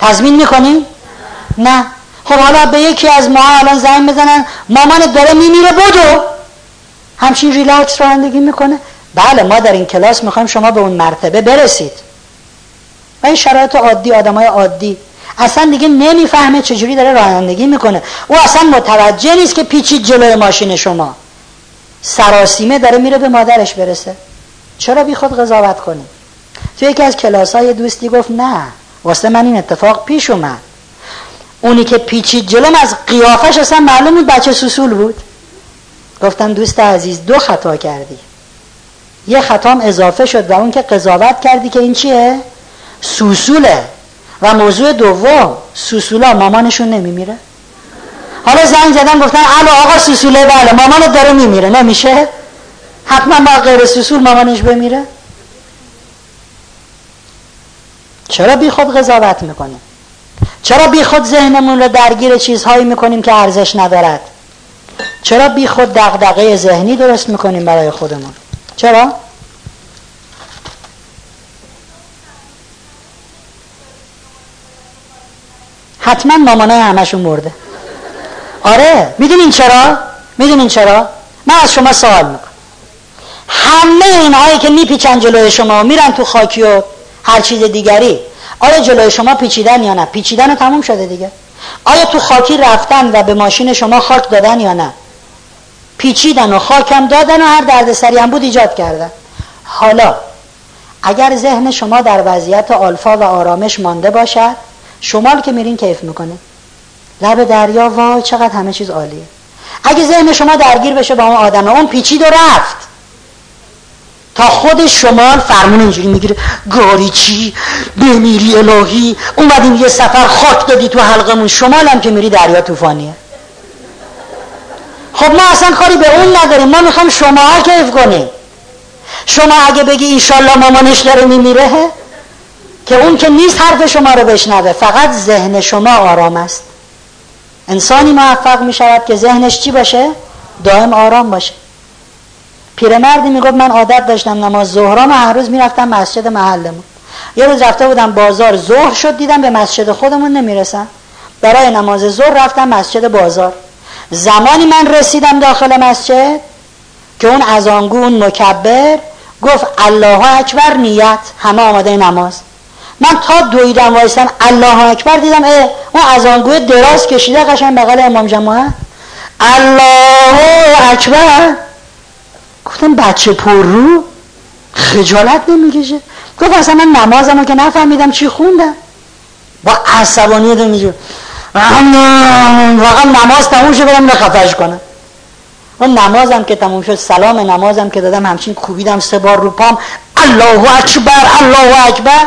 تضمین می‌کنی؟ نه. خب حالا به یکی از ما الان زنگ بزنن مامانت داره میمیره بدو. همچین ریلکس رانندگی می‌کنه؟ بله ما در این کلاس می‌خوایم شما به اون مرتبه برسید. و این شرایط عادی آدمای عادی. اصلا دیگه نمی‌فهمه چجوری داره رانندگی می‌کنه. او اصلا متوجه نیست که پیچید جلوی ماشین شما. سراسیمه داره میره به مادرش برسه. چرا بی خود قضاوت کنی؟ تو یکی از کلاس های دوستی گفت نه واسه من این اتفاق پیش اومد. اونی که پیچید جلوم از قیافش اصلا معلوم بود بچه سوسول بود. گفتم دوست عزیز دو خطا کردی. یه خطام اضافه شد و اون که قضاوت کردی که این چیه؟ سوسوله. و موضوع دوم سوسولا مامانشون نمیمیره. حالا زنگ زدن گفتن الو آقا سوسوله بله مامانت داره میمیره نمیشه؟ حتما با غیر سوسول مامانش بمیره. چرا بی خود قضاوت می‌کنیم؟ چرا بی خود ذهنمون رو درگیر چیزهایی می‌کنیم که ارزش ندارد؟ چرا بی خود دغدغه ذهنی درست می‌کنیم برای خودمون؟ چرا؟ حتما مامانای همشون مرده. آره می‌دونین چرا؟ می‌دونین چرا؟ من از شما سوال می‌کنم. همه اینهایی که میپیچن جلوی شما میرن تو خاکی و هر چیز دیگری. آیا جلوی شما پیچیدن یا نه؟ پیچیدن تموم شده دیگه. آیا تو خاکی رفتن و به ماشین شما خاک دادن یا نه؟ پیچیدن و خاکم دادن و هر دردسری هم بود ایجاد کردن. حالا اگر ذهن شما در وضعیت آلفا و آرامش مانده باشد شمال که میرین کیف می‌کنه؟ لب دریا وای چقدر همه چیز عالیه. اگه ذهن شما درگیر بشه با اون آدم اون پیچید و رفت. تا خود شمال فرمون اینجوری می‌گیره گاریچی بمیری الهی؟ اومدیم یه سفر خاک دادی تو حلقمون. شمال هم که میری دریا طوفانیه. خب ما اصلا کاری به اون نداریم. ما می‌خوام شما کیف کنیم. شما اگه بگی ایشالله مامانش داره میمیره که اون که نیست حرف شما رو بشنوه فقط ذهن شما آرام است. انسانی موفق می شود که ذهنش چی باشه؟ دائم آرام باشه. پیرمردی می‌گفت من عادت داشتم نماز ظهرام هر روز می‌رفتم مسجد محلمون. یه روز رفته بودم بازار ظهر شد دیدم به مسجد خودمون نمی‌رسم برای نماز ظهر رفتم مسجد بازار. زمانی من رسیدم داخل مسجد که اون ازانگو اون مکبر گفت الله اکبر نیت همه آماده نماز. من تا دویدم وایستم الله اکبر دیدم اه اون ازانگوی دراز کشیده قشنگ بغل امام جماعت. الله اکبر! گفتم بچه پر رو؟ خجالت نمی‌کشه. گفت اصلا من نمازم که نفهمیدم چی خوندم. با عصبانیت میگه. واقعا نماز تموم شه برم خفش کنم. اون نمازم که تموم شد سلام نمازم که دادم همچین کوبیدم سه بار رو پام. الله اکبر الله اکبر!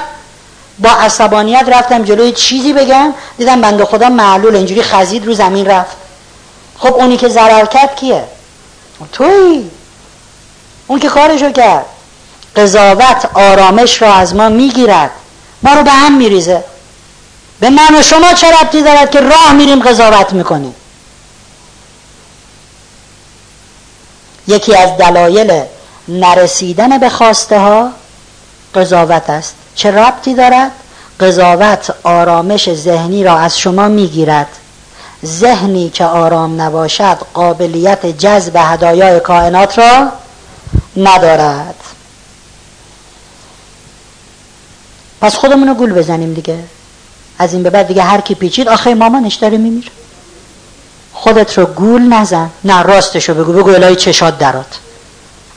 با عصبانیت رفتم جلوی چیزی بگم دیدم بنده خدا معلول اینجوری خزید رو زمین رفت. خب اونی که ضرر کرد کیه؟ توی اون که کارشو کرد. قضاوت آرامش را از ما می‌گیرد. ما رو به هم میریزه. به من و شما چه ربطی دارد که راه میریم قضاوت می‌کنیم؟ یکی از دلایل نرسیدن به خواسته ها قضاوت است. چه ربطی دارد؟ قضاوت آرامش ذهنی را از شما می‌گیرد. ذهنی که آرام نباشد قابلیت جذب هدایای کائنات را ندارد. پس خودمون گول بزنیم دیگه. از این به بعد دیگه هر کی پیچید آخه مامانش داره میمیره. خودت رو گول نزن. نه راستشو بگو. بگو الهی چشاد درات.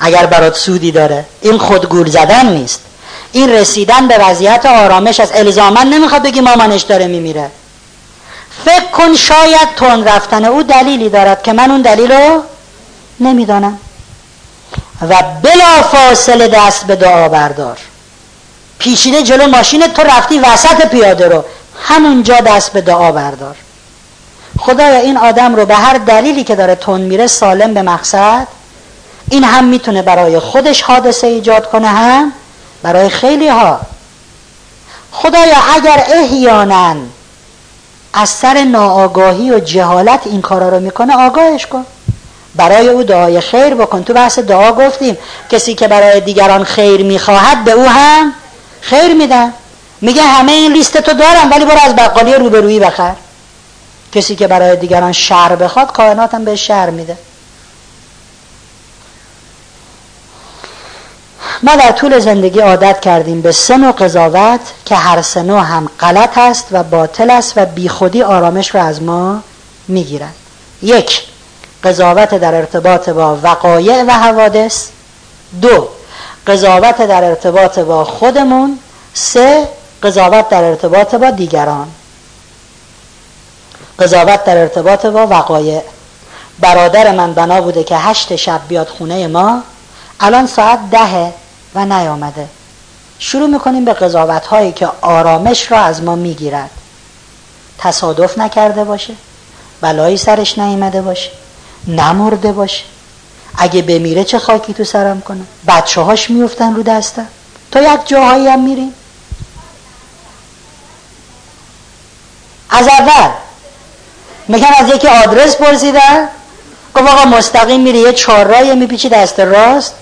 اگر برات سودی داره. این خود گول زدن نیست. این رسیدن به وضعیت آرامش از الزامن نمی‌خواد بگی مامانش داره میمیره. فکر کن شاید تون رفتن او دلیلی دارد که من اون دلیل رو نمی‌دانم. و بلا فاصله دست به دعا بردار. پیچیده جلو ماشین تو رفتی وسط پیاده رو. همونجا دست به دعا بردار. خدایا این آدم رو به هر دلیلی که داره تون میره سالم به مقصد. این هم می‌تونه برای خودش حادثه ایجاد کنه هم برای خیلی ها خدایا اگر احیانا از سر ناآگاهی و جهالت این کارا رو می‌کنه آگاهش کن. برای او دعای خیر بکن. تو بحث دعا گفتیم کسی که برای دیگران خیر می‌خواهد به او هم خیر میدن. میگه همه این لیست تو دارم ولی برو از بقالی روبرویی بخر. کسی که برای دیگران شر بخواد کائنات هم به شر میده. ما در طول زندگی عادت کردیم به سن و قضاوت که هر سنو هم غلط است و باطل است و بیخودی آرامش رو از ما می‌گیرد. یک قضاوت در ارتباط با وقایع و حوادث. دو قضاوت در ارتباط با خودمون. سه قضاوت در ارتباط با دیگران. قضاوت در ارتباط با وقایع. برادر من بنا بوده که هشت شب بیاد خونه ما. الان ساعت دهه. و نیامده. شروع می‌کنیم به قضاوت هایی که آرامش را از ما می‌گیرد. تصادف نکرده باشه بلایی سرش نیامده باشه نمرده باشه. اگه بمیره چه خاکی تو سرم کنه؟ بچه هاش میفتن رو دستم. تا یک جاهایی هم میریم. از اول میگن از یکی آدرس پرسیدن. گفت آقا مستقیم میری یه چهار راه میپیچی دست راست.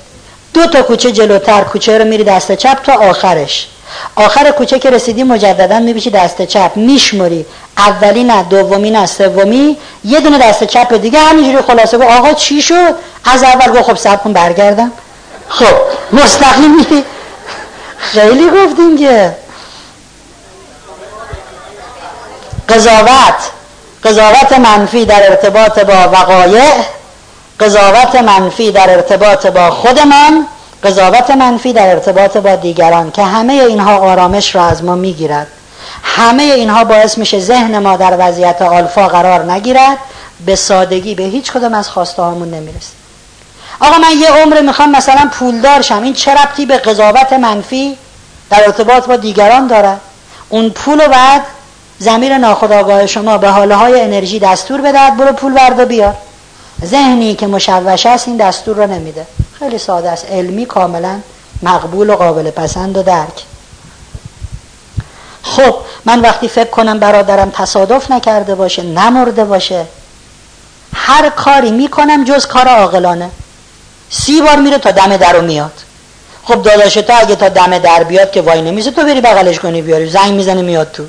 دو تا کوچه جلوتر کوچه رو میری دست چپ تا آخرش. آخر کوچه که رسیدی مجددا میپیچی دست چپ. میشمری اولی نه دومی نه سومی. یه دونه دست چپ دیگه همینجوری خلاصه گفت آقا چی شد؟ از اول گفت خب سب کن برگردم. خب مستقیم خیلی گفتیم که. قضاوت. قضاوت منفی در ارتباط با وقایع. قضاوت منفی در ارتباط با خودمان قضاوت منفی در ارتباط با دیگران که همه اینها آرامش را از ما می‌گیرد. همه اینها باعث میشه ذهن ما در وضعیت آلفا قرار نگیرد. به سادگی به هیچ کدام از خواسته هامون نمی‌رسه آقا من یه عمر می‌خوام مثلا پولدار شم. این چه ربطی به قضاوت منفی در ارتباط با دیگران دارد اون پول و بعد زمیر ناخداگاه شما به حاله های انرژی دستور بدهد. برو پول برده بیار. ذهنی که مشوش است این دستور رو نمیده. خیلی ساده است. علمی کاملا مقبول و قابل پسند و درک. خب من وقتی فکر کنم برادرم تصادف نکرده باشه نمرده باشه هر کاری می‌کنم جز کار عاقلانه. سی بار میره تا دم در رو میاد. خب داداش تو اگه تا دم در بیاد که وای نمیزه تو بری بغلش کنی بیاری. زنگ می‌زنه میاد تو.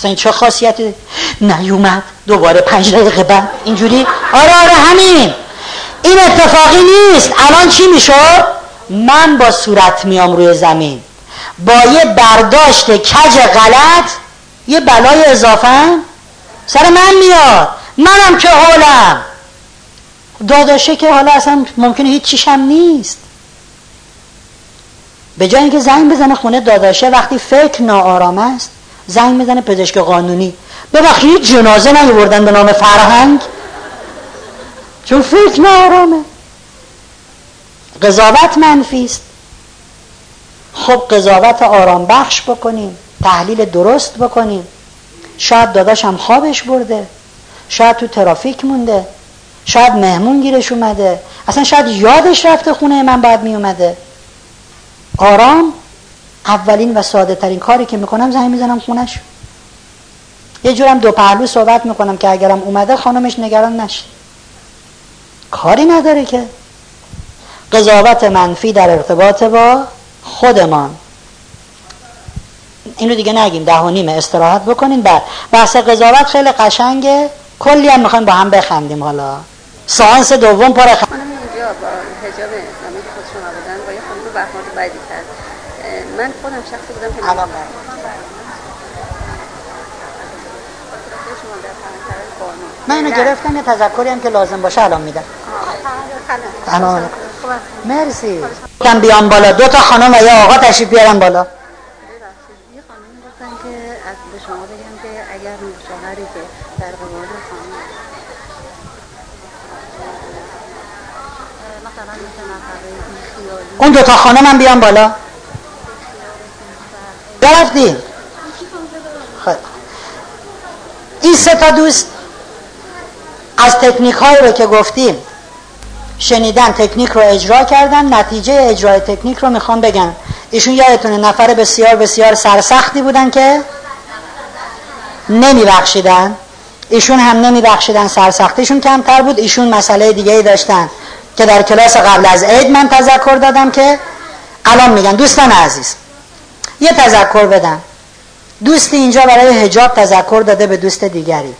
مثلا چه خاصیتی نیومد دوباره پنج دقیقه بعد. اینجوری؟ آره آره همین. این اتفاقی نیست. الان چی می‌شد من با صورت میام روی زمین. با یه برداشت کج غلط یه بلای اضافه سر من میاد. منم که حالم. داداشه که حالا اصلا ممکنه هیچ چیشم نیست. به جای اینکه زنگ بزنه خونه داداشه وقتی فکر ناآرام است زنگ می‌زنه پزشک قانونی. ببخشید جنازه نیوردن به نام فرهنگ؟ چون فکر آرامه قضاوت منفی است. خب قضاوت آرام بخش بکنیم تحلیل درست بکنیم. شاید داداشم خوابش برده. شاید تو ترافیک مونده. شاید مهمون گیرش اومده. اصلا شاید یادش رفته خونه من باید می اومده آرام اولین و ساده ترین کاری که می‌کنم زنگ می‌زنم خونش یه جورم دو پهلو صحبت می‌کنم که اگرم اومده خانمش نگران نشه. کاری نداره که. قضاوت منفی در ارتباط با خودمان. اینو دیگه نگیم ده و نیمه استراحت بکنین. بعد بحث قضاوت خیلی قشنگه کلی هم می‌خوایم با هم بخندیم حالا. سانس دوم پر خ... با حجاب اسلامی خودشون آبادن با یه خانم برخورد بدی. من خودم شخصی بودم که الان من اینو گرفتم یه تذکری هم که لازم باشه الان میدم. الان مرسی. گفتم بیام بالا. دو تا خانم و یه آقا تشریف بیارم بالا. یه خانم گفتن که از به شما بگم که اگر شوهری که در قبال خانم. مثلا مثل اون دو تا خانم هم بیام بالا. برفتی خب. این سه تا دوست از تکنیک هایی رو که گفتیم شنیدن تکنیک رو اجرا کردن نتیجه اجرای تکنیک رو می‌خوام بگم. ایشون یادتونه نفر بسیار بسیار سرسختی بودن که نمیبخشیدن. ایشون هم نمیبخشیدن سرسختیشون کمتر بود. ایشون مسئله دیگه ای داشتن که در کلاس قبل از عید من تذکر دادم که الان میگن دوستان عزیز یه تذکر بدم. دوست اینجا برای هجاب تذکر داده به دوست دیگری.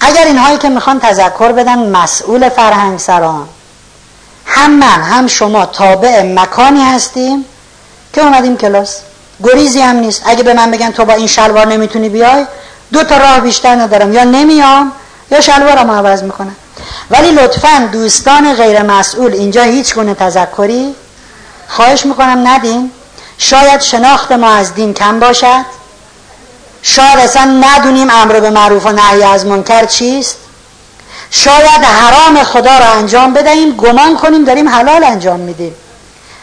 اگر اینهایی که می‌خوان تذکر بدن مسئول فرهنگ سران. هم من هم شما تابع مکانی هستیم که اومدیم کلاس. گریزی هم نیست. اگه به من بگن تو با این شلوار نمی‌تونی بیای دو تا راه بیشتر ندارم. یا نمیام یا شلوارم عوض می‌کنم. ولی لطفا دوستان غیر مسئول اینجا هیچ گونه تذکری خواهش می‌کنم ندیم شاید شناخت ما از دین کم باشد. شاید اصلا ندونیم امر به معروف و نهی از منکر چیست. شاید حرام خدا را انجام بدهیم گمان کنیم داریم حلال انجام میدیم.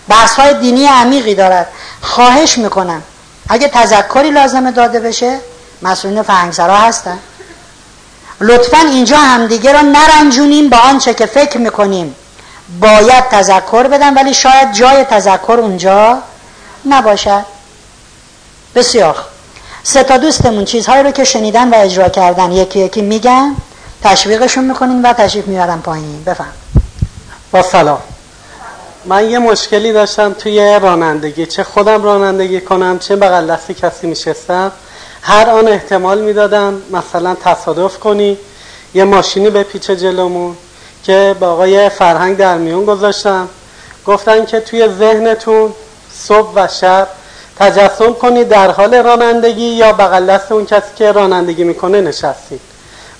بحث های دینی عمیقی دارد. خواهش می‌کنم. اگه تذکری لازمه داده بشه مسئولین فرهنگسرا هستن. لطفا اینجا همدیگه را نرنجونیم با آنچه که فکر می‌کنیم. باید تذکر بدن ولی شاید جای تذکر اونجا نباشد. بسیار. سه تا دوستمون چیزهایی رو که شنیدن و اجرا کردن یکی یکی میگن تشویقشون می‌کنین و تشریف میارن پایین. بفهم با سلام. من یه مشکلی داشتم توی رانندگی. چه خودم رانندگی کنم چه بغل دستی کسی میشستم. هر آن احتمال می‌دادم مثلا تصادف کنی یه ماشینی به پیچ جلومون که با آقای فرهنگ در میون گذاشتم. گفتن که توی ذهنتون صبح و شب تجسم کنید در حال رانندگی یا بغل دست اون کسی که رانندگی می‌کنه نشستید.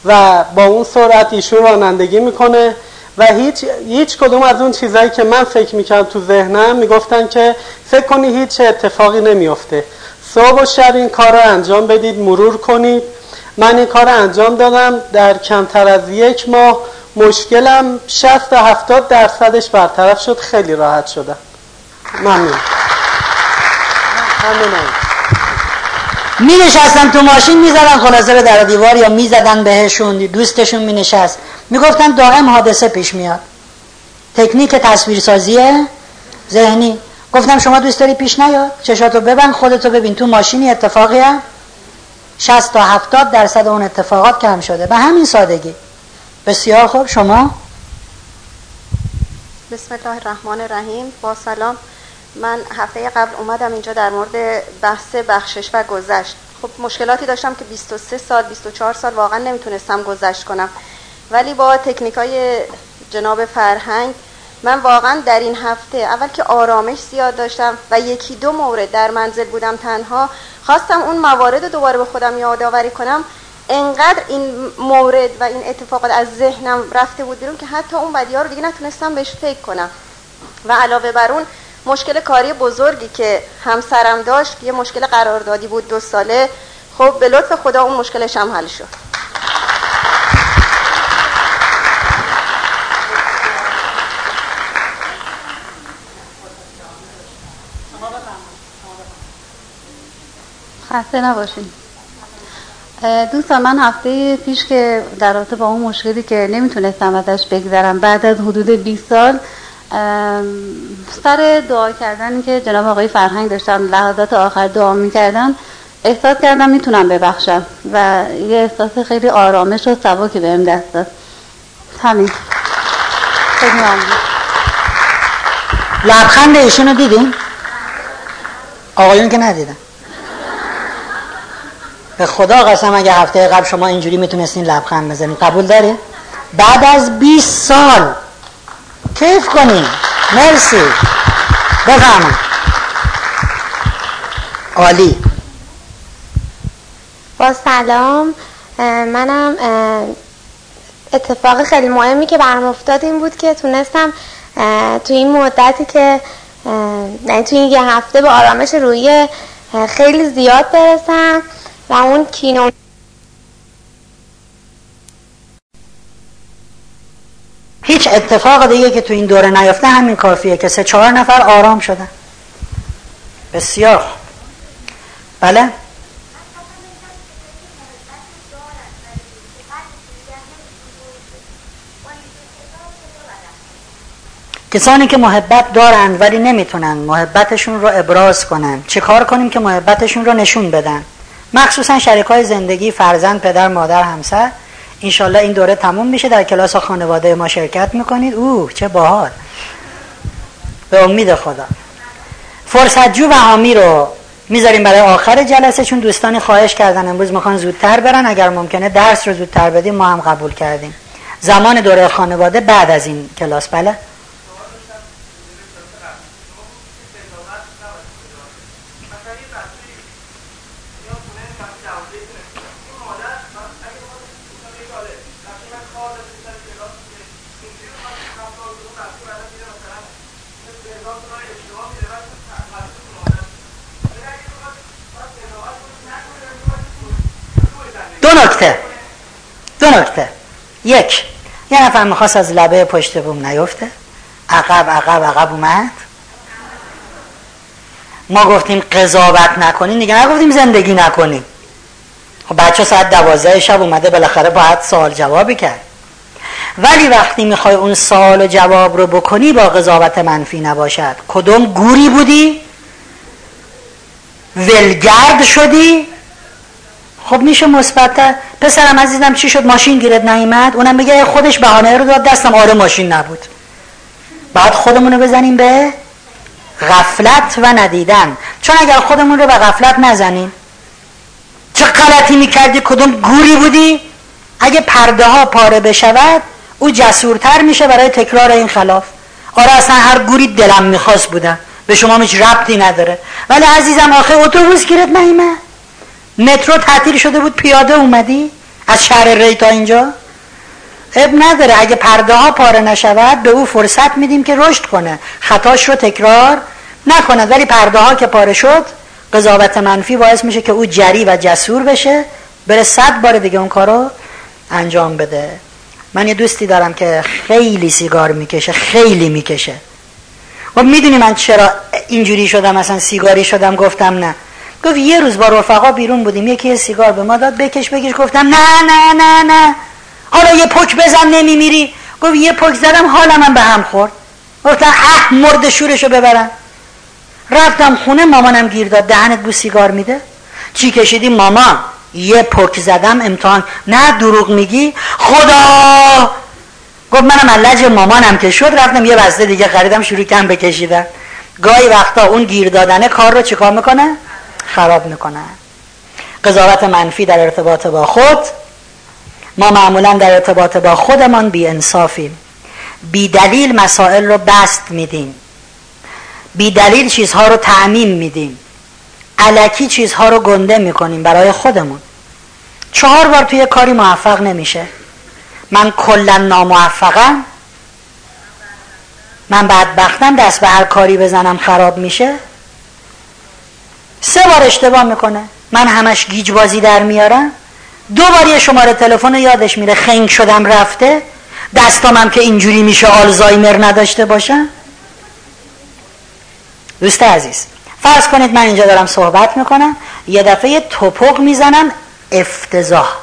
و با اون سرعت ایشون رانندگی می‌کنه و هیچ, هیچ کدوم از اون چیزهایی که من فکر می‌کردم تو ذهنم می‌گفتن که فکر کنی هیچ اتفاقی نمیافته. صبح و شب این کار رو انجام بدید مرور کنید. من این کار رو انجام دادم در کمتر از یک ماه. مشکلم 60 تا 70 درصدش برطرف شد خیلی راحت شدم. ممنون. می نشستن تو ماشین می زدن خلاصه به در دیوار یا می زدن بهشون دوستشون می نشست می گفتن دائم حادثه پیش میاد. تکنیک تصویرسازی ذهنی. گفتم شما دوست داری پیش نیاد. چشاتو ببند خودتو ببین. تو ماشینی اتفاقی هم 60 تا 70 درصد اون اتفاقات کم شده. به همین سادگی. بسیار خوب. شما؟ بسم الله الرحمن الرحیم. با سلام. من هفته قبل اومدم اینجا در مورد بحث بخشش و گذشت. خب مشکلاتی داشتم که 23 سال 24 سال واقعا نمی‌تونستم گذشت کنم. ولی با تکنیک های جناب فرهنگ من واقعا در این هفته اول که آرامش زیاد داشتم و یکی دو مورد در منزل بودم تنها خواستم اون موارد دوباره به خودم یادآوری کنم. انقدر این مورد و این اتفاقات از ذهنم رفته بود بیرون که حتی اون بدیار رو دیگه نتونستم بهش فکر کنم. و علاوه بر اون مشکل کاری بزرگی که همسرم داشت یه مشکل قراردادی بود دو ساله. خب به لطف خدا اون مشکلش هم حل شد. خسته نباشید دوستان من هفته پیش که در رابطه با اون مشکلی که نمی‌تونستم ازش بگذرم بعد از حدود 20 سال سر دعا کردن که جناب آقای فرهنگ داشتن لحظات آخر دعا می‌کردن احساس کردم می‌تونم ببخشم و یه احساس خیلی آرامش و سبکی بهم دست داد. همین. لبخند ایشونو دیدین؟ آقایون که ندیدن. به خدا قسم اگه هفته قبل شما اینجوری می‌تونستین لبخند بزنین. قبول داره؟ بعد از 20 سال کیف کنین مرسی. بفهمم عالی. با سلام. منم اتفاق خیلی مهمی که برم افتاد این بود که تونستم تو این مدتی که یعنی تو این یه هفته به آرامش روی خیلی زیاد برسم و اون کینون هیچ اتفاق دیگه که تو این دوره نیافته همین کافیه که سه چهار نفر آرام شدن. بسیار. بله؟ کسانی که محبت دارند ولی نمی‌تونن محبتشون رو ابراز کنن. چه کار کنیم که محبتشون رو نشون بدن؟ مخصوصا شریک های زندگی فرزند پدر مادر همسر. انشالله این دوره تموم میشه. در کلاس خانواده ما شرکت می‌کنید. اوه چه باحال. به امید خدا. فرصت جو و حامی رو می‌ذاریم برای آخر جلسه چون دوستانی خواهش کردن امروز می‌خوان زودتر برن. اگر ممکنه درس رو زودتر بدیم ما هم قبول کردیم. زمان دوره خانواده بعد از این کلاس بله؟ نکته. دو نکته. یک یه نفر می‌خواست از لبه پشت بوم نیفته. عقب عقب عقب اومد. ما گفتیم قضاوت نکنین. دیگه نگفتیم زندگی نکنیم خب بچه ساعت دوازده شب اومده بالاخره باید سوال جوابی کرد. ولی وقتی می‌خوای اون سوال و جواب رو بکنی با قضاوت منفی نباشد. کدوم گوری بودی؟ ولگرد شدی؟ خب میشه مثبت پسرم عزیزم چی شد؟ ماشین گیرت نیومد؟ اونم بگه خودش بهانه رو داد دستم آره ماشین نبود. بعد خودمون رو بزنیم به غفلت و ندیدن. چون اگر خودمون رو به غفلت نزنیم چه غلطی می‌کردی؟ کدوم گوری بودی؟ اگه پرده ها پاره بشود او جسورتر میشه برای تکرار این خلاف. آره اصلا هر گوری دلم می‌خواست بودم. به شما هیچ ربطی نداره. ولی عزیزم آخه اتوبوس گیرت نیومد. مترو تعطیل شده بود پیاده اومدی؟ از شهر ری تا اینجا؟ اب نداره اگه پرده ها پاره نشود به او فرصت میدیم که رشد کنه. خطاش رو تکرار نکنه ولی پرده ها که پاره شد قضاوت منفی باعث میشه که او جری و جسور بشه بره صد بار دیگه اون کارو انجام بده. من یه دوستی دارم که خیلی سیگار می‌کشه خیلی می‌کشه. و خب می‌دونی من چرا اینجوری شدم مثلا سیگاری شدم گفتم نه. گفت یه روز با رفقا بیرون بودیم یکی سیگار به ما داد بکش بکش گفتم نه نه نه نه. حالا یه پک بزن نمیمیری. گفت یه پک زدم حالا من به هم خورد. گفتم اه مرد شورشو ببرم. رفتم خونه مامانم گیر داد. دهنت بو سیگار میده؟ چی کشیدی؟ مامان یه پک زدم امتحان. نه دروغ میگی؟ خدا! گفت منم علج مامانم که شد رفتم یه بسته دیگه خریدم شروع کردم بکشیدم گاهی وقتا اون گیر دادنه کار رو چیکار می‌کنه؟ خراب می‌کنن قضاوت منفی در ارتباط با خود ما معمولا در ارتباط با خودمان بی انصافیم. بی دلیل مسائل رو بست میدیم. بی دلیل چیزها رو تعمیم میدیم. علکی چیزها رو گنده می‌کنیم برای خودمون. چهار بار توی کاری موفق نمیشه. من کلا ناموفقم. من بدبختم دست به هر کاری بزنم خراب میشه. سه بار اشتباه می‌کنه. من همش گیج بازی در میارم. دو بار یه شماره تلفن یادش میره. خنگ شدم رفته. دستامم که اینجوری میشه آلزایمر نداشته باشم. دوست عزیز فرض کنید من اینجا دارم صحبت می‌کنم. یه دفعه توپق می‌زنم. افتضاح.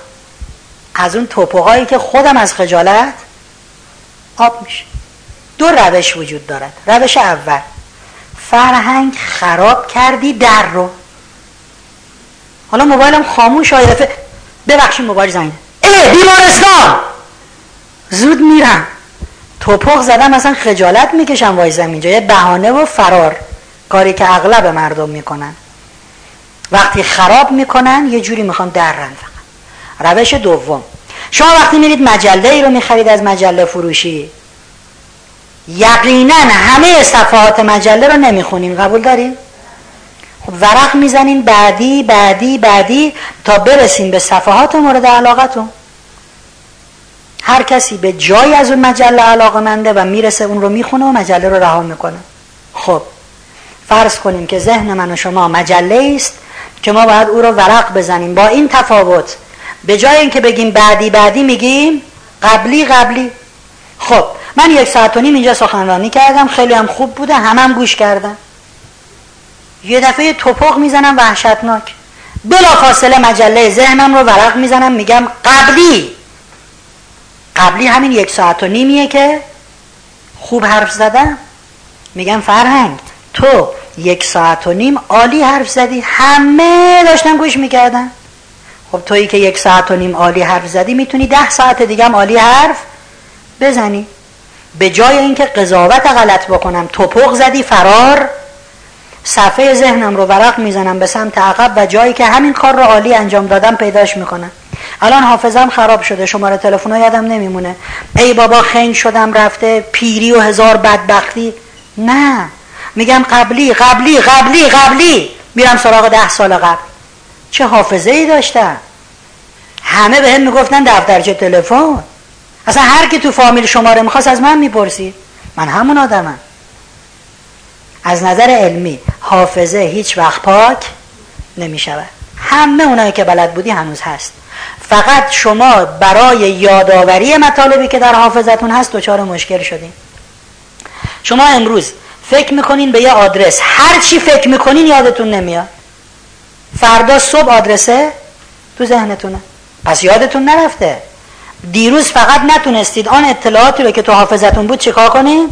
از اون توپقایی که خودم از خجالت آب میشه. دو روش وجود دارد. روش اول. فرهنگ خراب کردی در رو. حالا موبایلم خاموش آیه دفعه ببخشید موبایل زنگ. اه بیمارستان! زود میرم. توپق زدم مثلا خجالت می‌کشم وایزم اینجا. یه بهانه و فرار. کاری که اغلب مردم می‌کنن. وقتی خراب می‌کنن یه جوری می‌خوان درن فقط. روش دوم. شما وقتی میرید مجله ای رو می‌خرید از مجله فروشی؟ یقینا همه صفحات مجله رو نمی‌خونین. قبول دارین؟ خب ورق می‌زنین بعدی بعدی بعدی تا برسین به صفحات مورد علاقتون. هر کسی به جایی از اون مجله علاقه منده و می‌رسه اون رو می‌خونه و مجله رو رها می‌کنه. خب فرض کنیم که ذهن من و شما مجله است که ما باید او رو ورق بزنیم. با این تفاوت به جای اینکه بگیم بعدی بعدی میگیم قبلی قبلی. خب من یک ساعت و نیم اینجا سخنرانی کردم خیلی هم خوب بوده همم هم گوش کردم یه دفعه توپق می‌زنم وحشتناک. بلا فاصله مجله ذهنم رو ورق می‌زنم میگم قبلی. قبلی همین یک ساعت و نیمیه که خوب حرف زدم. میگم فرهنگ تو یک ساعت و نیم عالی حرف زدی همه داشتن گوش می‌کردن. خب تویی که یک ساعت و نیم عالی حرف زدی می‌تونی ده ساعت دیگه هم عالی حرف بزنی. به جای اینکه قضاوت غلط بکنم توپق زدی فرار. صفحه ذهنم رو ورق می‌زنم به سمت عقب و جایی که همین کار رو عالی انجام دادم پیداش می‌کنم. الان حافظم خراب شده شماره تلفن یادم نمیمونه. ای بابا خنگ شدم رفته پیری و هزار بدبختی. نه. میگم قبلی قبلی قبلی قبلی. میرم سراغ ده سال قبل. چه حافظه ای داشتم؟ همه به هم می‌گفتن دفترچه تلفن. اصلا هر کی تو فامیل شماره می‌خواست از من می‌پرسید من همون آدمم. از نظر علمی حافظه هیچ وقت پاک نمی‌شود. همه اونایی که بلد بودی هنوز هست. فقط شما برای یادآوری مطالبی که در حافظتون هست دچار مشکل شدین. شما امروز فکر می‌کنین به یه آدرس. هر چی فکر می‌کنین یادتون نمیاد. فردا صبح آدرسه تو ذهنتونه. پس یادتون نرفته. دیروز فقط نتونستید آن اطلاعاتی رو که تو حافظتون بود چیکار کنین؟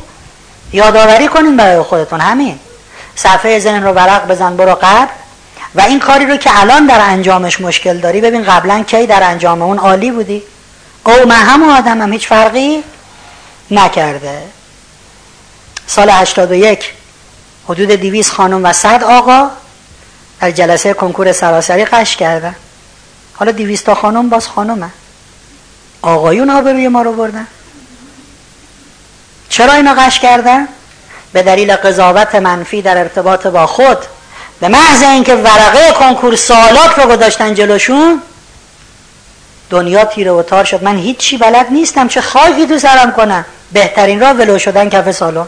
یادآوری کنین برای خودتون همین. صفحه ذهن رو ورق بزن برو قبل. و این کاری رو که الان در انجامش مشکل داری ببین قبلا کی در انجام اون عالی بودی. او من هم آدمم هیچ فرقی نکرده. سال 81 حدود دیویز خانم و صد آقا در جلسه کنکور سراسری قش کردن. حالا دیویز تا خانم باز خانومه آقایون روی ما رو بردن. چرا اینا قش کردن؟ به دلیل قضاوت منفی در ارتباط با خود. به محض اینکه ورقه کنکور سالات رو گذاشتن جلوشون دنیا تیره و تار شد. من هیچی بلد نیستم چه خاکی تو سرم کنم. بهترین را ولو شدن کف سالن.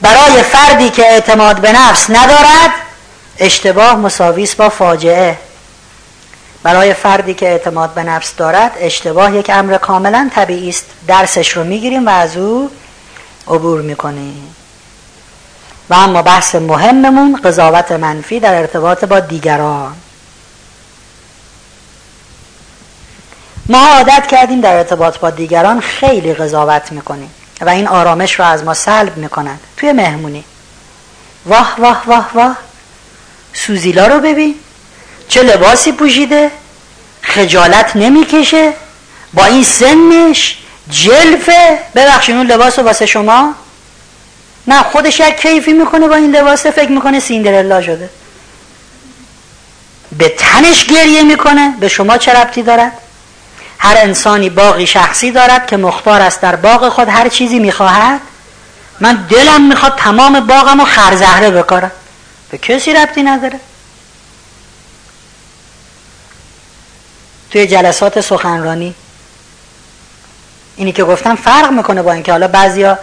برای فردی که اعتماد به نفس ندارد اشتباه مساویس با فاجعه. برای فردی که اعتماد به نفس دارد اشتباه یک امر کاملا طبیعی است. درسش رو می‌گیریم و از او عبور می‌کنیم. و اما بحث مهممون قضاوت منفی در ارتباط با دیگران. ما عادت کردیم در ارتباط با دیگران خیلی قضاوت می‌کنیم و این آرامش رو از ما سلب می‌کنند توی مهمونی. واه واه واه واه. سوزیلا رو ببین. چه لباسی پوشیده؟ خجالت نمی‌کشه؟ با این سنش؟ جلفه؟ ببخشید اون لباس رو واسه شما؟ نه خودش یک کیفی می‌کنه با این لباس فکر می‌کنه سیندرلا شده. به تنش گریه می‌کنه. به شما چه ربطی دارد؟ هر انسانی باقی شخصی دارد که مختار است در باغ خود هر چیزی می‌خواهد. من دلم می‌خواد تمام باغم رو خرزهره بکارم. به کسی ربطی نداره. توی جلسات سخنرانی. اینی که گفتم فرق می‌کنه با اینکه حالا بعضیا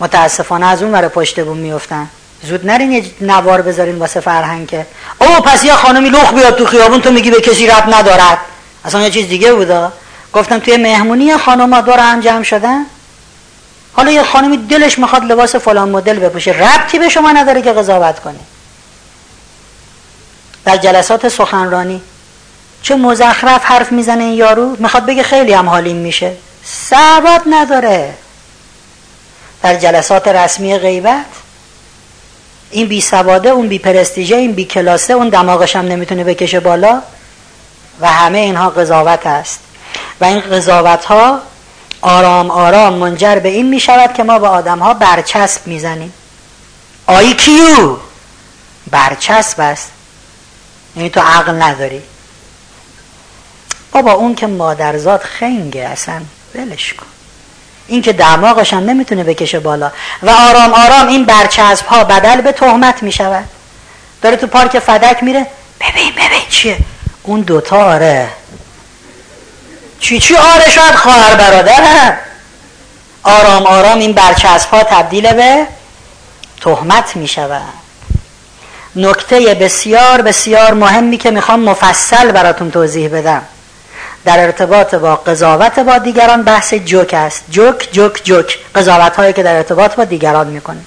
متاسفانه از اون ور پشت بوم میفتن زود نرین یه نوار بذارین واسه فرهنگ که او پس یه خانمی لخ بیاد تو خیابون تو میگی به کسی رب ندارد. اصلا یه چیز دیگه بودا. گفتم توی مهمونی خانم دور هم جمع شدن. حالا یه خانمی دلش می‌خواد لباس فلان مدل بپوشه. ربطی به شما نداره که قضاوت کنه؟ در جلسات سخنرانی چه مزخرف حرف می‌زنه این یارو می‌خواد بگه خیلی هم حالیم میشه. سبب نداره. در جلسات رسمی غیبت این بی سواده اون بی پرستیژه این بی کلاسه اون دماغش هم نمی‌تونه بکشه بالا و همه اینها قضاوت است. و این قضاوت ها آرام آرام منجر به این می شود که ما به آدم ها برچسب می‌زنیم. آی کیو؟ برچسب است. یعنی تو عقل نداری. بابا اون که مادرزاد خنگه اصلا ولش کن. این که دماغش هم نمی‌تونه بکشه بالا. و آرام آرام این برچسب ها بدل به تهمت می شود داره تو پارک فدک میره. ببین ببین چیه. اون دوتا آره. چی چی آره شاید خواهر برادر. آرام آرام این برچسب ها تبدیل به تهمت می شود نکته بسیار بسیار مهمی که می‌خوام مفصل براتون توضیح بدم. در ارتباط با قضاوت با دیگران بحث جوک است. جوک جوک جوک. قضاوت هایی که در ارتباط با دیگران می‌کنه.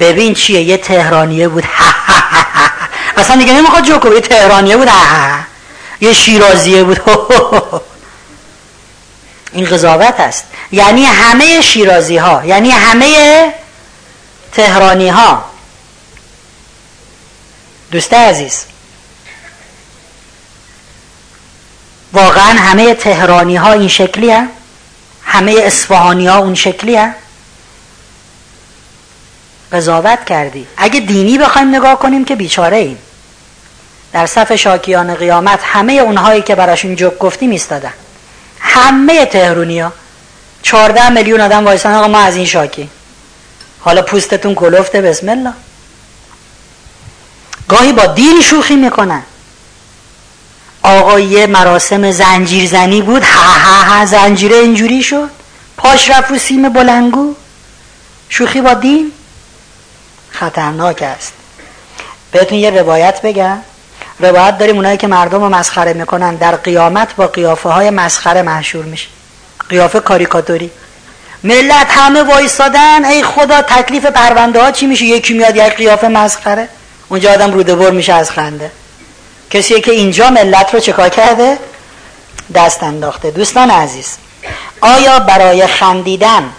ببین چیه یه تهرانیه بود. اصلا دیگه نمی‌خواد جوک یه تهرانیه بود. یه شیرازیه بود. این قضاوت است. یعنی همه شیرازی ها یعنی همه تهرانی ها دوست عزیز. واقعا همه تهرانی ها این شکلی هم؟ همه اصفهانی ها اون شکلی هم؟ قضاوت کردی. اگه دینی بخوایم نگاه کنیم که بیچاره ایم. در صف شاکیان قیامت همه اونهایی که براشون جوک گفتیم ایستادن همه تهرونی ها چارده میلیون آدم وایسان آقا ما از این شاکی. حالا پوستتون کلفته بسم الله. گاهی با دین شوخی می‌کنن. آقا یه مراسم زنجیر زنی بود. ها ها ها زنجیره اینجوری شد. پاش رفت رو سیم بلنگو. شوخی با دین؟ خطرناک است. بهتون یه روایت بگم. روایت داریم اونایی که مردم رو مسخره می‌کنن. در قیامت با قیافه های مسخره محشور میشه. قیافه کاریکاتوری. ملت همه وایستادن ای خدا تکلیف پرونده ها چی میشه؟ یکی میاد یک قیافه مسخره. اونجا آدم روده میشه از خنده. کسی که اینجا ملت رو چکار کرده؟ دست انداخته. دوستان عزیز آیا برای خندیدن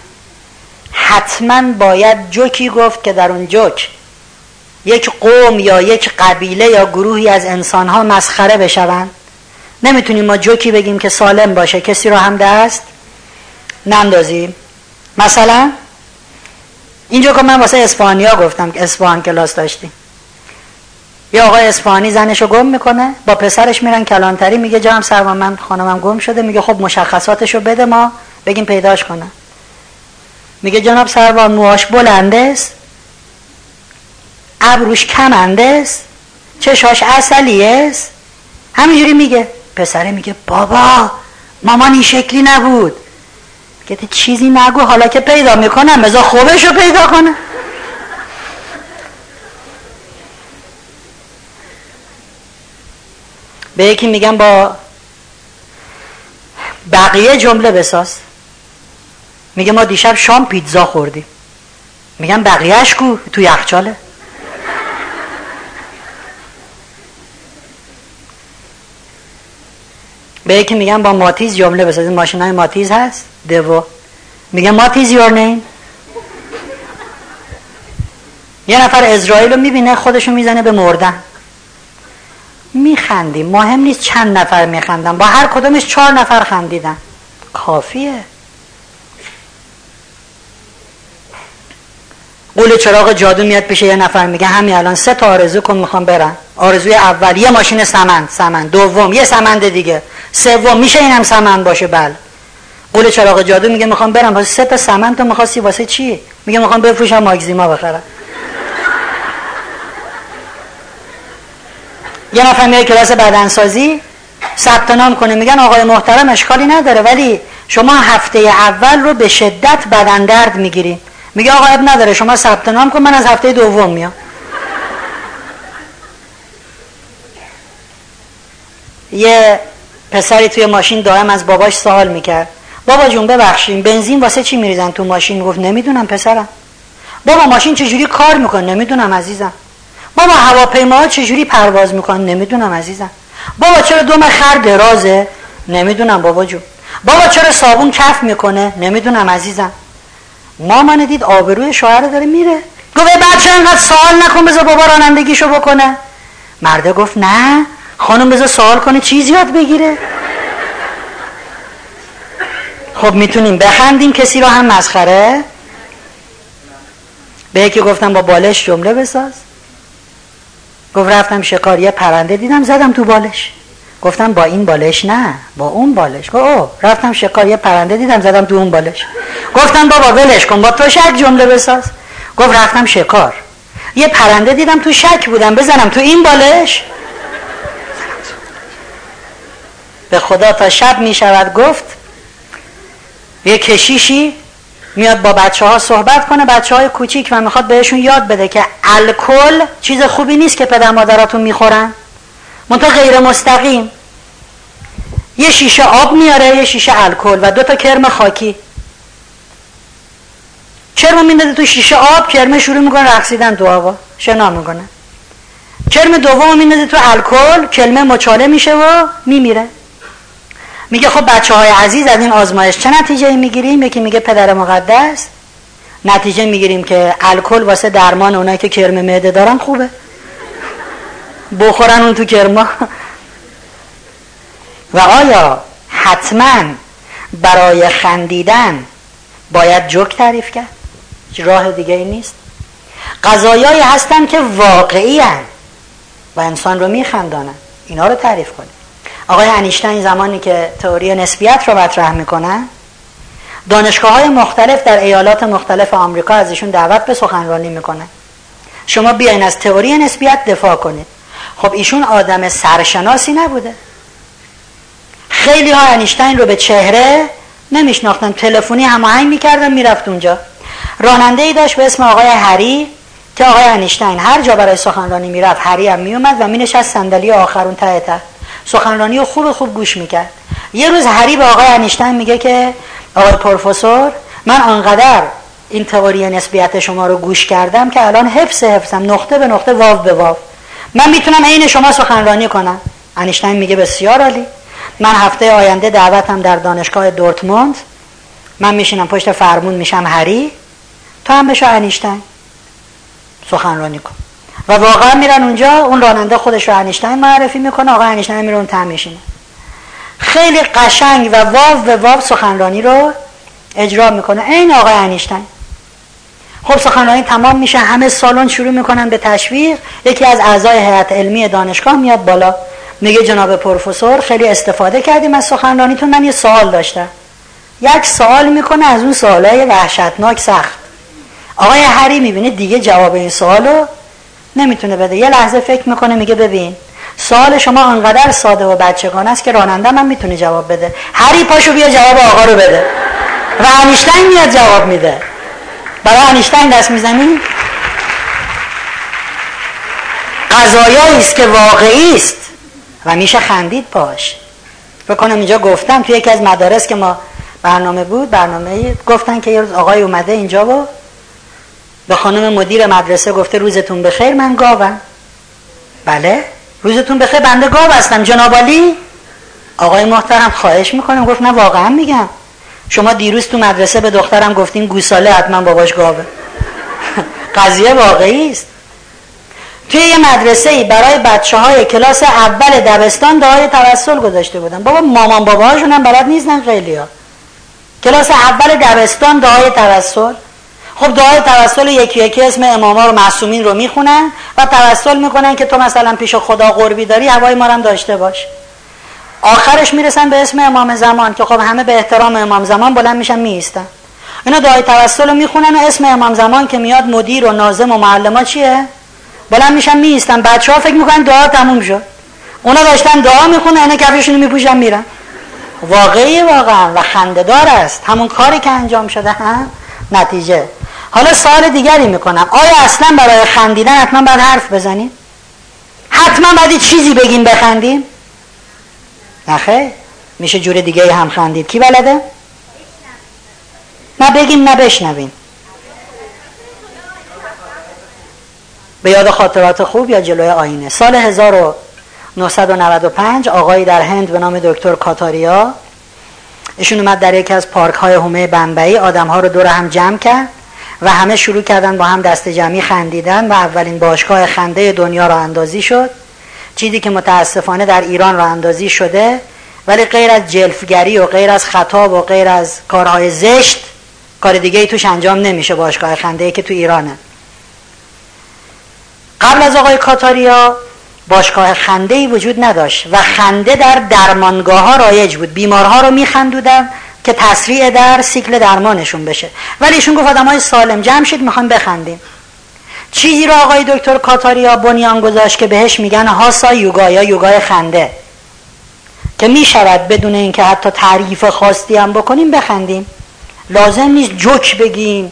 حتما باید جوکی گفت که در اون جوک یک قوم یا یک قبیله یا گروهی از انسان ها مسخره بشوند؟ نمی‌تونیم ما جوکی بگیم که سالم باشه کسی رو هم دست نندازیم. مثلا اینجا که من واسه اسپانیا گفتم که اسپان کلاس داشتیم. یه آقای اسپانی زنشو گم می‌کنه با پسرش میرن کلانتری میگه جام سرما من خانمم گم شده میگه خب مشخصاتشو بده ما بگیم پیداش کنه. میگه جناب سروان موهاش بلنده است. ابروش کمنده است. چشاش اصلی است. همینجوری میگه. پسره میگه بابا مامان این شکلی نبود. میگه چیزی نگو حالا که پیدا می‌کنم بذار خوبش رو پیدا کنه به یکی میگم با بقیه جمله بساز. میگه ما دیشب شام پیتزا خوردیم. میگم بقیهش کو؟ تو یخچاله. به یکی میگم با ماتیز جمله بسازید ماشین های ماتیز هست؟ دوو. میگه ماتیز یور نیم. یه نفر اسرائیل رو می‌بینه خودشو می‌زنه به مردن. میخندیم. مهم نیست چند نفر میخندن. با هر کدومش چهار نفر خندیدن. کافیه. قول چراغ جادو میاد پیش یه نفر میگه همین الان سه تا آرزو کن می‌خوام برم. آرزوی اول یه ماشین سمند سمند دوم یه سمند دیگه. سوم میشه اینم سمند باشه؟ بل قول چراغ جادو میگه می‌خوام برم. واسه سه تا سمند تو می‌خواستی واسه چی؟ میگه می‌خوام بفروشم ماگزیما بخرم. یه نفر میاد کلاس بدنسازی ثبت نام کنه میگن آقای محترم اشکالی نداره ولی شما هفته اول رو به شدت بدن درد می‌گیری. میگه آقا اب نداره شما ثبت نام کن من از هفته دوم میام. یه پسری توی ماشین دائم از باباش سوال می‌کرد. بابا جون ببخشیم بنزین واسه چی میریزن تو ماشین؟ گفت نمی‌دونم پسرم. بابا ماشین چجوری کار می‌کنه؟ نمی‌دونم عزیزم. بابا هواپیما چجوری پرواز می‌کنه نمی‌دونم عزیزم. بابا چرا دوم خر درازه؟ نمی‌دونم بابا جون. بابا چرا صابون کف می‌کنه؟ نمی‌دونم عزیزم. مامان دید آبروی شوهر داره میره. گفت بچه انقدر سوال نکن بذار بابا رانندگیشو بکنه. مرده گفت نه. خانم بذار سوال کنه چیز یاد بگیره. خب می‌تونیم بخندیم کسی رو هم مسخره؟ به یکی گفتم با بالش جمله بساز. گفت رفتم شکار یه پرنده دیدم زدم تو بالش. گفتم با این بالش نه با اون بالش. گفت او رفتم شکار یه پرنده دیدم زدم تو اون بالش. گفتم بابا ولش کن با تو شک جمله بساز. گفت رفتم شکار. یه پرنده دیدم تو شک بودم بزنم تو این بالش. به خدا تا شب می شود گفت یه کشیشی میاد با بچه ها صحبت کنه بچه های کوچیک و می‌خواد بهشون یاد بده که الکل چیز خوبی نیست که پدر مادراتون می‌خورن. منتها غیر مستقیم. یه شیشه آب میاره یه شیشه الکل و دو تا کرم خاکی. کرم میندازه تو شیشه آب کرم شروع می‌کنه رقصیدن تو آوا شنا می‌کنه. کرم دوم میندازه تو الکل کلمه مچاله میشه و میمیره. میگه خب بچه های عزیز از این آزمایش چه نتیجه می‌گیریم؟ یکی میگه پدر مقدس. نتیجه می‌گیریم که الکل واسه درمان اونایی که کرم معده دارن خوبه. بخورن اون تو کرما. و آیا حتما برای خندیدن باید جوک تعریف کرد؟ راه دیگه ای نیست. قضایایی هستن که واقعی هن و انسان رو میخندانن. اینا رو تعریف کنیم. آقای انیشتین زمانی که تئوری نسبیت رو مطرح می‌کنن دانشگاه های مختلف در ایالات مختلف آمریکا ازشون دعوت به سخنرانی می‌کنن شما بیاین از تئوری نسبیت دفاع کنید. خب ایشون آدم سرشناسی نبوده. خیلی ها انیشتین رو به چهره نمیشناختن. تلفنی هماهنگ می‌کردن می‌رفت اونجا. راننده ای داشت به اسم آقای هری که آقای انیشتین هر جا برای سخنرانی می‌رفت هری هم میومد و مینشست صندلی آخرون ته ته. سخنرانی رو خوب خوب گوش می‌کرد. یه روز هری به آقای انیشتین میگه که آقای پروفسور من آنقدر این تئوری نسبیت شما رو گوش کردم که الان حفظ حفظم نقطه به نقطه واو به واو. من می‌تونم عین شما سخنرانی کنم. انیشتین میگه بسیار عالی. من هفته آینده دعوتم در دانشگاه دورتموند. من میشینم پشت فرمون میشم هری تو هم بشو انیشتین. سخنرانی کن. و واقعا میرن اونجا اون راننده خودش رو انیشتین معرفی می‌کنه آقا انیشتین میره اون تم میشینه. خیلی قشنگ و واو به واو سخنرانی رو اجرا می‌کنه. این آقای انیشتین. خب سخنرانی تمام میشه همه سالن شروع می‌کنن به تشویق. یکی از اعضای هیئت علمی دانشگاه میاد بالا. میگه جناب پروفسور خیلی استفاده کردیم از سخنرانیتون من یه سوال داشتم. یک سوال می‌کنه از اون سوالای وحشتناک سخت. آقای هری می‌بینه دیگه جواب این سوالو نمی‌تونه بده. یه لحظه فکر می‌کنه میگه ببین سوال شما انقدر ساده و بچگانه است که راننده من می‌تونه جواب بده. هری پاشو بیا جواب آقا رو بده. و انیشتین میاد جواب میده. برای انیشتین دست می‌زنی قضایایی است که واقعی است و میشه خندید پاش بکنم اینجا گفتم توی یکی از مدارس که ما برنامه بود برنامه گفتن که یه روز آقای اومده اینجا و به خانم مدیر مدرسه گفته روزتون بخیر من گاوم. بله؟ روزتون بخیر بنده گاو هستم. جنابالی آقای محترم خواهش می‌کنم. گفت نه واقعا میگم. شما دیروز تو مدرسه به دخترم گفتین گوساله حتما باباش گاوه. قضیه واقعی است. توی یه مدرسه ای برای بچه های کلاس اول دبستان دعای توسل گذاشته بودن بابا مامان باباهاشون هم بلد نیستن خیلی ها کلاس اول دبستان دعای توسل. خب دعای توسل یکی یکی اسم اماما رو معصومین رو می‌خونن و توسل می‌کنن که تو مثلا پیش خدا قربی داری هوای ما هم داشته باش. آخرش می‌رسن به اسم امام زمان که خب همه به احترام امام زمان بلند میشن میستن اینا دعای توسل رو می‌خونن و اسم امام زمان که میاد مدیر و نازم و معلم چیه؟ بلند میشن میستن بچه ها فکر می‌کنن دعا تموم شد. اونا داشتن دعا می‌خونن اینا کفشونو میپوشن میرن. واقعی واقعا و خندهدار است. همون کاری که انجام شده هم نتیجه. حالا سوال دیگری می‌کنم. آیا اصلا برای خندیدن حتما باید حرف بزنیم؟ حتما باید چیزی بگیم بخندیم؟ نخه میشه جور دیگه هم خندید. کی بلده؟ نه بگیم نه بشنویم. به یاد خاطرات خوب یا جلوی آینه؟ سال 1995 آقایی در هند به نام دکتر کاتاریا ایشون اومد در یکی از پارک های هومه بمبئی آدم ها رو دور هم جمع کرد. و همه شروع کردن با هم دست جمعی خندیدن و اولین باشگاه خنده دنیا را اندازی شد. چیزی که متاسفانه در ایران را اندازی شده ولی غیر از جلفگری و غیر از خطاب و غیر از کارهای زشت کار دیگه ای توش انجام نمیشه باشگاه خنده ای که تو ایرانه. قبل از آقای کاتاریا باشگاه خنده ای وجود نداشت و خنده در درمانگاه ها رایج بود. بیمارها رو میخندودن که تسریع در سیکل درمانشون بشه. ولی ایشون گفت آدم های سالم جمع شد می‌خوام بخندیم. چیزی رو آقای دکتر کاتاریا بنیان گذاشت که بهش میگن هاسا یوگا یا یوگای خنده. که می‌شود بدون اینکه حتی تعریف خاصی هم بکنیم بخندیم. لازم نیست جوک بگیم.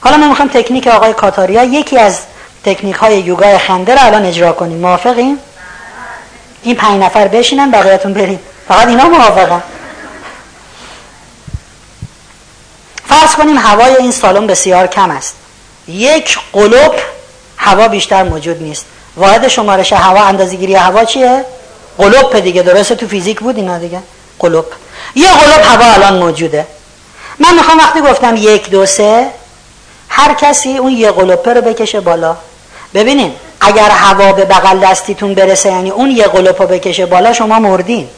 حالا ما می‌خوام تکنیک آقای کاتاریا یکی از تکنیک های یوگای خنده رو الان اجرا کنیم. موافقیم؟ این پنج نفر بشینن بقیهتون بریم. فقط اینا موافقم فرض کنیم هوای این سالن بسیار کم است. یک قلوب هوا بیشتر موجود نیست. واحد شمارش هوا اندازه‌گیری هوا چیه؟ قلوب دیگه درسته تو فیزیک بود اینا دیگه؟ قلوب. یه قلوب هوا الان موجوده. من می‌خوام وقتی گفتم یک دو سه هر کسی اون یه قلوپه رو بکشه بالا. ببینین اگر هوا به بغل دستیتون برسه یعنی اون یه قلوپ رو بکشه بالا شما مردین.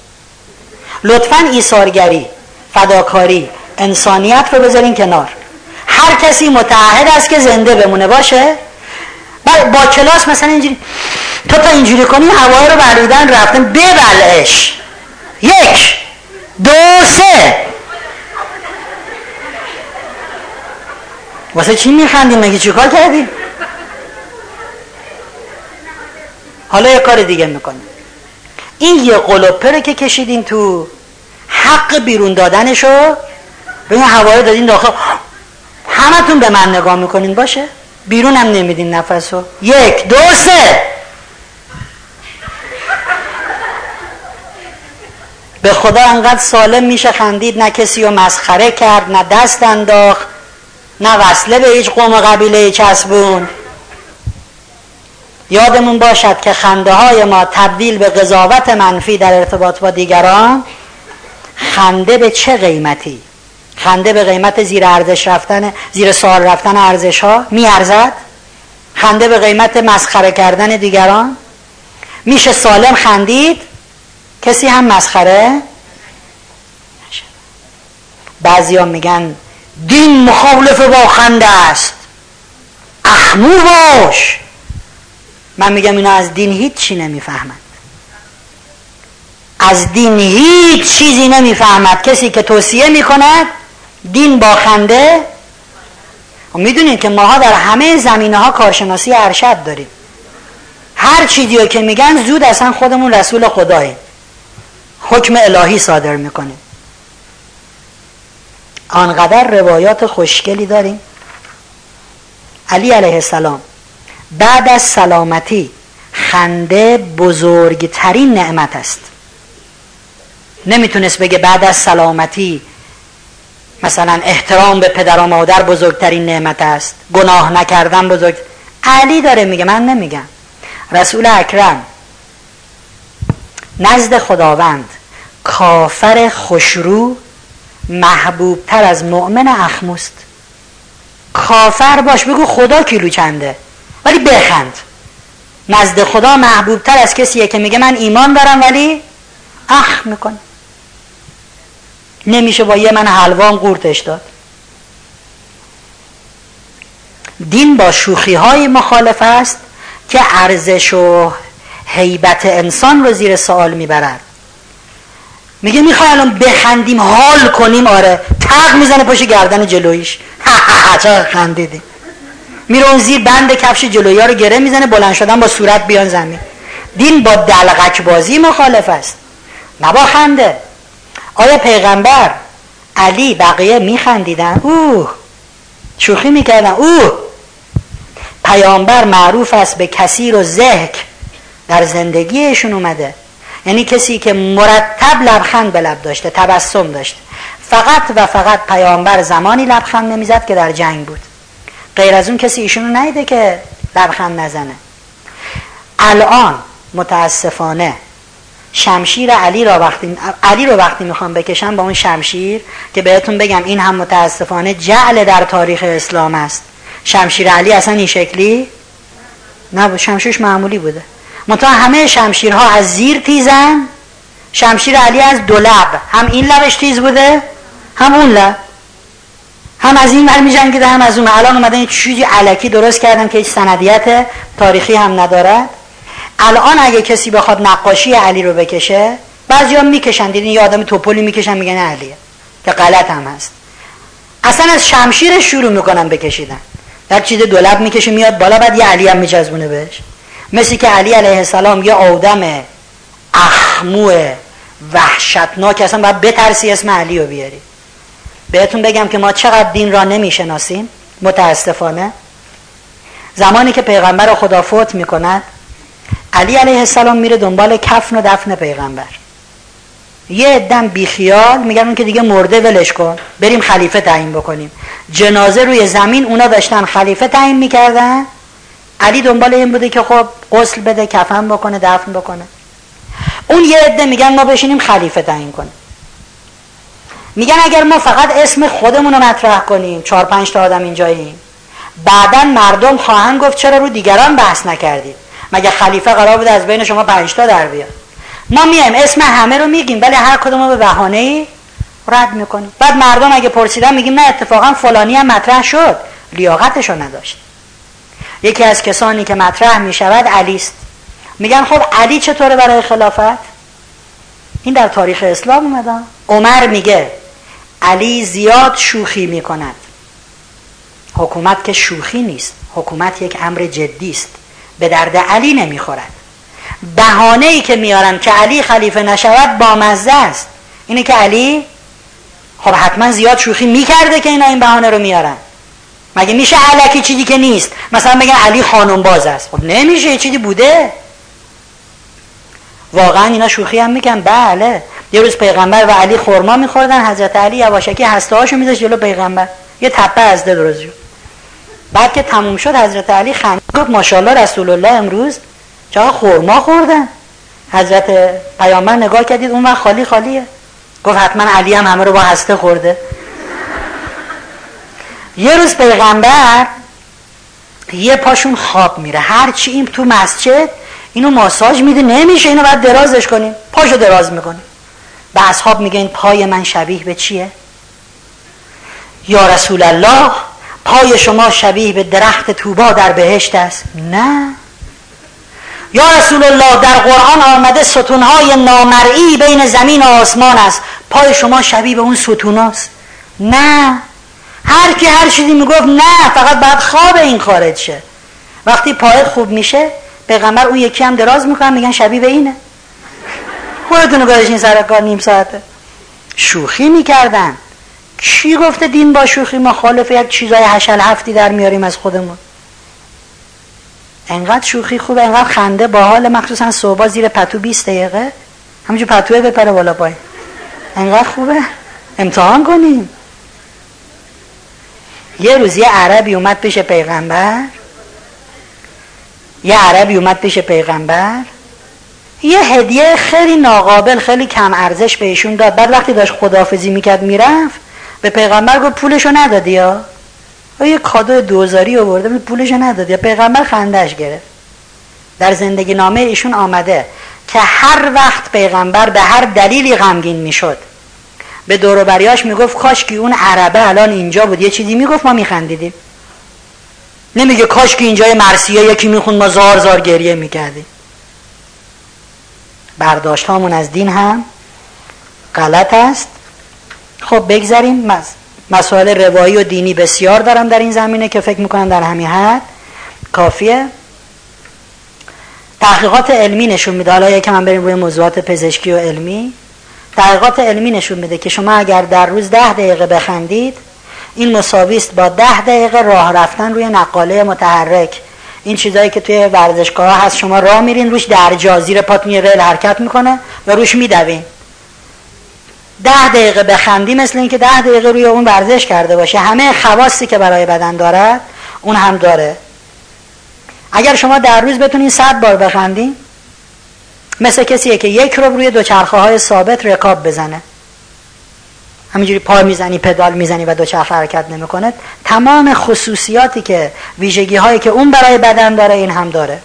لطفا ایثارگری فداکاری انسانیت رو بذارین کنار. هر کسی متعهد است که زنده بمونه باشه؟ با کلاس مثلا اینجوری تو تا اینجوری کنی هوای رو بریدن رفتن ببلش یک دو سه. واسه چی میخندیم مگه چیکار کردیم حالا یه کار دیگه می‌کنیم. این یه قلوپه که کشیدین تو حق بیرون دادنشو به این هوای دادین داخل. همتون به من نگاه می‌کنین باشه؟ بیرون هم نمیدین نفسو. یک دو سه. به خدا انقدر سالم میشه خندید نه کسی رو مسخره کرد نه دست انداخت نه وصله به هیچ قوم قبیله چسبون. یادمون باشد که خنده های ما تبدیل به قضاوت منفی در ارتباط با دیگران خنده به چه قیمتی؟ خنده به قیمت زیر ارزش رفتن زیر سوال رفتن ارزش ها میارزد؟ خنده به قیمت مسخره کردن دیگران؟ میشه سالم خندید؟ کسی هم مسخره؟ بعضیا میگن دین مخالف با خنده است. احمو باش. من میگم اینا از دین هیچ چی نمی‌فهمند. از دین هیچ چیزی نمی‌فهمد. کسی که توصیه می‌کند دین با خنده. می‌دونید که ماها در همه زمینه ها کارشناسی ارشد داریم. هر چیزی که میگن زود اصلا خودمون رسول خداییم. حکم الهی صادر می‌کنیم. آنقدر روایات خوشگلی داریم. علی علیه السلام بعد از سلامتی خنده بزرگترین نعمت است. نمی‌تونست بگه بعد از سلامتی مثلا احترام به پدر و مادر بزرگترین نعمت است. گناه نکردن بزرگ. علی داره میگه من نمیگم. رسول اکرم نزد خداوند کافر خوشرو محبوب تر از مؤمن اخموست. کافر باش بگو خدا کیلو چنده ولی بخند. نزد خدا محبوب تر از کسیه که میگه من ایمان دارم ولی اخ می‌کنه نمیشه با یه من حلوان قورتش داد. دین با شوخی های مخالف است که ارزش و حیبت انسان رو زیر سوال می‌برد. میگه می‌خوای الان بخندیم حال کنیم آره. تق می‌زنه پشت گردن جلویش چه خندیدیم میره اون زیر بند کفش جلویی ها رو گره می‌زنه بلند شدن با صورت بیان زمین. دین با دلغک بازی مخالف است. نه با خنده. آیا پیغمبر علی بقیه میخندیدن؟ اوه شوخی می‌کردن. اوه پیامبر معروف است به کسی رو در زندگیشون اومده. یعنی کسی که مرتب لبخند به لب داشته تبسم داشته. فقط و فقط پیامبر زمانی لبخند نمی‌زد که در جنگ بود. غیر از اون کسی ایشونو نیده که لبخند نزنه. الان متاسفانه شمشیر علی را وقتی علی رو وقتی می‌خوام بکشم با اون شمشیر که بهتون بگم این هم متاسفانه جعل در تاریخ اسلام است. شمشیر علی اصلا این شکلی نبود. شمشیرش معمولی بوده. منتها همه شمشیرها از زیر تیزن شمشیر علی از دو لب. هم این لبش تیز بوده هم اون لب. هم از این ور میجنگیده هم از اون الان اومدن چیزی علکی درست کردن که هیچ سندیت تاریخی هم ندارد. الان اگه کسی بخواد نقاشی علی رو بکشه بعضی هم می‌کشن دیدین یه آدم توپلی می‌کشن میگن علیه. که غلط هم هست. اصلا از شمشیر شروع می‌کنن بکشیدن. در چیز دولب می‌کشه میاد بالا بعد یه علی هم میچزبونه بهش. مثل که علی علیه السلام یه آدم اخمو وحشتناک اصلا باید بترسی اسم علی رو بیاری. بهتون بگم که ما چقدر دین را نمی‌شناسیم متاسفانه. زمانی که پیغمبر خدا فوت می‌کند علی علیه السلام میره دنبال کفن و دفن پیغمبر. یه عدم بیخیال میگن اون که دیگه مرده ولش کن. بریم خلیفه تعیین بکنیم. جنازه روی زمین اونا داشتن خلیفه تعیین می‌کردن. علی دنبال این بوده که خب غسل بده کفن بکنه دفن بکنه. اون یه عده میگن ما بشینیم خلیفه تعیین کنیم. میگن اگر ما فقط اسم خودمون رو مطرح کنیم چهار پنج تا آدم اینجاییم. بعدا مردم خواهند گفت چرا رو دیگران بحث نکردید؟ مگه خلیفه قرار بود از بین شما پنج تا در بیاد؟ ما میایم. اسم همه رو میگیم. ولی هر کدوم به بهانه ای رد می‌کنیم. بعد مردم اگه پرسیدن میگیم نه اتفاقا فلانی هم مطرح شد. لیاقتشو نداشت. یکی از کسانی که مطرح می‌شود علی است. میگن خب علی چطوره برای خلافت؟ این در تاریخ اسلام اومده. عمر میگه علی زیاد شوخی می‌کند. حکومت که شوخی نیست. حکومت یک امر جدی است. به درد علی نمی‌خورد. بهانه ای که میارن که علی خلیفه نشود با مزه است. اینه که علی خب حتما زیاد شوخی می‌کرده که اینا این بهانه رو میارن. مگه میشه علکی چیزی که نیست؟ مثلا بگن علی خانم باز است. خب نمیشه چیزی بوده. واقعا اینا شوخی هم میکن بله. یه روز پیغمبر و علی خورما میخوردن. حضرت علی یواشکی هسته هاشو میذاشت جلو پیغمبر. یه تپه از درست شد بعد که تموم شد حضرت علی خند گفت ماشاءالله رسول الله امروز چرا خورما خوردن. حضرت پیامبر نگاه کردید اون وقت خالی خالیه. گفت حتما علی هم همه رو با هسته خورده. یه روز پیغمبر یه پاشون خواب میره. هرچی این تو مسجد اینو ماساژ میده. نمیشه اینو باید درازش کنیم. پاشو دراز می‌کنیم. به اصحاب میگه این پای من شبیه به چیه؟ یا رسول الله پای شما شبیه به درخت توبا در بهشت است. نه. یا رسول الله در قرآن آمده ستونهای نامرئی بین زمین و آسمان است. پای شما شبیه به اون ستون است. نه. هر کی هر چیزی می‌گفت نه فقط بعد خواب این خارج شه. وقتی پای خوب میشه پیغمبر اون یکی هم دراز می‌کنن میگن شبیه به اینه. خودتون گذاشتین سر کار نیم ساعته. شوخی می‌کردن. کی گفته دین با شوخی؟ مخالف یک چیزای هشل هفتی در میاریم از خودمون. انقدر شوخی خوبه انقدر خنده با حال مخصوصا صبح زیر پتو 20 دقیقه. همینجور پتوه بپره بالا پای. انقدر خوبه. امتحان کنیم. یه روز یه عربی اومد پیش پیغمبر. یه عربی اومد پیش پیغمبر. یه هدیه خیلی ناقابل خیلی کم ارزش بهشون داد. بعد وقتی داشت خدافزی می‌کرد می‌رفت. به پیغمبر گفت پولشو ندادی یا؟ یه کادو دوزاری آورده پولشو ندادی یا؟ پیغمبر خندش گرفت. در زندگی نامه ایشون آمده که هر وقت پیغمبر به هر دلیلی غمگین می‌شد به دور بریاش می‌گفت کاش که اون عربه الان اینجا بود. یه چیزی می‌گفت ما میخندیدیم. نمیگه کاش که اینجای مرسیه یکی میخون ما زار زار گریه می‌کردیم. برداشت هامون از دین هم غلط است. خب بگذاریم مسائل روایی و دینی بسیار دارم در این زمینه که فکر می‌کنم در همین حد. کافیه. تحقیقات علمی نشون میده. حالا یکم من بریم روی موضوعات پزشکی و علمی. تحقیقات علمی نشون میده که شما اگر در روز ده دقیقه بخندید این مساویست با ده دقیقه راه رفتن روی نقاله متحرک. این چیزایی که توی ورزشگاه هست شما راه میرین روش در زیر پاتون ریل حرکت می‌کنه و روش میدوین. ده دقیقه بخندی مثل اینکه ده دقیقه روی اون ورزش کرده باشه. همه خواستی که برای بدن دارد اون هم داره. اگر شما در روز بتونین صد بار بخندین مثل کسیه که یک رو روی دوچرخه های ثابت رکاب بزنه. همینجوری پا می‌زنی پدال می‌زنی و دوچرخه حرکت نمی‌کنه تمام خصوصیاتی که ویژگی هایی که اون برای بدن داره این هم داره.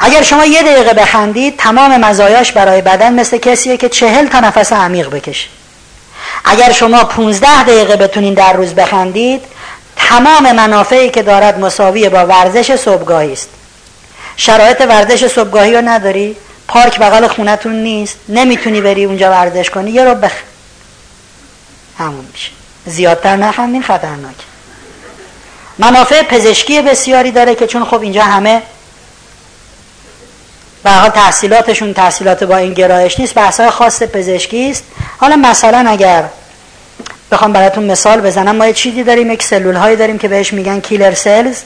اگر شما یه دقیقه بخندید تمام مزایاش برای بدن مثل کسیه که چهل تا نفس عمیق بکشه. اگر شما 15 دقیقه بتونین در روز بخندید تمام منافعی که دارد مساوی با ورزش صبحگاهی است. شرایط ورزش صبحگاهی رو نداری. پارک بغل خونتون نیست. نمی‌تونی بری اونجا ورزش کنی. یه رو بخ همون میشه. زیادتر نخندین خطرناک. منافع پزشکی بسیاری داره که چون خب اینجا همه به حال تحصیلاتشون تحصیلات با این گرایش نیست بحثای خاص پزشکی است. حالا مثلا اگر بخوام براتون مثال بزنم ما یه چیزی داریم یک سلول هایی داریم که بهش میگن کیلر سلز.